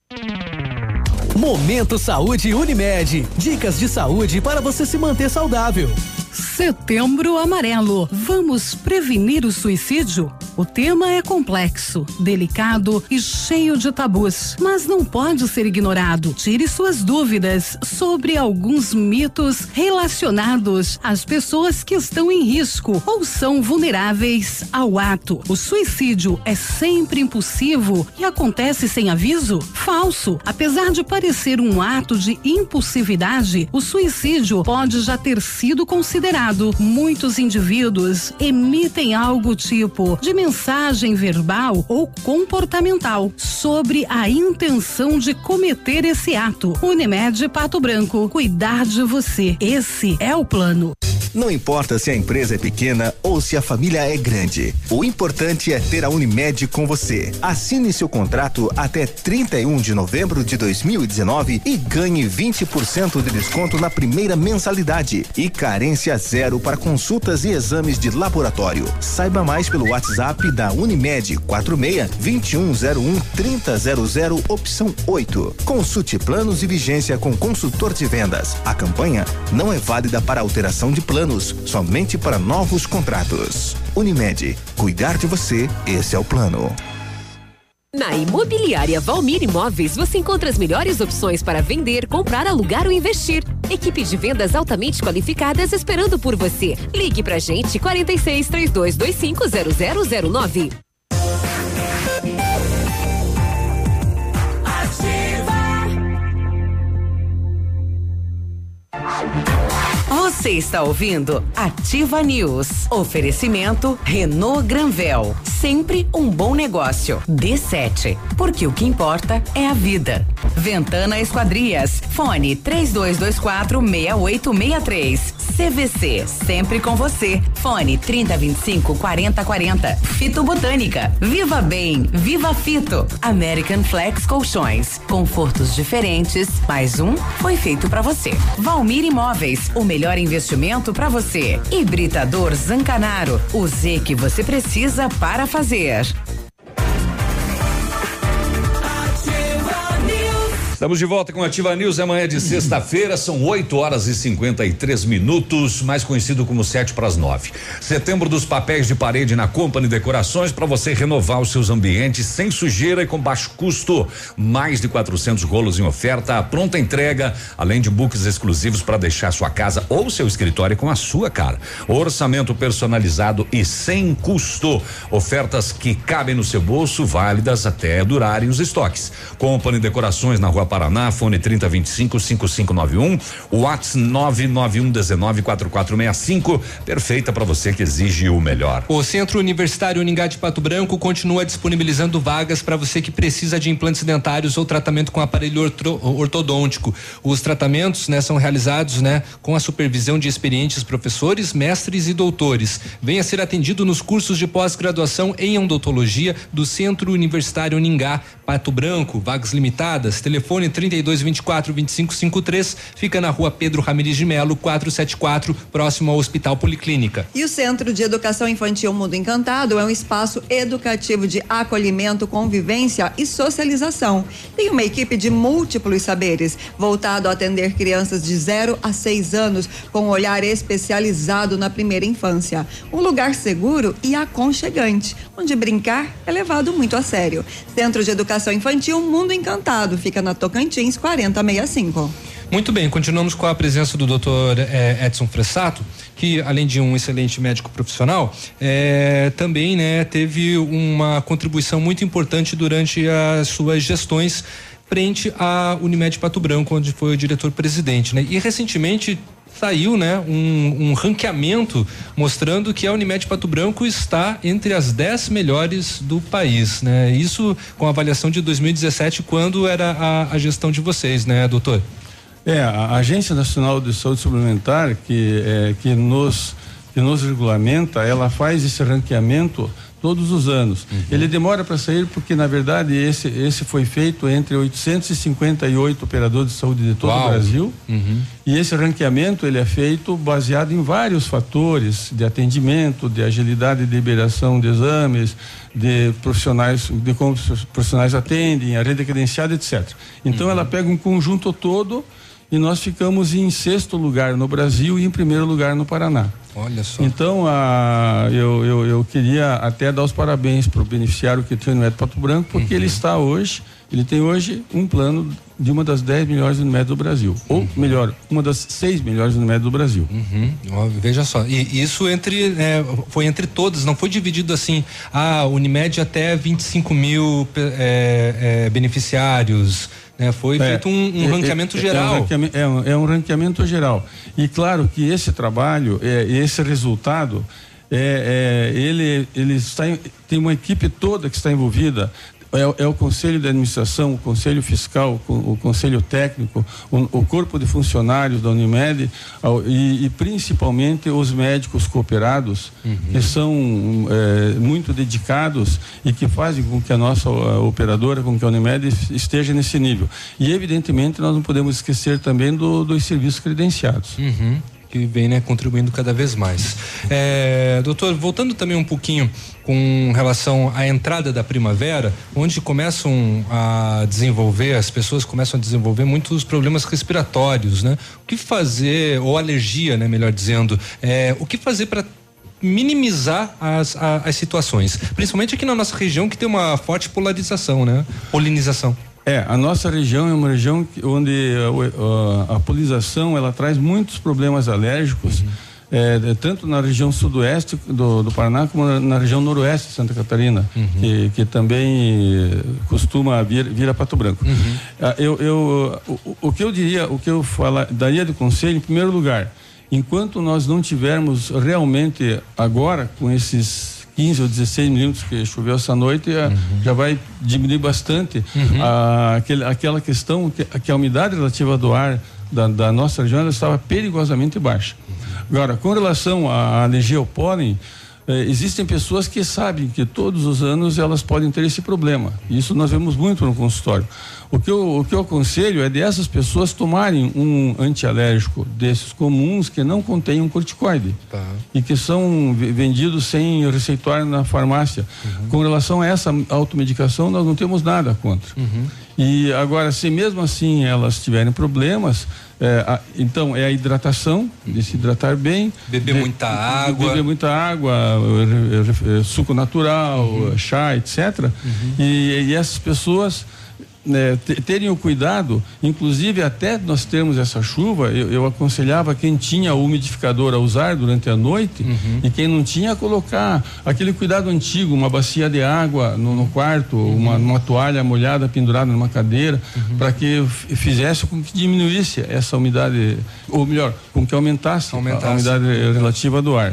Momento Saúde Unimed. Dicas de saúde para você se manter saudável. Setembro Amarelo. Vamos prevenir o suicídio? O tema é complexo, delicado e cheio de tabus, mas não pode ser ignorado. Tire suas dúvidas sobre alguns mitos relacionados às pessoas que estão em risco ou são vulneráveis ao ato. O suicídio é sempre impulsivo e acontece sem aviso? Falso. Apesar de parecer um ato de impulsividade, o suicídio pode já ter sido considerado. Muitos indivíduos emitem algo tipo de mensagem verbal ou comportamental sobre a intenção de cometer esse ato. Unimed Pato Branco, cuidar de você. Esse é o plano. Não importa se a empresa é pequena ou se a família é grande. O importante é ter a Unimed com você. Assine seu contrato até 31 de novembro de 2019 e ganhe 20% de desconto na primeira mensalidade e carência zero para consultas e exames de laboratório. Saiba mais pelo WhatsApp da Unimed 46 2101 3000 opção 8. Consulte planos e vigência com consultor de vendas. A campanha não é válida para alteração de plano anos, somente para novos contratos. Unimed, cuidar de você, esse é o plano. Na Imobiliária Valmir Imóveis, você encontra as melhores opções para vender, comprar, alugar ou investir. Equipe de vendas altamente qualificadas esperando por você. Ligue pra gente 46 3225 0009. Você está ouvindo Ativa News. Oferecimento Renault Granvel. Sempre um bom negócio. D7. Porque o que importa é a vida. Ventana Esquadrias. Fone 3224 6863. CVC. Sempre com você. Fone 3025 4040. Fito Botânica. Viva Bem. Viva Fito. American Flex Colchões. Confortos diferentes. Mais um foi feito para você. Valmir Imóveis. O investimento para você. Hibridador Zancanaro. O Z que você precisa para fazer. Estamos de volta com a Ativa News, é manhã de sexta-feira, são 8 horas e 53 minutos, mais conhecido como 7 para as 9. Setembro dos papéis de parede na Company Decorações para você renovar os seus ambientes sem sujeira e com baixo custo. Mais de 400 rolos em oferta, pronta entrega, além de books exclusivos para deixar sua casa ou seu escritório com a sua cara. Orçamento personalizado e sem custo. Ofertas que cabem no seu bolso, válidas até durarem os estoques. Company Decorações na Rua Paraná, fone 3025 5591, WhatsApp 99119 4465, perfeita para você que exige o melhor. O Centro Universitário Uningá de Pato Branco continua disponibilizando vagas para você que precisa de implantes dentários ou tratamento com aparelho orto, ortodôntico. Os tratamentos, né, são realizados, né, com a supervisão de experientes professores, mestres e doutores. Venha ser atendido nos cursos de pós-graduação em odontologia do Centro Universitário Uningá, Pato Branco, vagas limitadas, telefone telefone 32 24 25 53, fica na rua Pedro Ramirez de Melo, 474, próximo ao Hospital Policlínica. E o Centro de Educação Infantil Mundo Encantado é um espaço educativo de acolhimento, convivência e socialização. Tem uma equipe de múltiplos saberes, voltado a atender crianças de 0 a 6 anos, com um olhar especializado na primeira infância. Um lugar seguro e aconchegante, onde brincar é levado muito a sério. Centro de Educação Infantil Mundo Encantado, fica na Tocantins 4065. Muito bem, continuamos com a presença do Dr. Eh, Edson Fressato, que além de um excelente médico profissional, eh, também né, teve uma contribuição muito importante durante as suas gestões frente à Unimed Pato Branco, onde foi o diretor-presidente, né? E recentemente saiu, né, um, um ranqueamento mostrando que a Unimed Pato Branco está entre as 10 melhores do país, né? Isso com a avaliação de 2017, quando era a, a gestão de vocês, né, doutor? É, a Agência Nacional de Saúde Suplementar, que, é, que, nos, que nos regulamenta, ela faz esse ranqueamento todos os anos. Uhum. Ele demora para sair porque, na verdade, esse, esse foi feito entre 858 operadores de saúde de todo Uau. o Brasil. Uhum. E esse ranqueamento ele é feito baseado em vários fatores de atendimento, de agilidade de liberação de exames, de profissionais, de como os profissionais atendem, a rede credenciada, etc. Então, uhum. ela pega um conjunto todo e nós ficamos em sexto lugar no Brasil e em primeiro lugar no Paraná. Olha só. Então, a, eu, eu, eu queria até dar os parabéns para o beneficiário que tem o Unimed Pato Branco, porque uhum. ele está hoje, ele tem hoje um plano de uma das 10 melhores Unimed do Brasil. Ou, uhum. melhor, uma das seis melhores Unimed do Brasil. Uhum. Veja só, e isso entre é, foi entre todas, não foi dividido assim, ah, Unimed até 25 mil é, é, beneficiários. Né? Foi é, feito um, um é, ranqueamento é, geral. É um, é um, ranqueamento geral. E claro que esse trabalho, esse resultado, ele, ele está, tem uma equipe toda que está envolvida, é, é, o Conselho de Administração, o Conselho Fiscal, o, o Conselho Técnico, o, o, Corpo de Funcionários da Unimed e, e principalmente os médicos cooperados, uhum. que são é, muito dedicados e que fazem com que a nossa a operadora, com que a Unimed esteja nesse nível. E evidentemente nós não podemos esquecer também do, dos serviços credenciados. Uhum que vem né, contribuindo cada vez mais. É, doutor, voltando também um pouquinho com relação à entrada da primavera, onde começam a desenvolver, as pessoas começam a desenvolver muitos problemas respiratórios, né? O que fazer, ou alergia, né, melhor dizendo, é, o que fazer para minimizar as, as, as situações, principalmente aqui na nossa região que tem uma forte polarização, né? Polinização. É, a nossa região é uma região onde a, a, a polinização ela traz muitos problemas alérgicos, uhum. é, tanto na região sudoeste do, do, Paraná como na, na, região noroeste de Santa Catarina, uhum. que, que, também costuma vir, vir a Pato Branco. Uhum. Ah, eu, eu, o, o, que eu diria, o que eu falar, daria de conselho, em primeiro lugar, enquanto nós não tivermos realmente agora com esses 15 ou 16 milímetros que choveu essa noite, uhum. já vai diminuir bastante uhum. a, aquele, aquela questão que, que, a umidade relativa do ar da, da nossa região estava perigosamente baixa. Agora, com relação à alergia ao pólen, eh, existem pessoas que sabem que todos os anos elas podem ter esse problema. Isso nós vemos muito no consultório. O que eu, o que eu aconselho é dessas pessoas tomarem um antialérgico desses comuns que não contém um corticoide tá. e que são vendidos sem receituário na farmácia. Uhum. Com relação a essa automedicação, nós não temos nada contra. Uhum. E agora, se mesmo assim elas tiverem problemas, é, a, então é a hidratação, de se hidratar bem. Beber de, muita água. Beber muita água, suco natural, uhum. chá, etc. Uhum. E, e essas pessoas né, terem o cuidado, inclusive até nós termos essa chuva, eu, eu, aconselhava quem tinha o umidificador a usar durante a noite uhum. e quem não tinha a colocar aquele cuidado antigo, uma bacia de água no, no quarto, uhum. uma, uma, toalha molhada pendurada numa cadeira, uhum. para que fizesse com que diminuísse essa umidade, ou melhor, com que aumentasse, aumentasse. a, a umidade relativa do ar.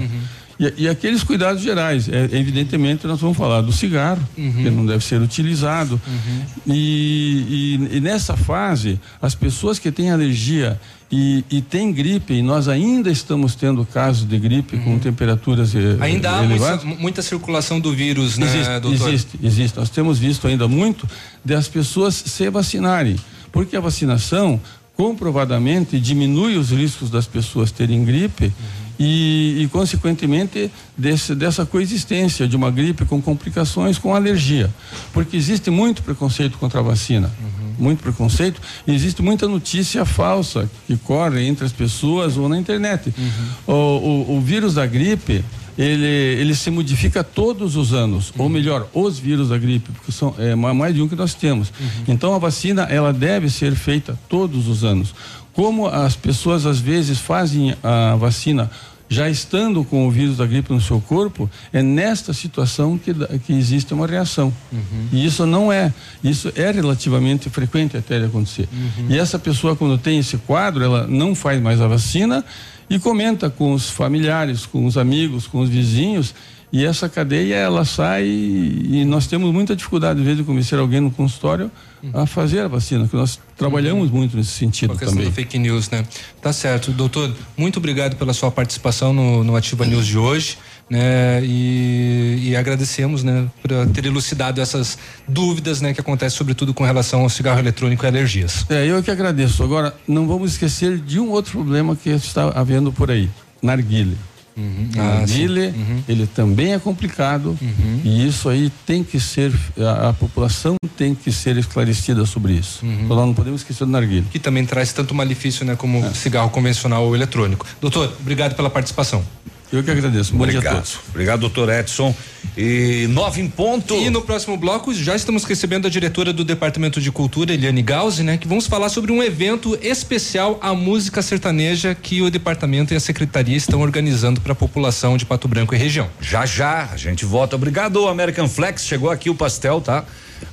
E, e, aqueles cuidados gerais, é, evidentemente nós vamos falar do cigarro, uhum. que não deve ser utilizado. Uhum. E, e, e, nessa fase, as pessoas que têm alergia e, e têm gripe, e nós ainda estamos tendo casos de gripe uhum. com temperaturas eh, Ainda há muita, muita, circulação do vírus, né, existe, doutor? Existe, existe. Nós temos visto ainda muito das pessoas se vacinarem, porque a vacinação comprovadamente diminui os riscos das pessoas terem gripe uhum e, e consequentemente, desse, dessa coexistência de uma gripe com complicações com alergia. Porque existe muito preconceito contra a vacina. Uhum. Muito preconceito e existe muita notícia falsa que corre entre as pessoas ou na internet. Uhum. O, o, o vírus da gripe, ele, ele se modifica todos os anos, uhum. ou melhor, os vírus da gripe, porque são é, mais de um que nós temos. Uhum. Então a vacina ela deve ser feita todos os anos. Como as pessoas às vezes fazem a vacina já estando com o vírus da gripe no seu corpo, é nesta situação que, que existe uma reação. Uhum. E isso não é, isso é relativamente frequente até de acontecer. Uhum. E essa pessoa, quando tem esse quadro, ela não faz mais a vacina e comenta com os familiares, com os amigos, com os vizinhos, e essa cadeia ela sai e nós temos muita dificuldade, às vezes, de convencer alguém no consultório a fazer a vacina, que nós trabalhamos uhum. muito nesse sentido a também. Do fake news, né? Tá certo. Doutor, muito obrigado pela sua participação no, no Ativa News de hoje. Né, e, e, agradecemos né, por ter elucidado essas dúvidas né, que acontecem, sobretudo com relação ao cigarro eletrônico e alergias. É, eu que agradeço. Agora, não vamos esquecer de um outro problema que está havendo por aí: narguile. Uhum. Ah, uhum. ele também é complicado uhum. e isso aí tem que ser, a, a, população tem que ser esclarecida sobre isso. Uhum. Então nós não podemos esquecer do narguilé. Que também traz tanto malefício, né, como é. cigarro convencional ou eletrônico. Doutor, obrigado pela participação. Eu que agradeço. Bom Obrigado. dia a todos. Obrigado, doutor Edson. E nove em ponto. E no próximo bloco já estamos recebendo a diretora do Departamento de Cultura, Eliane Gauzi, né? Que vamos falar sobre um evento especial à música sertaneja que o departamento e a secretaria estão organizando para a população de Pato Branco e região. Já já, a gente volta. Obrigado, American Flex. Chegou aqui o pastel, tá?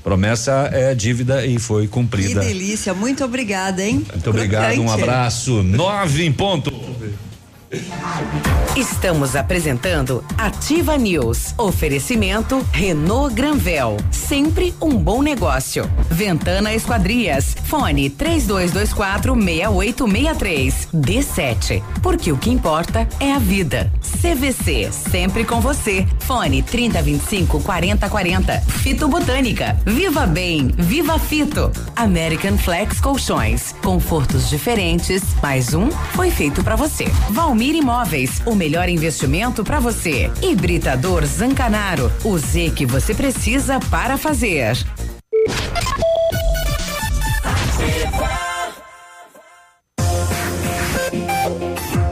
Promessa é dívida e foi cumprida. Que delícia, muito obrigada, hein? Muito obrigado, um abraço. Nove em ponto. Estamos apresentando Ativa News. Oferecimento Renault Granvel. Sempre um bom negócio. Ventana Esquadrias. Fone 3224 6863. D7. Porque o que importa é a vida. CVC. Sempre com você. Fone 3025 4040. Fito Botânica. Viva Bem. Viva Fito. American Flex Colchões. Confortos diferentes. Mais um foi feito para você. Valmir Imóveis, o melhor investimento para você. Hibridador Zancanaro, o Z que você precisa para fazer.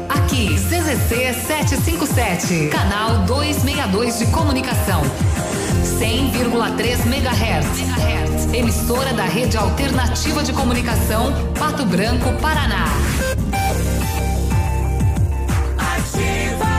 Aqui, CZC 757, canal 262 de comunicação. 100,3 MHz. Emissora da Rede Alternativa de Comunicação, Pato Branco, Paraná. Ativa.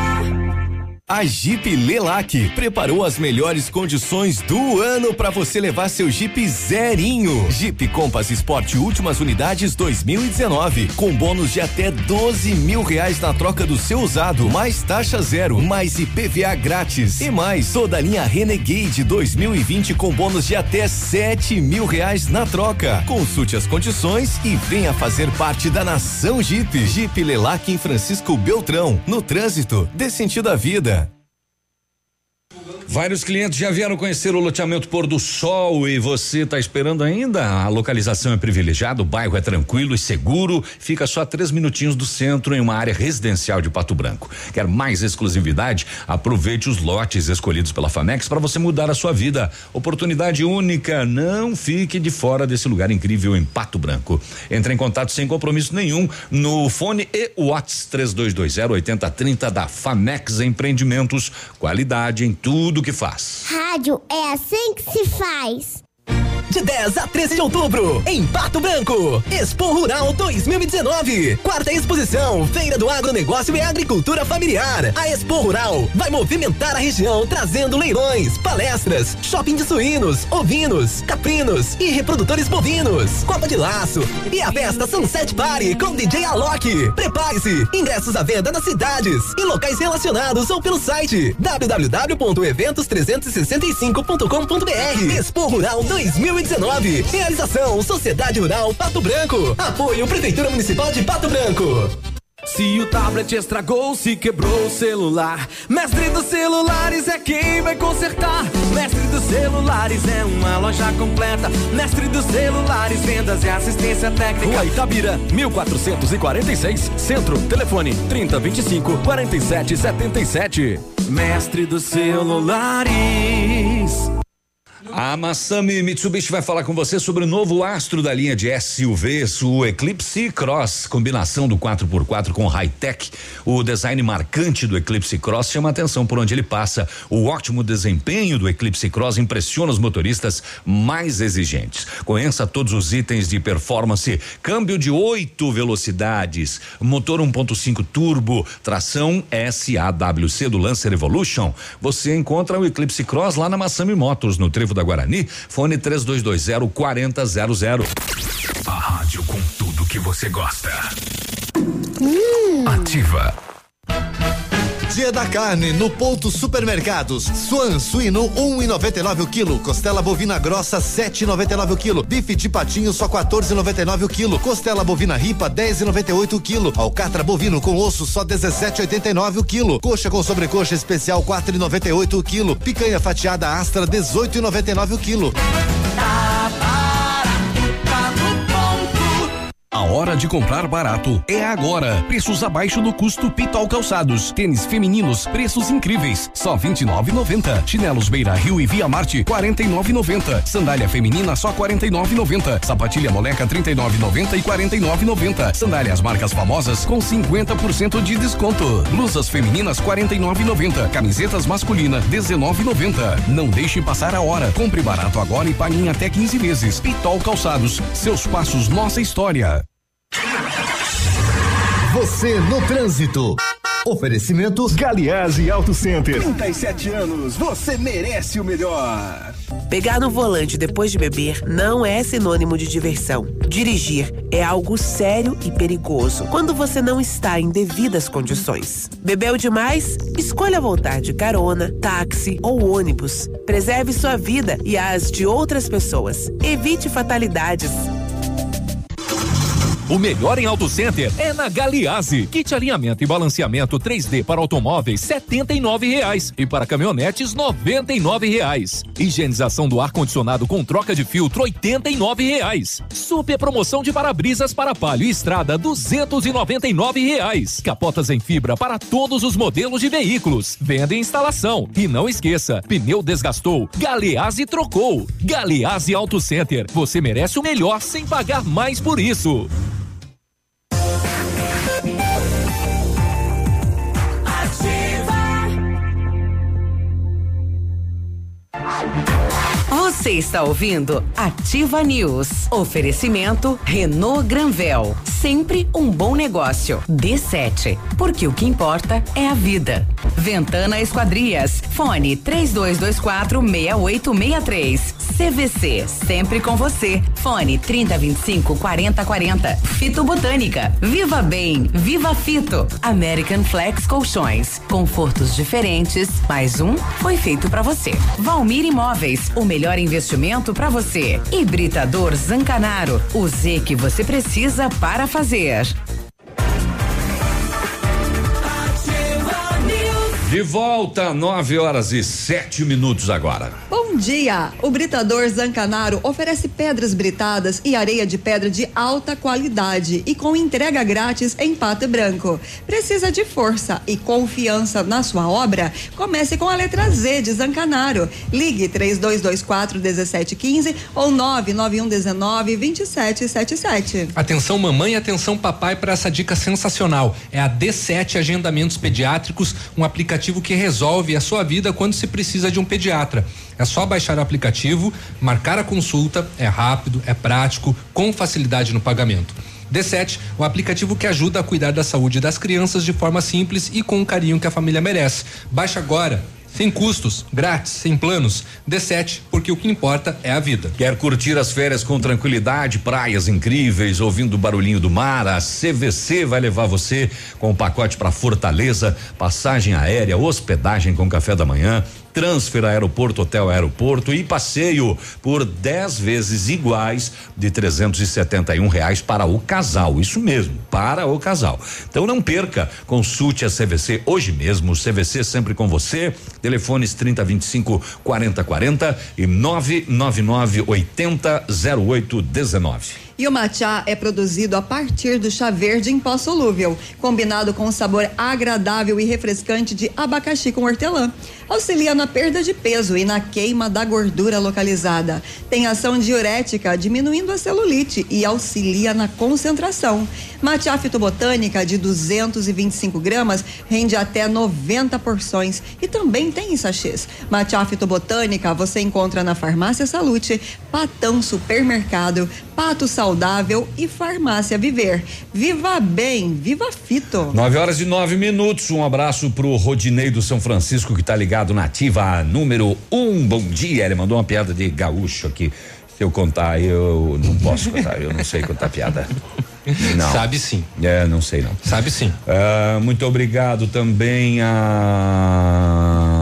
A Jeep Lelac preparou as melhores condições do ano para você levar seu Jeep zerinho. Jeep Compass Sport últimas unidades 2019 com bônus de até 12 mil reais na troca do seu usado, mais taxa zero, mais IPVA grátis e mais toda a linha Renegade 2020 com bônus de até 7 mil reais na troca. Consulte as condições e venha fazer parte da nação Jeep. Jeep Lelac em Francisco Beltrão, no trânsito, dê sentido à vida. Vários clientes já vieram conhecer o loteamento Pôr do Sol e você está esperando ainda? A localização é privilegiada, o bairro é tranquilo e seguro, fica só a três minutinhos do centro em uma área residencial de Pato Branco. Quer mais exclusividade? Aproveite os lotes escolhidos pela Famex para você mudar a sua vida. Oportunidade única, não fique de fora desse lugar incrível em Pato Branco. Entre em contato sem compromisso nenhum no fone e Whats 3220 8030 da Famex Empreendimentos. Qualidade em tudo que faz. Rádio é assim que se faz. De 10 a 13 de outubro, em Pato Branco, Expo Rural 2019. Quarta exposição, Feira do Agronegócio e Agricultura Familiar. A Expo Rural vai movimentar a região, trazendo leilões, palestras, shopping de suínos, ovinos, caprinos e reprodutores bovinos. Copa de laço e a festa Sunset Party com DJ Alok. Prepare-se, ingressos à venda nas cidades e locais relacionados ou pelo site www.eventos365.com.br. Expo Rural 2019. Realização Sociedade Rural Pato Branco. Apoio Prefeitura Municipal de Pato Branco. Se o tablet estragou, se quebrou o celular, Mestre dos Celulares é quem vai consertar. Mestre dos Celulares é uma loja completa. Mestre dos Celulares, vendas e assistência técnica. Rua Itabira, 1446, Centro, telefone 3025 4777. Mestre dos Celulares. A Massami Mitsubishi vai falar com você sobre o novo astro da linha de SUVs, o Eclipse Cross, combinação do 4x4 com high-tech. O design marcante do Eclipse Cross chama atenção por onde ele passa. O ótimo desempenho do Eclipse Cross impressiona os motoristas mais exigentes. Conheça todos os itens de performance: câmbio de oito velocidades, motor 1.5 turbo, tração SAWC do Lancer Evolution. Você encontra o Eclipse Cross lá na Massami Motors, no Trevo da Guarani, fone 3220 4000. A rádio com tudo que você gosta. Hum. Ativa. Dia da carne no Ponto Supermercados. Suan suíno 1,99 um o quilo. Costela bovina grossa 7,99 o quilo. Bife de patinho só 14,99 o quilo. Costela bovina ripa 10,98 o quilo. Alcatra bovino com osso só 17,89 o quilo. Coxa com sobrecoxa especial 4,98 o quilo. Picanha fatiada Astra 18,99 o quilo. Tá ponto. hora de comprar barato é agora. Preços abaixo do custo Pitol Calçados. Tênis femininos, preços incríveis. Só 29,90. Chinelos Beira Rio e Via Marte 49,90. Sandália feminina só 49,90. Sapatilha moleca 39,90 e 49,90. Sandálias marcas famosas com 50% de desconto. Blusas femininas 49,90. Camisetas masculina 19,90. Não deixe passar a hora. Compre barato agora e pague em até 15 vezes. Pitol Calçados. Seus passos, nossa história. Você no trânsito. Oferecimentos Galiase Auto Center. 37 anos, você merece o melhor. Pegar no volante depois de beber não é sinônimo de diversão. Dirigir é algo sério e perigoso quando você não está em devidas condições. Bebeu demais? Escolha voltar de carona, táxi ou ônibus. Preserve sua vida e as de outras pessoas. Evite fatalidades. O melhor em Auto Center é na Galiase. Kit alinhamento e balanceamento 3D para automóveis e reais e para caminhonetes e reais. Higienização do ar condicionado com troca de filtro e reais. Super promoção de para-brisas para palio e estrada e reais. Capotas em fibra para todos os modelos de veículos. Venda e instalação. E não esqueça, pneu desgastou, Galease trocou. Galease Auto Center. Você merece o melhor sem pagar mais por isso. Você está ouvindo Ativa News. Oferecimento Renault Granvel. Sempre um bom negócio. D7. Porque o que importa é a vida. Ventana Esquadrias. Fone 3224 6863. CVC. Sempre com você. Fone 3025 4040. Fito Botânica. Viva Bem. Viva Fito. American Flex Colchões. Confortos diferentes. Mais um foi feito para você. Valmir Imóveis. O melhor investimento para você. Hibridador Zancanaro. O Z que você precisa para fazer. De volta, 9 horas e sete minutos agora. Bom dia! O Britador Zancanaro oferece pedras britadas e areia de pedra de alta qualidade e com entrega grátis em Pato Branco. Precisa de força e confiança na sua obra? Comece com a letra Z de Zancanaro. Ligue 3224 1715 ou 991 19 2777. Atenção mamãe, atenção papai para essa dica sensacional. É a D7 Agendamentos Pediátricos, um aplicativo que resolve a sua vida quando se precisa de um pediatra. É só baixar o aplicativo, marcar a consulta, é rápido, é prático, com facilidade no pagamento. D7, o aplicativo que ajuda a cuidar da saúde das crianças de forma simples e com o carinho que a família merece. Baixe agora. Sem custos, grátis, sem planos. D7, porque o que importa é a vida. Quer curtir as férias com tranquilidade, praias incríveis, ouvindo o barulhinho do mar? A CVC vai levar você com um pacote para Fortaleza, passagem aérea, hospedagem com café da manhã, transfer aeroporto, hotel aeroporto e passeio por 10 vezes iguais de 371 reais para o casal. Isso mesmo, para o casal. Então não perca, consulte a CVC hoje mesmo. CVC sempre com você. Telefones 3025 4040 e 999 80 0819. E o matcha é produzido a partir do chá verde em pó solúvel, combinado com o sabor agradável e refrescante de abacaxi com hortelã. Auxilia na perda de peso e na queima da gordura localizada. Tem ação diurética, diminuindo a celulite e auxilia na concentração. Matcha fitobotânica de 225 gramas rende até 90 porções e também tem em sachês. Matcha fitobotânica você encontra na Farmácia Salute, Patão Supermercado, Pato Saudável e Farmácia Viver. Viva bem, viva fito. 9 horas e nove minutos. Um abraço pro Rodinei do São Francisco que tá ligado na ativa número um. Bom dia. Ele mandou uma piada de gaúcho aqui. Se eu contar, eu não posso contar. Eu não sei contar piada. [laughs] Não. Sabe sim. É, não sei não. Sabe sim. Ah, muito obrigado também a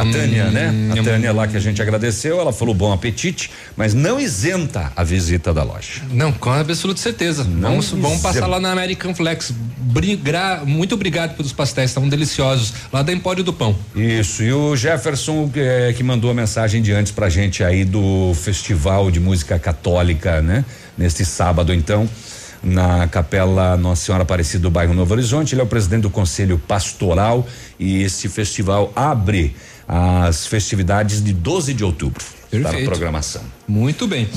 A Tânia, né? A Tânia lá que a gente agradeceu, ela falou bom apetite, mas não isenta a visita da loja. Não, com absoluta certeza. Não vamos, vamos passar lá na American Flex. Brigar, muito obrigado pelos pastéis, estavam deliciosos. Lá da Empório do Pão. Isso, e o Jefferson eh, que mandou a mensagem de antes pra gente aí do Festival de Música Católica, né? Neste sábado, então, na Capela Nossa Senhora Aparecida do bairro Novo Horizonte. Ele é o presidente do Conselho Pastoral e esse festival abre as festividades de 12 de outubro. Para a Perfeito. programação. Muito bem.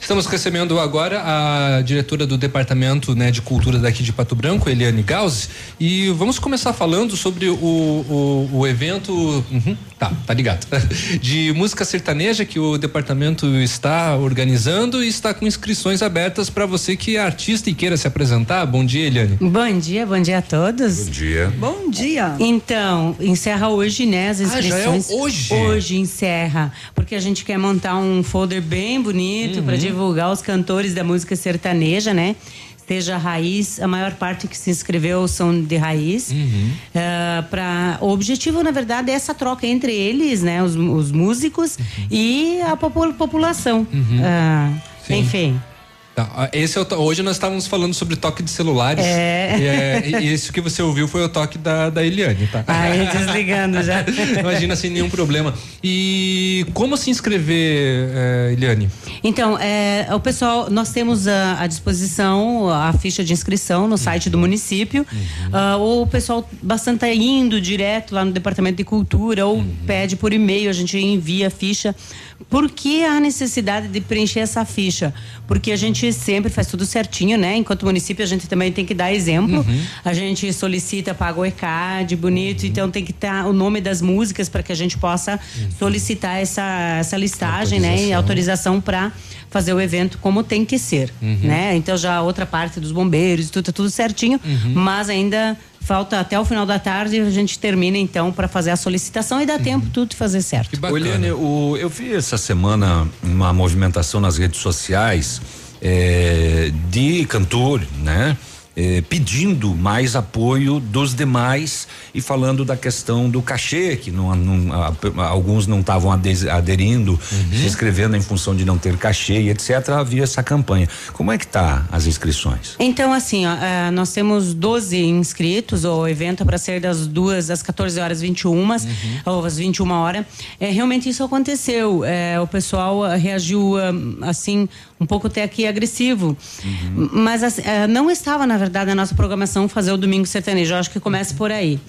Estamos recebendo agora a diretora do Departamento né, de Cultura daqui de Pato Branco, Eliane Gauss, e vamos começar falando sobre o, o, o evento. Uhum, tá, tá ligado. [laughs] De música sertaneja que o departamento está organizando e está com inscrições abertas para você que é artista e queira se apresentar. Bom dia, Eliane. Bom dia, bom dia a todos. Bom dia. Bom dia. Então, encerra hoje, né, as Ah, já é inscrições. hoje? Hoje encerra, porque a gente quer montar um folder bem bonito Uhum. para divulgar os cantores da música sertaneja, né? Seja raiz, a maior parte que se inscreveu são de raiz. Uhum. Ah, pra, o objetivo, na verdade, é essa troca entre eles, né? Os, os músicos e a popu- população. Uhum. Sim. enfim. Tá, ah, esse é o hoje nós estávamos falando sobre toque de celulares. É. E, é, e isso que você ouviu foi o toque da, da Eliane, tá? Aí, desligando já. [laughs] Imagina sem nenhum problema. E como se inscrever, eh, Eliane? Então, é, o pessoal, nós temos à, à disposição a ficha de inscrição no site do município. Ah, ou o pessoal bastante tá indo direto lá no Departamento de Cultura ou pede por e-mail, a gente envia a ficha. Por que a necessidade de preencher essa ficha? Porque a gente sempre faz tudo certinho, né? Enquanto município, a gente também tem que dar exemplo. A gente solicita, paga o ECAD, bonito, então tem que estar o nome das músicas para que a gente possa solicitar essa, essa listagem, né? E autorização para fazer o evento como tem que ser, Uhum. né? Então já a outra parte dos bombeiros, tudo, tá tudo certinho, Uhum. mas ainda falta até o final da tarde a gente termina então para fazer a solicitação e dá tempo tudo de fazer certo. Ô, Eliane, o- eu vi essa semana uma movimentação nas redes sociais eh, de cantor, né? Eh, pedindo mais apoio dos demais e falando da questão do cachê, que não, não- a- a- alguns não estavam ade- aderindo, se inscrevendo em função de não ter cachê e etc. Havia essa campanha. Como é que tá as inscrições? Então, assim, ó, ah, nós temos 12 inscritos, o evento é para ser das duas às 14 horas 21, ou às 21 horas. É, realmente isso aconteceu. É, o pessoal reagiu, ah, assim, um pouco até aqui agressivo. M- Mas assim, ah, não estava, na verdade, na nossa programação fazer o Domingo Sertanejo. Eu acho que começa por aí.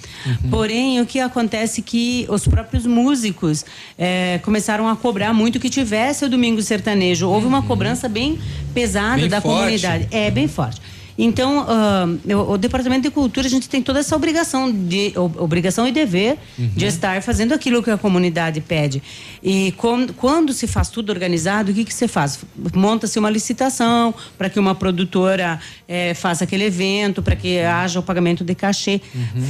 Porém, o que acontece é que os próprios músicos eh, começaram a cobrar muito que tivesse o Domingo Sertanejo. Houve uma cobrança bem pesada Bem da forte. comunidade. É, bem forte. Então, ah, o, o Departamento de Cultura, a gente tem toda essa obrigação, de, obrigação e dever de estar fazendo aquilo que a comunidade pede. E com- quando se faz tudo organizado, o que, que você faz? Monta-se uma licitação para que uma produtora eh, faça aquele evento, para que haja o pagamento de cachê.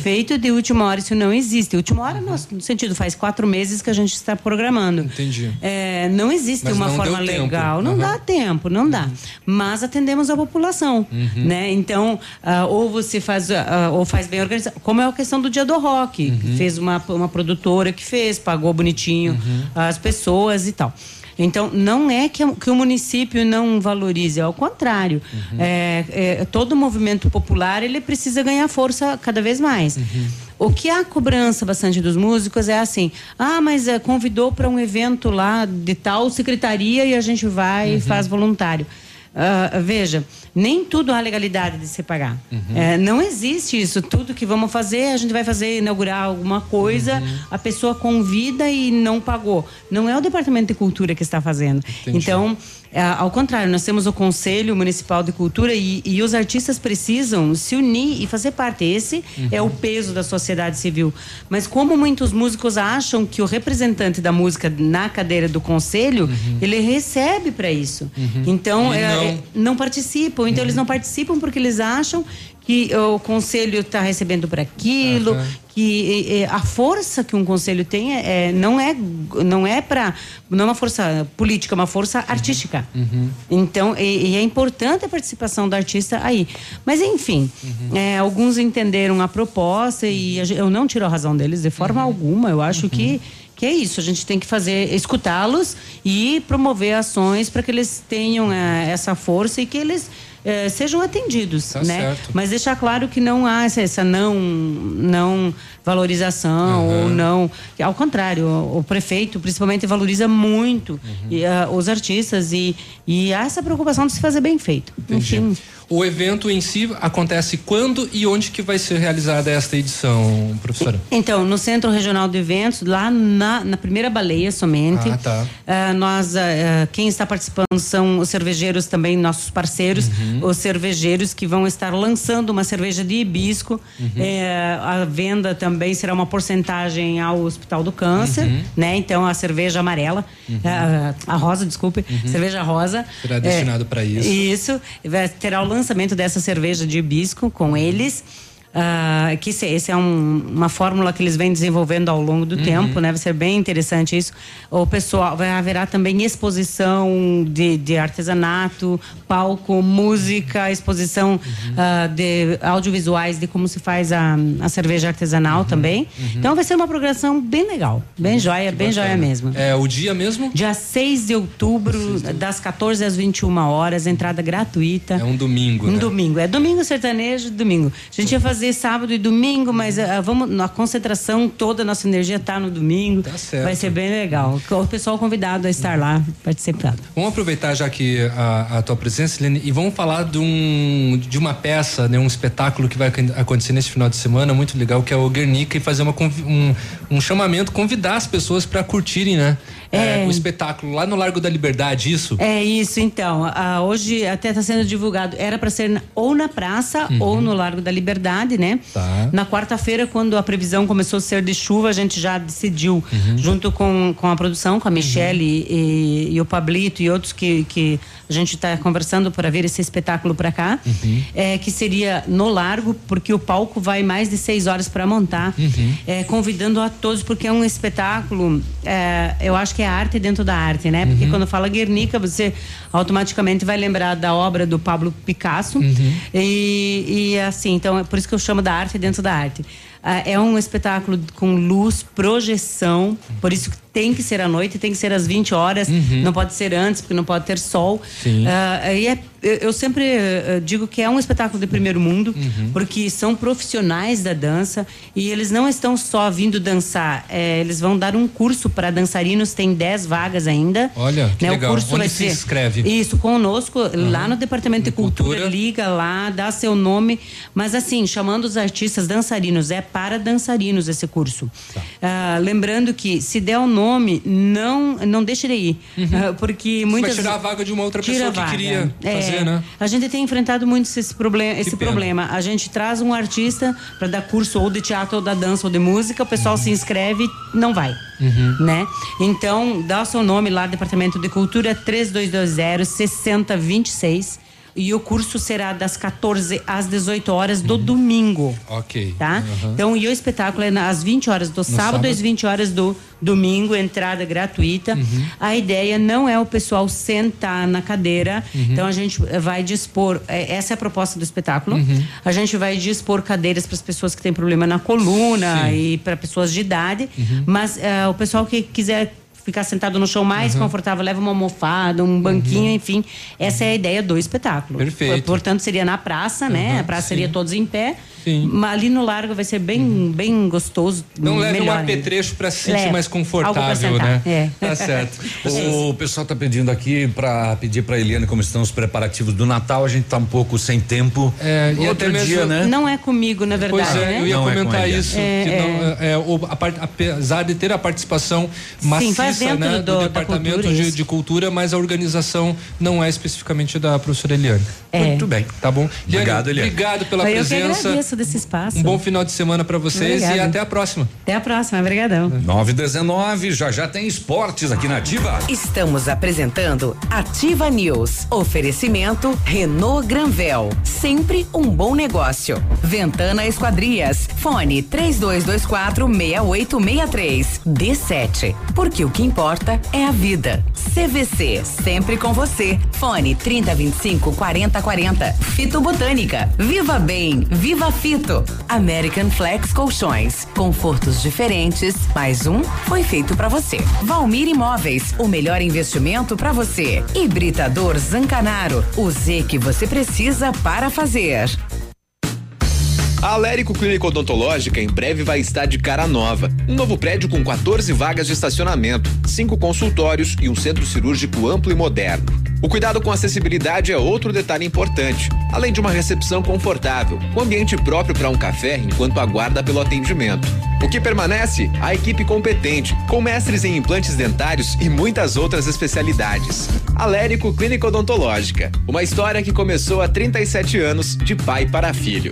Feito de última hora, isso não existe. Última hora, no, no sentido, faz quatro meses que a gente está programando. Entendi. É, não existe Mas uma não forma tempo. legal. Não dá tempo, não dá. Mas atendemos a população, Uhum. Né? Então, ah, ou você faz, ah, ou faz bem organizado. Como é a questão do dia do rock. Uhum. Fez uma, uma produtora que fez, pagou bonitinho Uhum. as pessoas e tal. Então, não é que, que o município não valorize, é ao contrário. Uhum. É, é, todo movimento popular, ele precisa ganhar força cada vez mais. Uhum. O que há cobrança bastante dos músicos é assim: ah, mas eh, convidou para um evento lá de tal secretaria e a gente vai e faz voluntário. Ah, veja, nem tudo há legalidade de se pagar. Eh, não existe isso. Tudo que vamos fazer, a gente vai fazer, inaugurar alguma coisa, a pessoa convida e não pagou. Não é o Departamento de Cultura que está fazendo. Entendi. Então, é, ao contrário, nós temos o Conselho Municipal de Cultura e, e os artistas precisam se unir e fazer parte. Esse Uhum. é o peso da sociedade civil. Mas como muitos músicos acham que o representante da música na cadeira do conselho, ele recebe para isso. Então, Uhum. E é, é, não participam. Então, eles não participam porque eles acham que o conselho está recebendo por aquilo, que a força que um conselho tem é, é não é não é para não é uma força política, é uma força artística. Uhum. Então, e, e, é importante a participação do artista aí. Mas enfim, uhum. é, alguns entenderam a proposta e eu não tiro a razão deles de forma uhum. alguma. Eu acho que que é isso, a gente tem que fazer, escutá-los e promover ações para que eles tenham é, essa força e que eles é, sejam atendidos, Tá né? certo. Mas deixar claro que não há essa, essa não, não valorização Uhum. ou não, ao contrário, o, o prefeito principalmente valoriza muito Uhum. e, ah, os artistas e, e há essa preocupação de se fazer bem feito. Entendi. Enfim, O evento em si acontece quando e onde que vai ser realizada esta edição, professora? Então, no Centro Regional de Eventos, lá na, na primeira baleia somente. Ah, tá. Ah, nós, ah, quem está participando são os cervejeiros também, nossos parceiros, Uhum. os cervejeiros que vão estar lançando uma cerveja de hibisco. Uhum. Eh, a venda também será uma porcentagem ao Hospital do Câncer, Uhum. né? Então, a cerveja amarela, ah, a rosa, desculpe, cerveja rosa. Será destinado para isso. isso, terá o lançamento dessa cerveja de hibisco com eles. Ah, que esse, esse é um- uma fórmula que eles vêm desenvolvendo ao longo do Uhum. tempo, né? Vai ser bem interessante isso. O pessoal vai haverá também exposição de, de artesanato, palco, música, exposição Uhum. ah, de audiovisuais de como se faz a, a cerveja artesanal também. Então vai ser uma programação bem legal, bem joia, bem joia mesmo. É o dia mesmo? Dia 6 de outubro, das 14 às 21 horas, entrada gratuita. É um domingo, Um né? domingo. É domingo sertanejo, domingo. A gente ia fazer sábado e domingo, mas ah, vamos, a concentração toda, a nossa energia tá no domingo. Tá certo. Vai ser bem legal. O pessoal convidado a estar lá participando. Vamos aproveitar já que a, a tua presença, Helene, e vamos falar de, um, de uma peça, né, um espetáculo que vai ac- acontecer nesse final de semana, muito legal, que é o Guernica, e fazer uma, um, um chamamento, convidar as pessoas para curtirem, né? É. o espetáculo lá no Largo da Liberdade, isso? É isso, então. Ah, hoje até está sendo divulgado. Era para ser na- ou na praça Uhum. ou no Largo da Liberdade, né? Tá. Na quarta-feira, quando a previsão começou a ser de chuva, a gente já decidiu, Uhum. junto com, com a produção, com a Michelle e, e o Pablito e outros que, que a gente está conversando para vir esse espetáculo para cá, Uhum. é, que seria no Largo, porque o palco vai mais de seis horas para montar, Uhum. é, convidando a todos, porque é um espetáculo, é, eu acho que é arte dentro da arte, né? Porque Uhum. quando fala Guernica, você automaticamente vai lembrar da obra do Pablo Picasso. Uhum. E, e assim, então é por isso que eu chamo da arte dentro da arte. Ah, é um espetáculo com luz, projeção, por isso que tem que ser à noite, tem que ser às 20 horas, Uhum. não pode ser antes, porque não pode ter sol. Sim. Ah, e é- eu, sempre eh, digo que é um espetáculo de primeiro mundo, Uhum. porque são profissionais da dança e eles não estão só vindo dançar, eh, eles vão dar um curso para dançarinos, tem 10 vagas ainda. Olha, que né? legal. O curso Onde vai se ser inscreve? Isso, conosco, lá no Departamento de Cultura, Cultura. liga lá, dá seu nome, mas assim, chamando os artistas dançarinos, é para dançarinos esse curso. Tá. Ah, lembrando que se der o nome, não, não deixe de ir, ah, porque Uhum. Vai muitas tirar a vaga de uma outra pessoa que queria É, fazer, né? A gente tem enfrentado muito esse problema. Esse pena. problema. A gente traz um artista para dar curso ou de teatro, ou da dança, ou de música, o pessoal se inscreve e não vai. Uhum. Né? Então, dá o seu nome lá, Departamento de Cultura, 3220 6026. E o curso será das 14 às 18 horas do domingo. Ok. Tá? Uhum. Então, e o espetáculo é às 20 horas do sábado, sábado. às 20 horas do domingo, entrada gratuita. Uhum. A ideia não é o pessoal sentar na cadeira. Uhum. Então, a gente vai dispor. é, Essa é a proposta do espetáculo. Uhum. A gente vai dispor cadeiras para as pessoas que têm problema na coluna Sim. e para pessoas de idade. Uhum. Mas é, o pessoal que quiser ficar sentado no chão mais Uhum. confortável, leva uma almofada, um banquinho, enfim. Essa é a ideia do espetáculo. Perfeito. Portanto, seria na praça, né? Uhum, A praça sim. seria todos em pé. Sim. Mas ali no largo vai ser bem, bem gostoso. Não leve um apetrecho para se sentir mais confortável, né? é. Tá certo. [laughs] O pessoal tá pedindo aqui para pedir para Eliane como estão os preparativos do Natal. A gente tá um pouco sem tempo. É, e Outro até mesmo- dia, né? Não é comigo, na verdade, Pois é, né? eu ia Não é com comentar ele. isso. É, que é. não- é, o- a part- apesar de ter a participação maciça dentro né, do, do- Departamento cultura, de, de Cultura, mas a organização não é especificamente da professora Eliane. É. Muito bem. Tá bom? Eliane, Obrigado, Eliane. Obrigado pela Eu que presença. Agradeço, desse espaço. Um bom final de semana para vocês Obrigada. e até a próxima. Até a próxima, obrigadão. 919, já já tem esportes aqui na Ativa. Estamos apresentando Ativa News. Oferecimento Renault Granvel. Sempre um bom negócio. Ventana Esquadrias. Fone 3224 6863. D7. Porque o que importa é a vida. CVC. Sempre com você. Fone 3025 4040. Fito Botânica. Viva Bem. Viva Fito. American Flex Colchões. Confortos diferentes. Mais um foi feito para você. Valmir Imóveis. O melhor investimento para você. Hibridador Zancanaro. O Z que você precisa para fazer. A Alérico Clínica Odontológica em breve vai estar de cara nova. Um novo prédio com 14 vagas de estacionamento, cinco consultórios e um centro cirúrgico amplo e moderno. O cuidado com acessibilidade é outro detalhe importante, além de uma recepção confortável, com ambiente próprio para um café enquanto aguarda pelo atendimento. O que permanece? A equipe competente, com mestres em implantes dentários e muitas outras especialidades. Alérico Clínica Odontológica, uma história que começou há 37 anos, de pai para filho.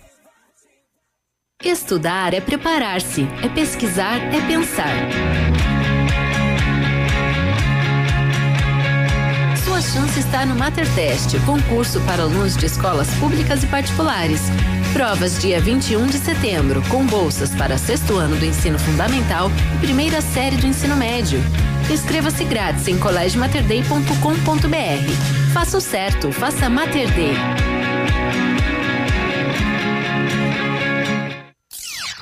Estudar é preparar-se, é pesquisar, é pensar. Sua chance está no Mater Test, concurso para alunos de escolas públicas e particulares. Provas dia 21 de setembro, com bolsas para sexto ano do ensino fundamental e primeira série do ensino médio. Inscreva-se grátis em colégiomaterday.com.br. Faça o certo, faça Mater Day.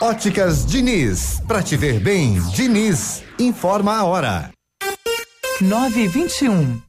Óticas Diniz. Pra te ver bem, Diniz. Informa a hora. 9 e 21.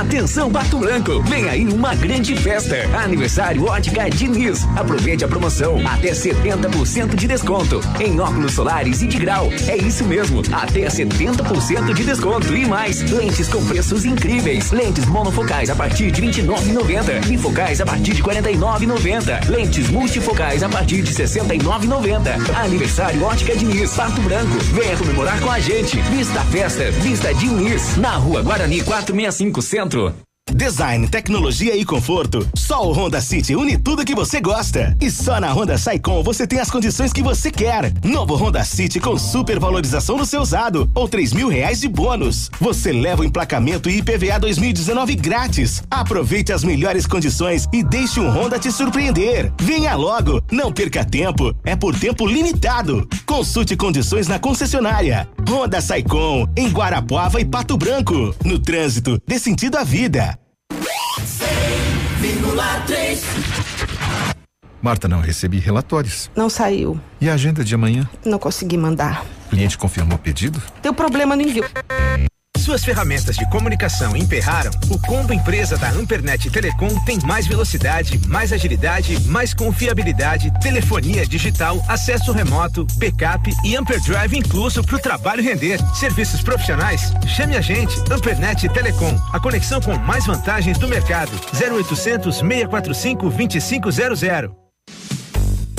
Atenção Pato Branco, vem aí uma grande festa. Aniversário Ótica Diniz. Aproveite a promoção, até 70% de desconto em óculos solares e de grau. É isso mesmo, até 70% de desconto e mais. Lentes com preços incríveis. Lentes monofocais a partir de 29,90. Bifocais a partir de 49,90. Lentes multifocais a partir de 69,90. Aniversário Ótica Diniz, Pato Branco. Venha comemorar com a gente. Vista festa, vista Diniz. Na rua Guarani 465 Centro. Centro. Design, tecnologia e conforto. Só o Honda City une tudo que você gosta. E só na Honda Saicom você tem as condições que você quer. Novo Honda City com super valorização no seu usado ou três mil reais de bônus. Você leva o emplacamento e IPVA 2019 grátis. Aproveite as melhores condições e deixe um Honda te surpreender. Venha logo, não perca tempo. É por tempo limitado. Consulte condições na concessionária. Honda Saicom em Guarapuava e Pato Branco. No trânsito, dê sentido à vida. 100,3. Marta, não recebi relatórios. Não saiu. E a agenda de amanhã? Não consegui mandar. O cliente confirmou o pedido? Deu problema no envio. Suas ferramentas de comunicação emperraram? O combo empresa da Ampernet Telecom tem mais velocidade, mais agilidade, mais confiabilidade, telefonia digital, acesso remoto, backup e Amperdrive incluso para o trabalho render. Serviços profissionais? Chame a gente, Ampernet Telecom, a conexão com mais vantagens do mercado. 0800 645 2500.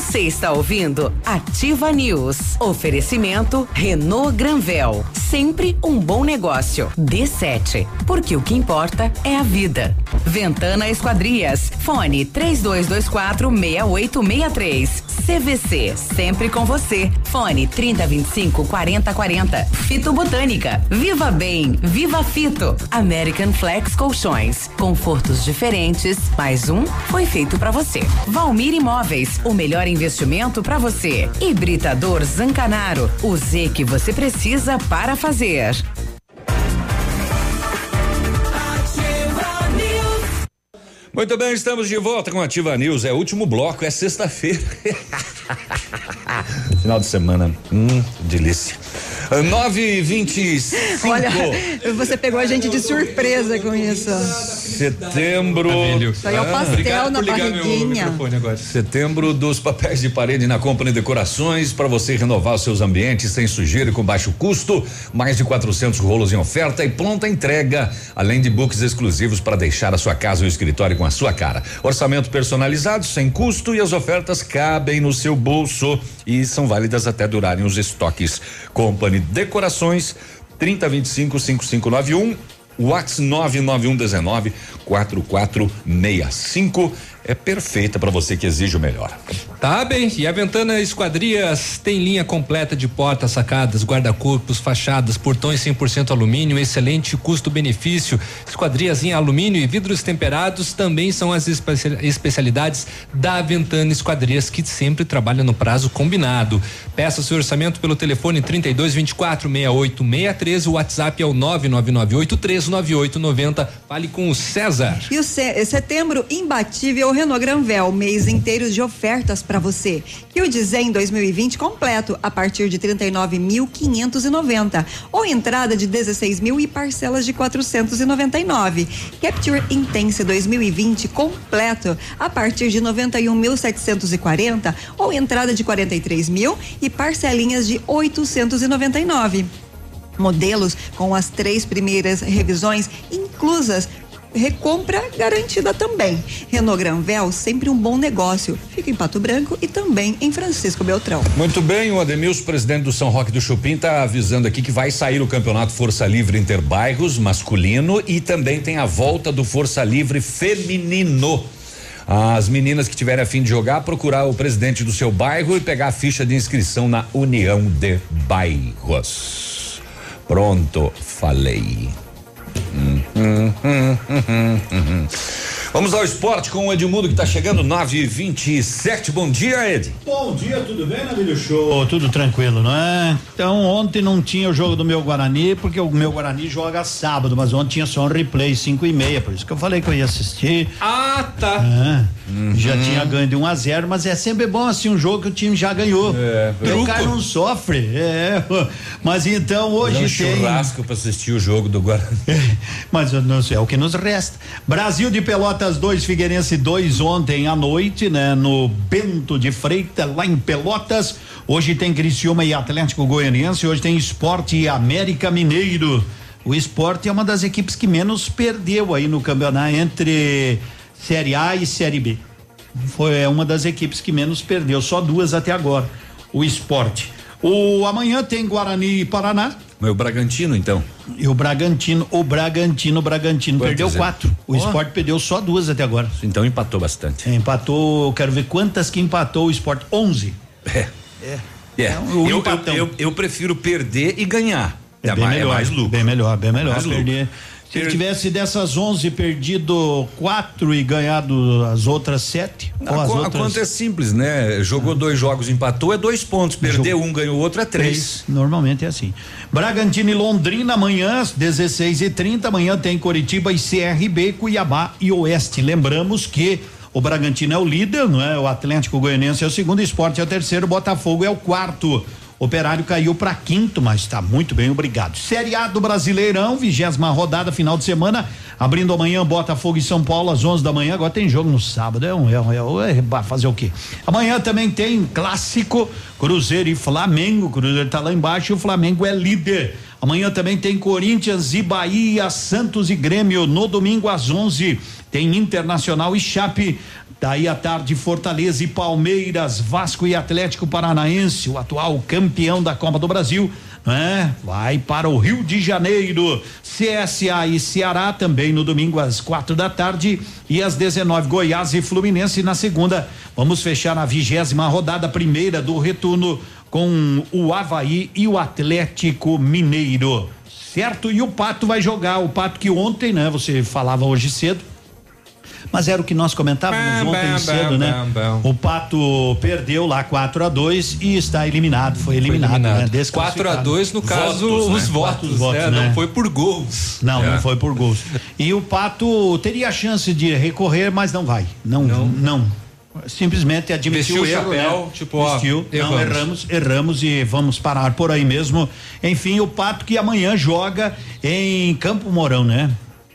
Você está ouvindo Ativa News. Oferecimento Renault Granvel. Sempre um bom negócio. D7. Porque o que importa é a vida. Ventana Esquadrias. Fone 3224 6863. CVC. Sempre com você. Fone 3025 4040. Fito Botânica. Viva Bem. Viva Fito. American Flex Colchões. Confortos diferentes. Mais um foi feito para você. Valmir Imóveis. O melhor investimento para você. Hibridador Zancanaro. O Z que você precisa para fazer. Muito bem, estamos de volta com Ativa News. É último bloco, é sexta-feira. [laughs] Final de semana. Hum, delícia. 9 e 25 Olha, [laughs] você pegou a gente de surpresa com isso. Setembro. Isso aí é o pastel na barriguinha. agora. Setembro dos papéis de parede na Company Decorações para você renovar os seus ambientes sem sujeira e com baixo custo. Mais de 400 rolos em oferta e pronta entrega, além de books exclusivos para deixar a sua casa ou escritório com a sua cara. Orçamento personalizado sem custo e as ofertas cabem no seu bolso e são válidas até durarem os estoques. Company Decorações 3025 5591 Whats 99119 4465 é perfeita para você que exige o melhor. Tá bem, e a Ventana Esquadrias tem linha completa de portas, sacadas, guarda-corpos, fachadas, portões 100% alumínio, excelente custo-benefício. Esquadrias em alumínio e vidros temperados também são as espe- especialidades da Ventana Esquadrias, que sempre trabalha no prazo combinado. Peça seu orçamento pelo telefone 32 24 68 63, o WhatsApp é o 999839890. Fale com o César. E o se- setembro imbatível Renault Granvel, mês inteiro de ofertas para você. Que o Dizen 2020 completo a partir de 39.590 ou entrada de 16 mil e parcelas de 499. Capture Intense 2020 completo a partir de 91.740 ou entrada de 43 mil e parcelinhas de 899 modelos com as três primeiras revisões inclusas. Recompra garantida também. Renault Granvel, sempre um bom negócio. Fica em Pato Branco e também em Francisco Beltrão. Muito bem, o Ademilson, presidente do São Roque do Chupim, está avisando aqui que vai sair o campeonato Força Livre Interbairros masculino e também tem a volta do Força Livre feminino. As meninas que tiverem a fim de jogar, procurar o presidente do seu bairro e pegar a ficha de inscrição na União de Bairros. Pronto, falei. Hum, Vamos ao esporte com o Edmundo que está chegando 9 e 27 Bom dia, Ed. Bom dia, tudo bem, Navilho Show? Tudo tranquilo, não é? Então, ontem não tinha o jogo do meu Guarani, porque o meu Guarani joga sábado, mas ontem tinha só um replay 5 e meia, por isso que eu falei que eu ia assistir. Ah, tá. É, Já tinha ganho de 1 a 0 mas é sempre bom assim um jogo que o time já ganhou. É, Porque o cara não sofre. É, [laughs] mas então hoje um tem. churrasco para assistir o jogo do Guarani. [laughs] Mas não sei, é o que nos resta. Brasil de Pelotas 2, Figueirense 2 ontem à noite, né? No Bento de Freitas, lá em Pelotas. Hoje tem Criciúma e Atlético Goianiense, hoje tem Esporte e América Mineiro. O Esporte é uma das equipes que menos perdeu aí no campeonato entre Série A e Série B. Foi é uma das equipes que menos perdeu, só duas até agora. O Esporte. O amanhã tem Guarani e Paraná. Meu Bragantino, então. E o Bragantino, o Bragantino, o Bragantino perdeu é? quatro. O Ó. esporte perdeu só duas até agora. Então empatou bastante. Empatou, eu quero ver quantas que empatou o esporte. 11. É. É. É. o eu, empatão. eu, eu, eu prefiro perder e ganhar. É, É, bem mais, melhor, é mais lucro. Bem melhor, bem melhor. Mais lucro. Se ele tivesse dessas 11 perdido quatro e ganhado as outras sete. A, ou as co- a outras conta é simples, né? Jogou dois jogos, empatou, é dois pontos. Perdeu um, ganhou outro, é três. Normalmente é assim. Bragantino e Londrina amanhã às 16 e 30 Amanhã tem Coritiba e CRB, Cuiabá e Oeste. Lembramos que o Bragantino é o líder, não é? O Atlético Goianiense é o segundo, o Esporte é o terceiro, o Botafogo é o quarto. Operário caiu para quinto, mas está muito bem, obrigado. Série A do Brasileirão, vigésima rodada, final de semana. Abrindo amanhã, Botafogo e São Paulo às 11 da manhã. Agora tem jogo no sábado. É um, é um, é é fazer o quê? Amanhã também tem clássico Cruzeiro e Flamengo. O Cruzeiro tá lá embaixo e o Flamengo é líder. Amanhã também tem Corinthians e Bahia, Santos e Grêmio. No domingo às 11 tem Internacional e Chape. Daí à tarde, Fortaleza e Palmeiras, Vasco e Atlético Paranaense, o atual campeão da Copa do Brasil, né? Vai para o Rio de Janeiro. CSA e Ceará também no domingo às quatro da tarde e às 19 Goiás e Fluminense na segunda. Vamos fechar a vigésima rodada primeira do retorno com o Havaí e o Atlético Mineiro. Certo? E o Pato vai jogar. O Pato que ontem, né? Você falava hoje cedo mas era o que nós comentávamos Bam, ontem bam, cedo, bam, né? bam, bam. O Pato perdeu lá 4 a 2 e está eliminado, foi eliminado, né? 4 a Desclassificado. 2 no caso Votos, os né? votos, Quatro votos, né? né? Não foi por gols. Não, É. não foi por gols. E o Pato teria a chance de recorrer, mas não vai. Não, não. Simplesmente admitiu Vestiu o o erro, chapéu, né? tipo, ó, Vestiu, não, erramos. erramos, erramos e vamos parar por aí mesmo. Enfim, o Pato que amanhã joga em Campo Mourão, né?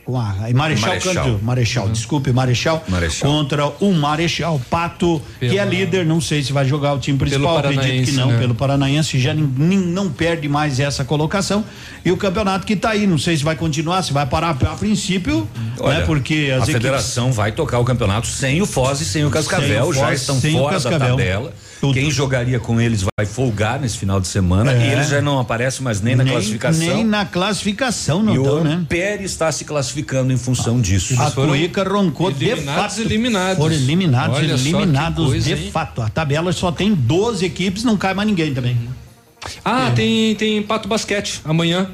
Com a, Marechal, Marechal. Cândido. Marechal, desculpe, Marechal, Marechal. contra o Marechal Pato, que é líder, não sei se vai jogar o time principal, acredito que não, né? pelo Paranaense, já nin- nin- não perde mais essa colocação. E o campeonato que tá aí, não sei se vai continuar, se vai parar a princípio, Olha, né? Porque as a equipes federação vai tocar o campeonato sem o Foz e sem o Cascavel, Sem o já Foz, estão sem o fora da Cascavel. Tabela. Quem jogaria com eles vai folgar nesse final de semana É. e eles já não aparecem mais nem na nem, classificação. nem na classificação não e estão, o né? Ampere está se classificando em função disso. A Cuica roncou de fato. eliminados. Foram eliminados, Olha eliminados coisa, de hein? fato. A tabela só tem 12 equipes, não cai mais ninguém também. Ah, tem, tem Pato Basquete amanhã.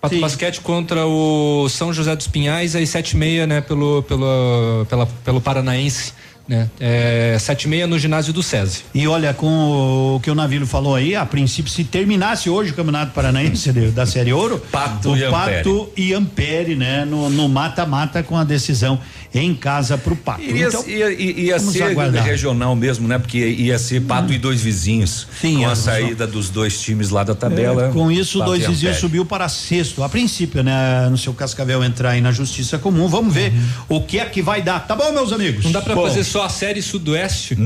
Pato Basquete contra o São José dos Pinhais, às sete e meia, né, pelo, pelo, pela, pelo Paranaense, né, é, sete e meia no ginásio do SESI. E olha, com o que o Navilo falou aí, a princípio, se terminasse hoje o Campeonato Paranaense da Série Ouro, Pato o e Pato e Ampere, né? No no mata-mata com a decisão em casa pro Pato. Iria, então, ia, ia- ser aguardar. regional mesmo, né? Porque ia ser Pato e dois vizinhos. Sim, com a é, saída dos dois times lá da tabela. É, com isso, o Pato dois e vizinhos subiu para sexto. A princípio, né? No seu Cascavel entrar aí na justiça comum. Vamos ver o que é que vai dar. Tá bom, meus amigos? Não dá pra Bom, fazer só a série Sudoeste? [laughs]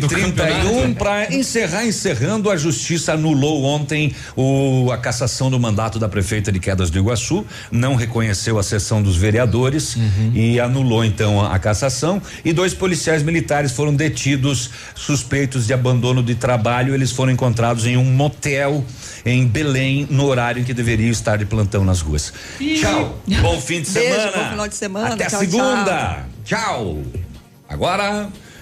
9h31 para encerrar, encerrando, a justiça anulou ontem o, a cassação do mandato da prefeita de Quedas do Iguaçu, não reconheceu a sessão dos vereadores e anulou então a, cassação. E dois policiais militares foram detidos, suspeitos de abandono de trabalho. Eles foram encontrados em um motel em Belém, no horário em que deveriam estar de plantão nas ruas. Tchau, bom fim de Beijo, semana. bom final de semana. Até Tchau, segunda. tchau. Agora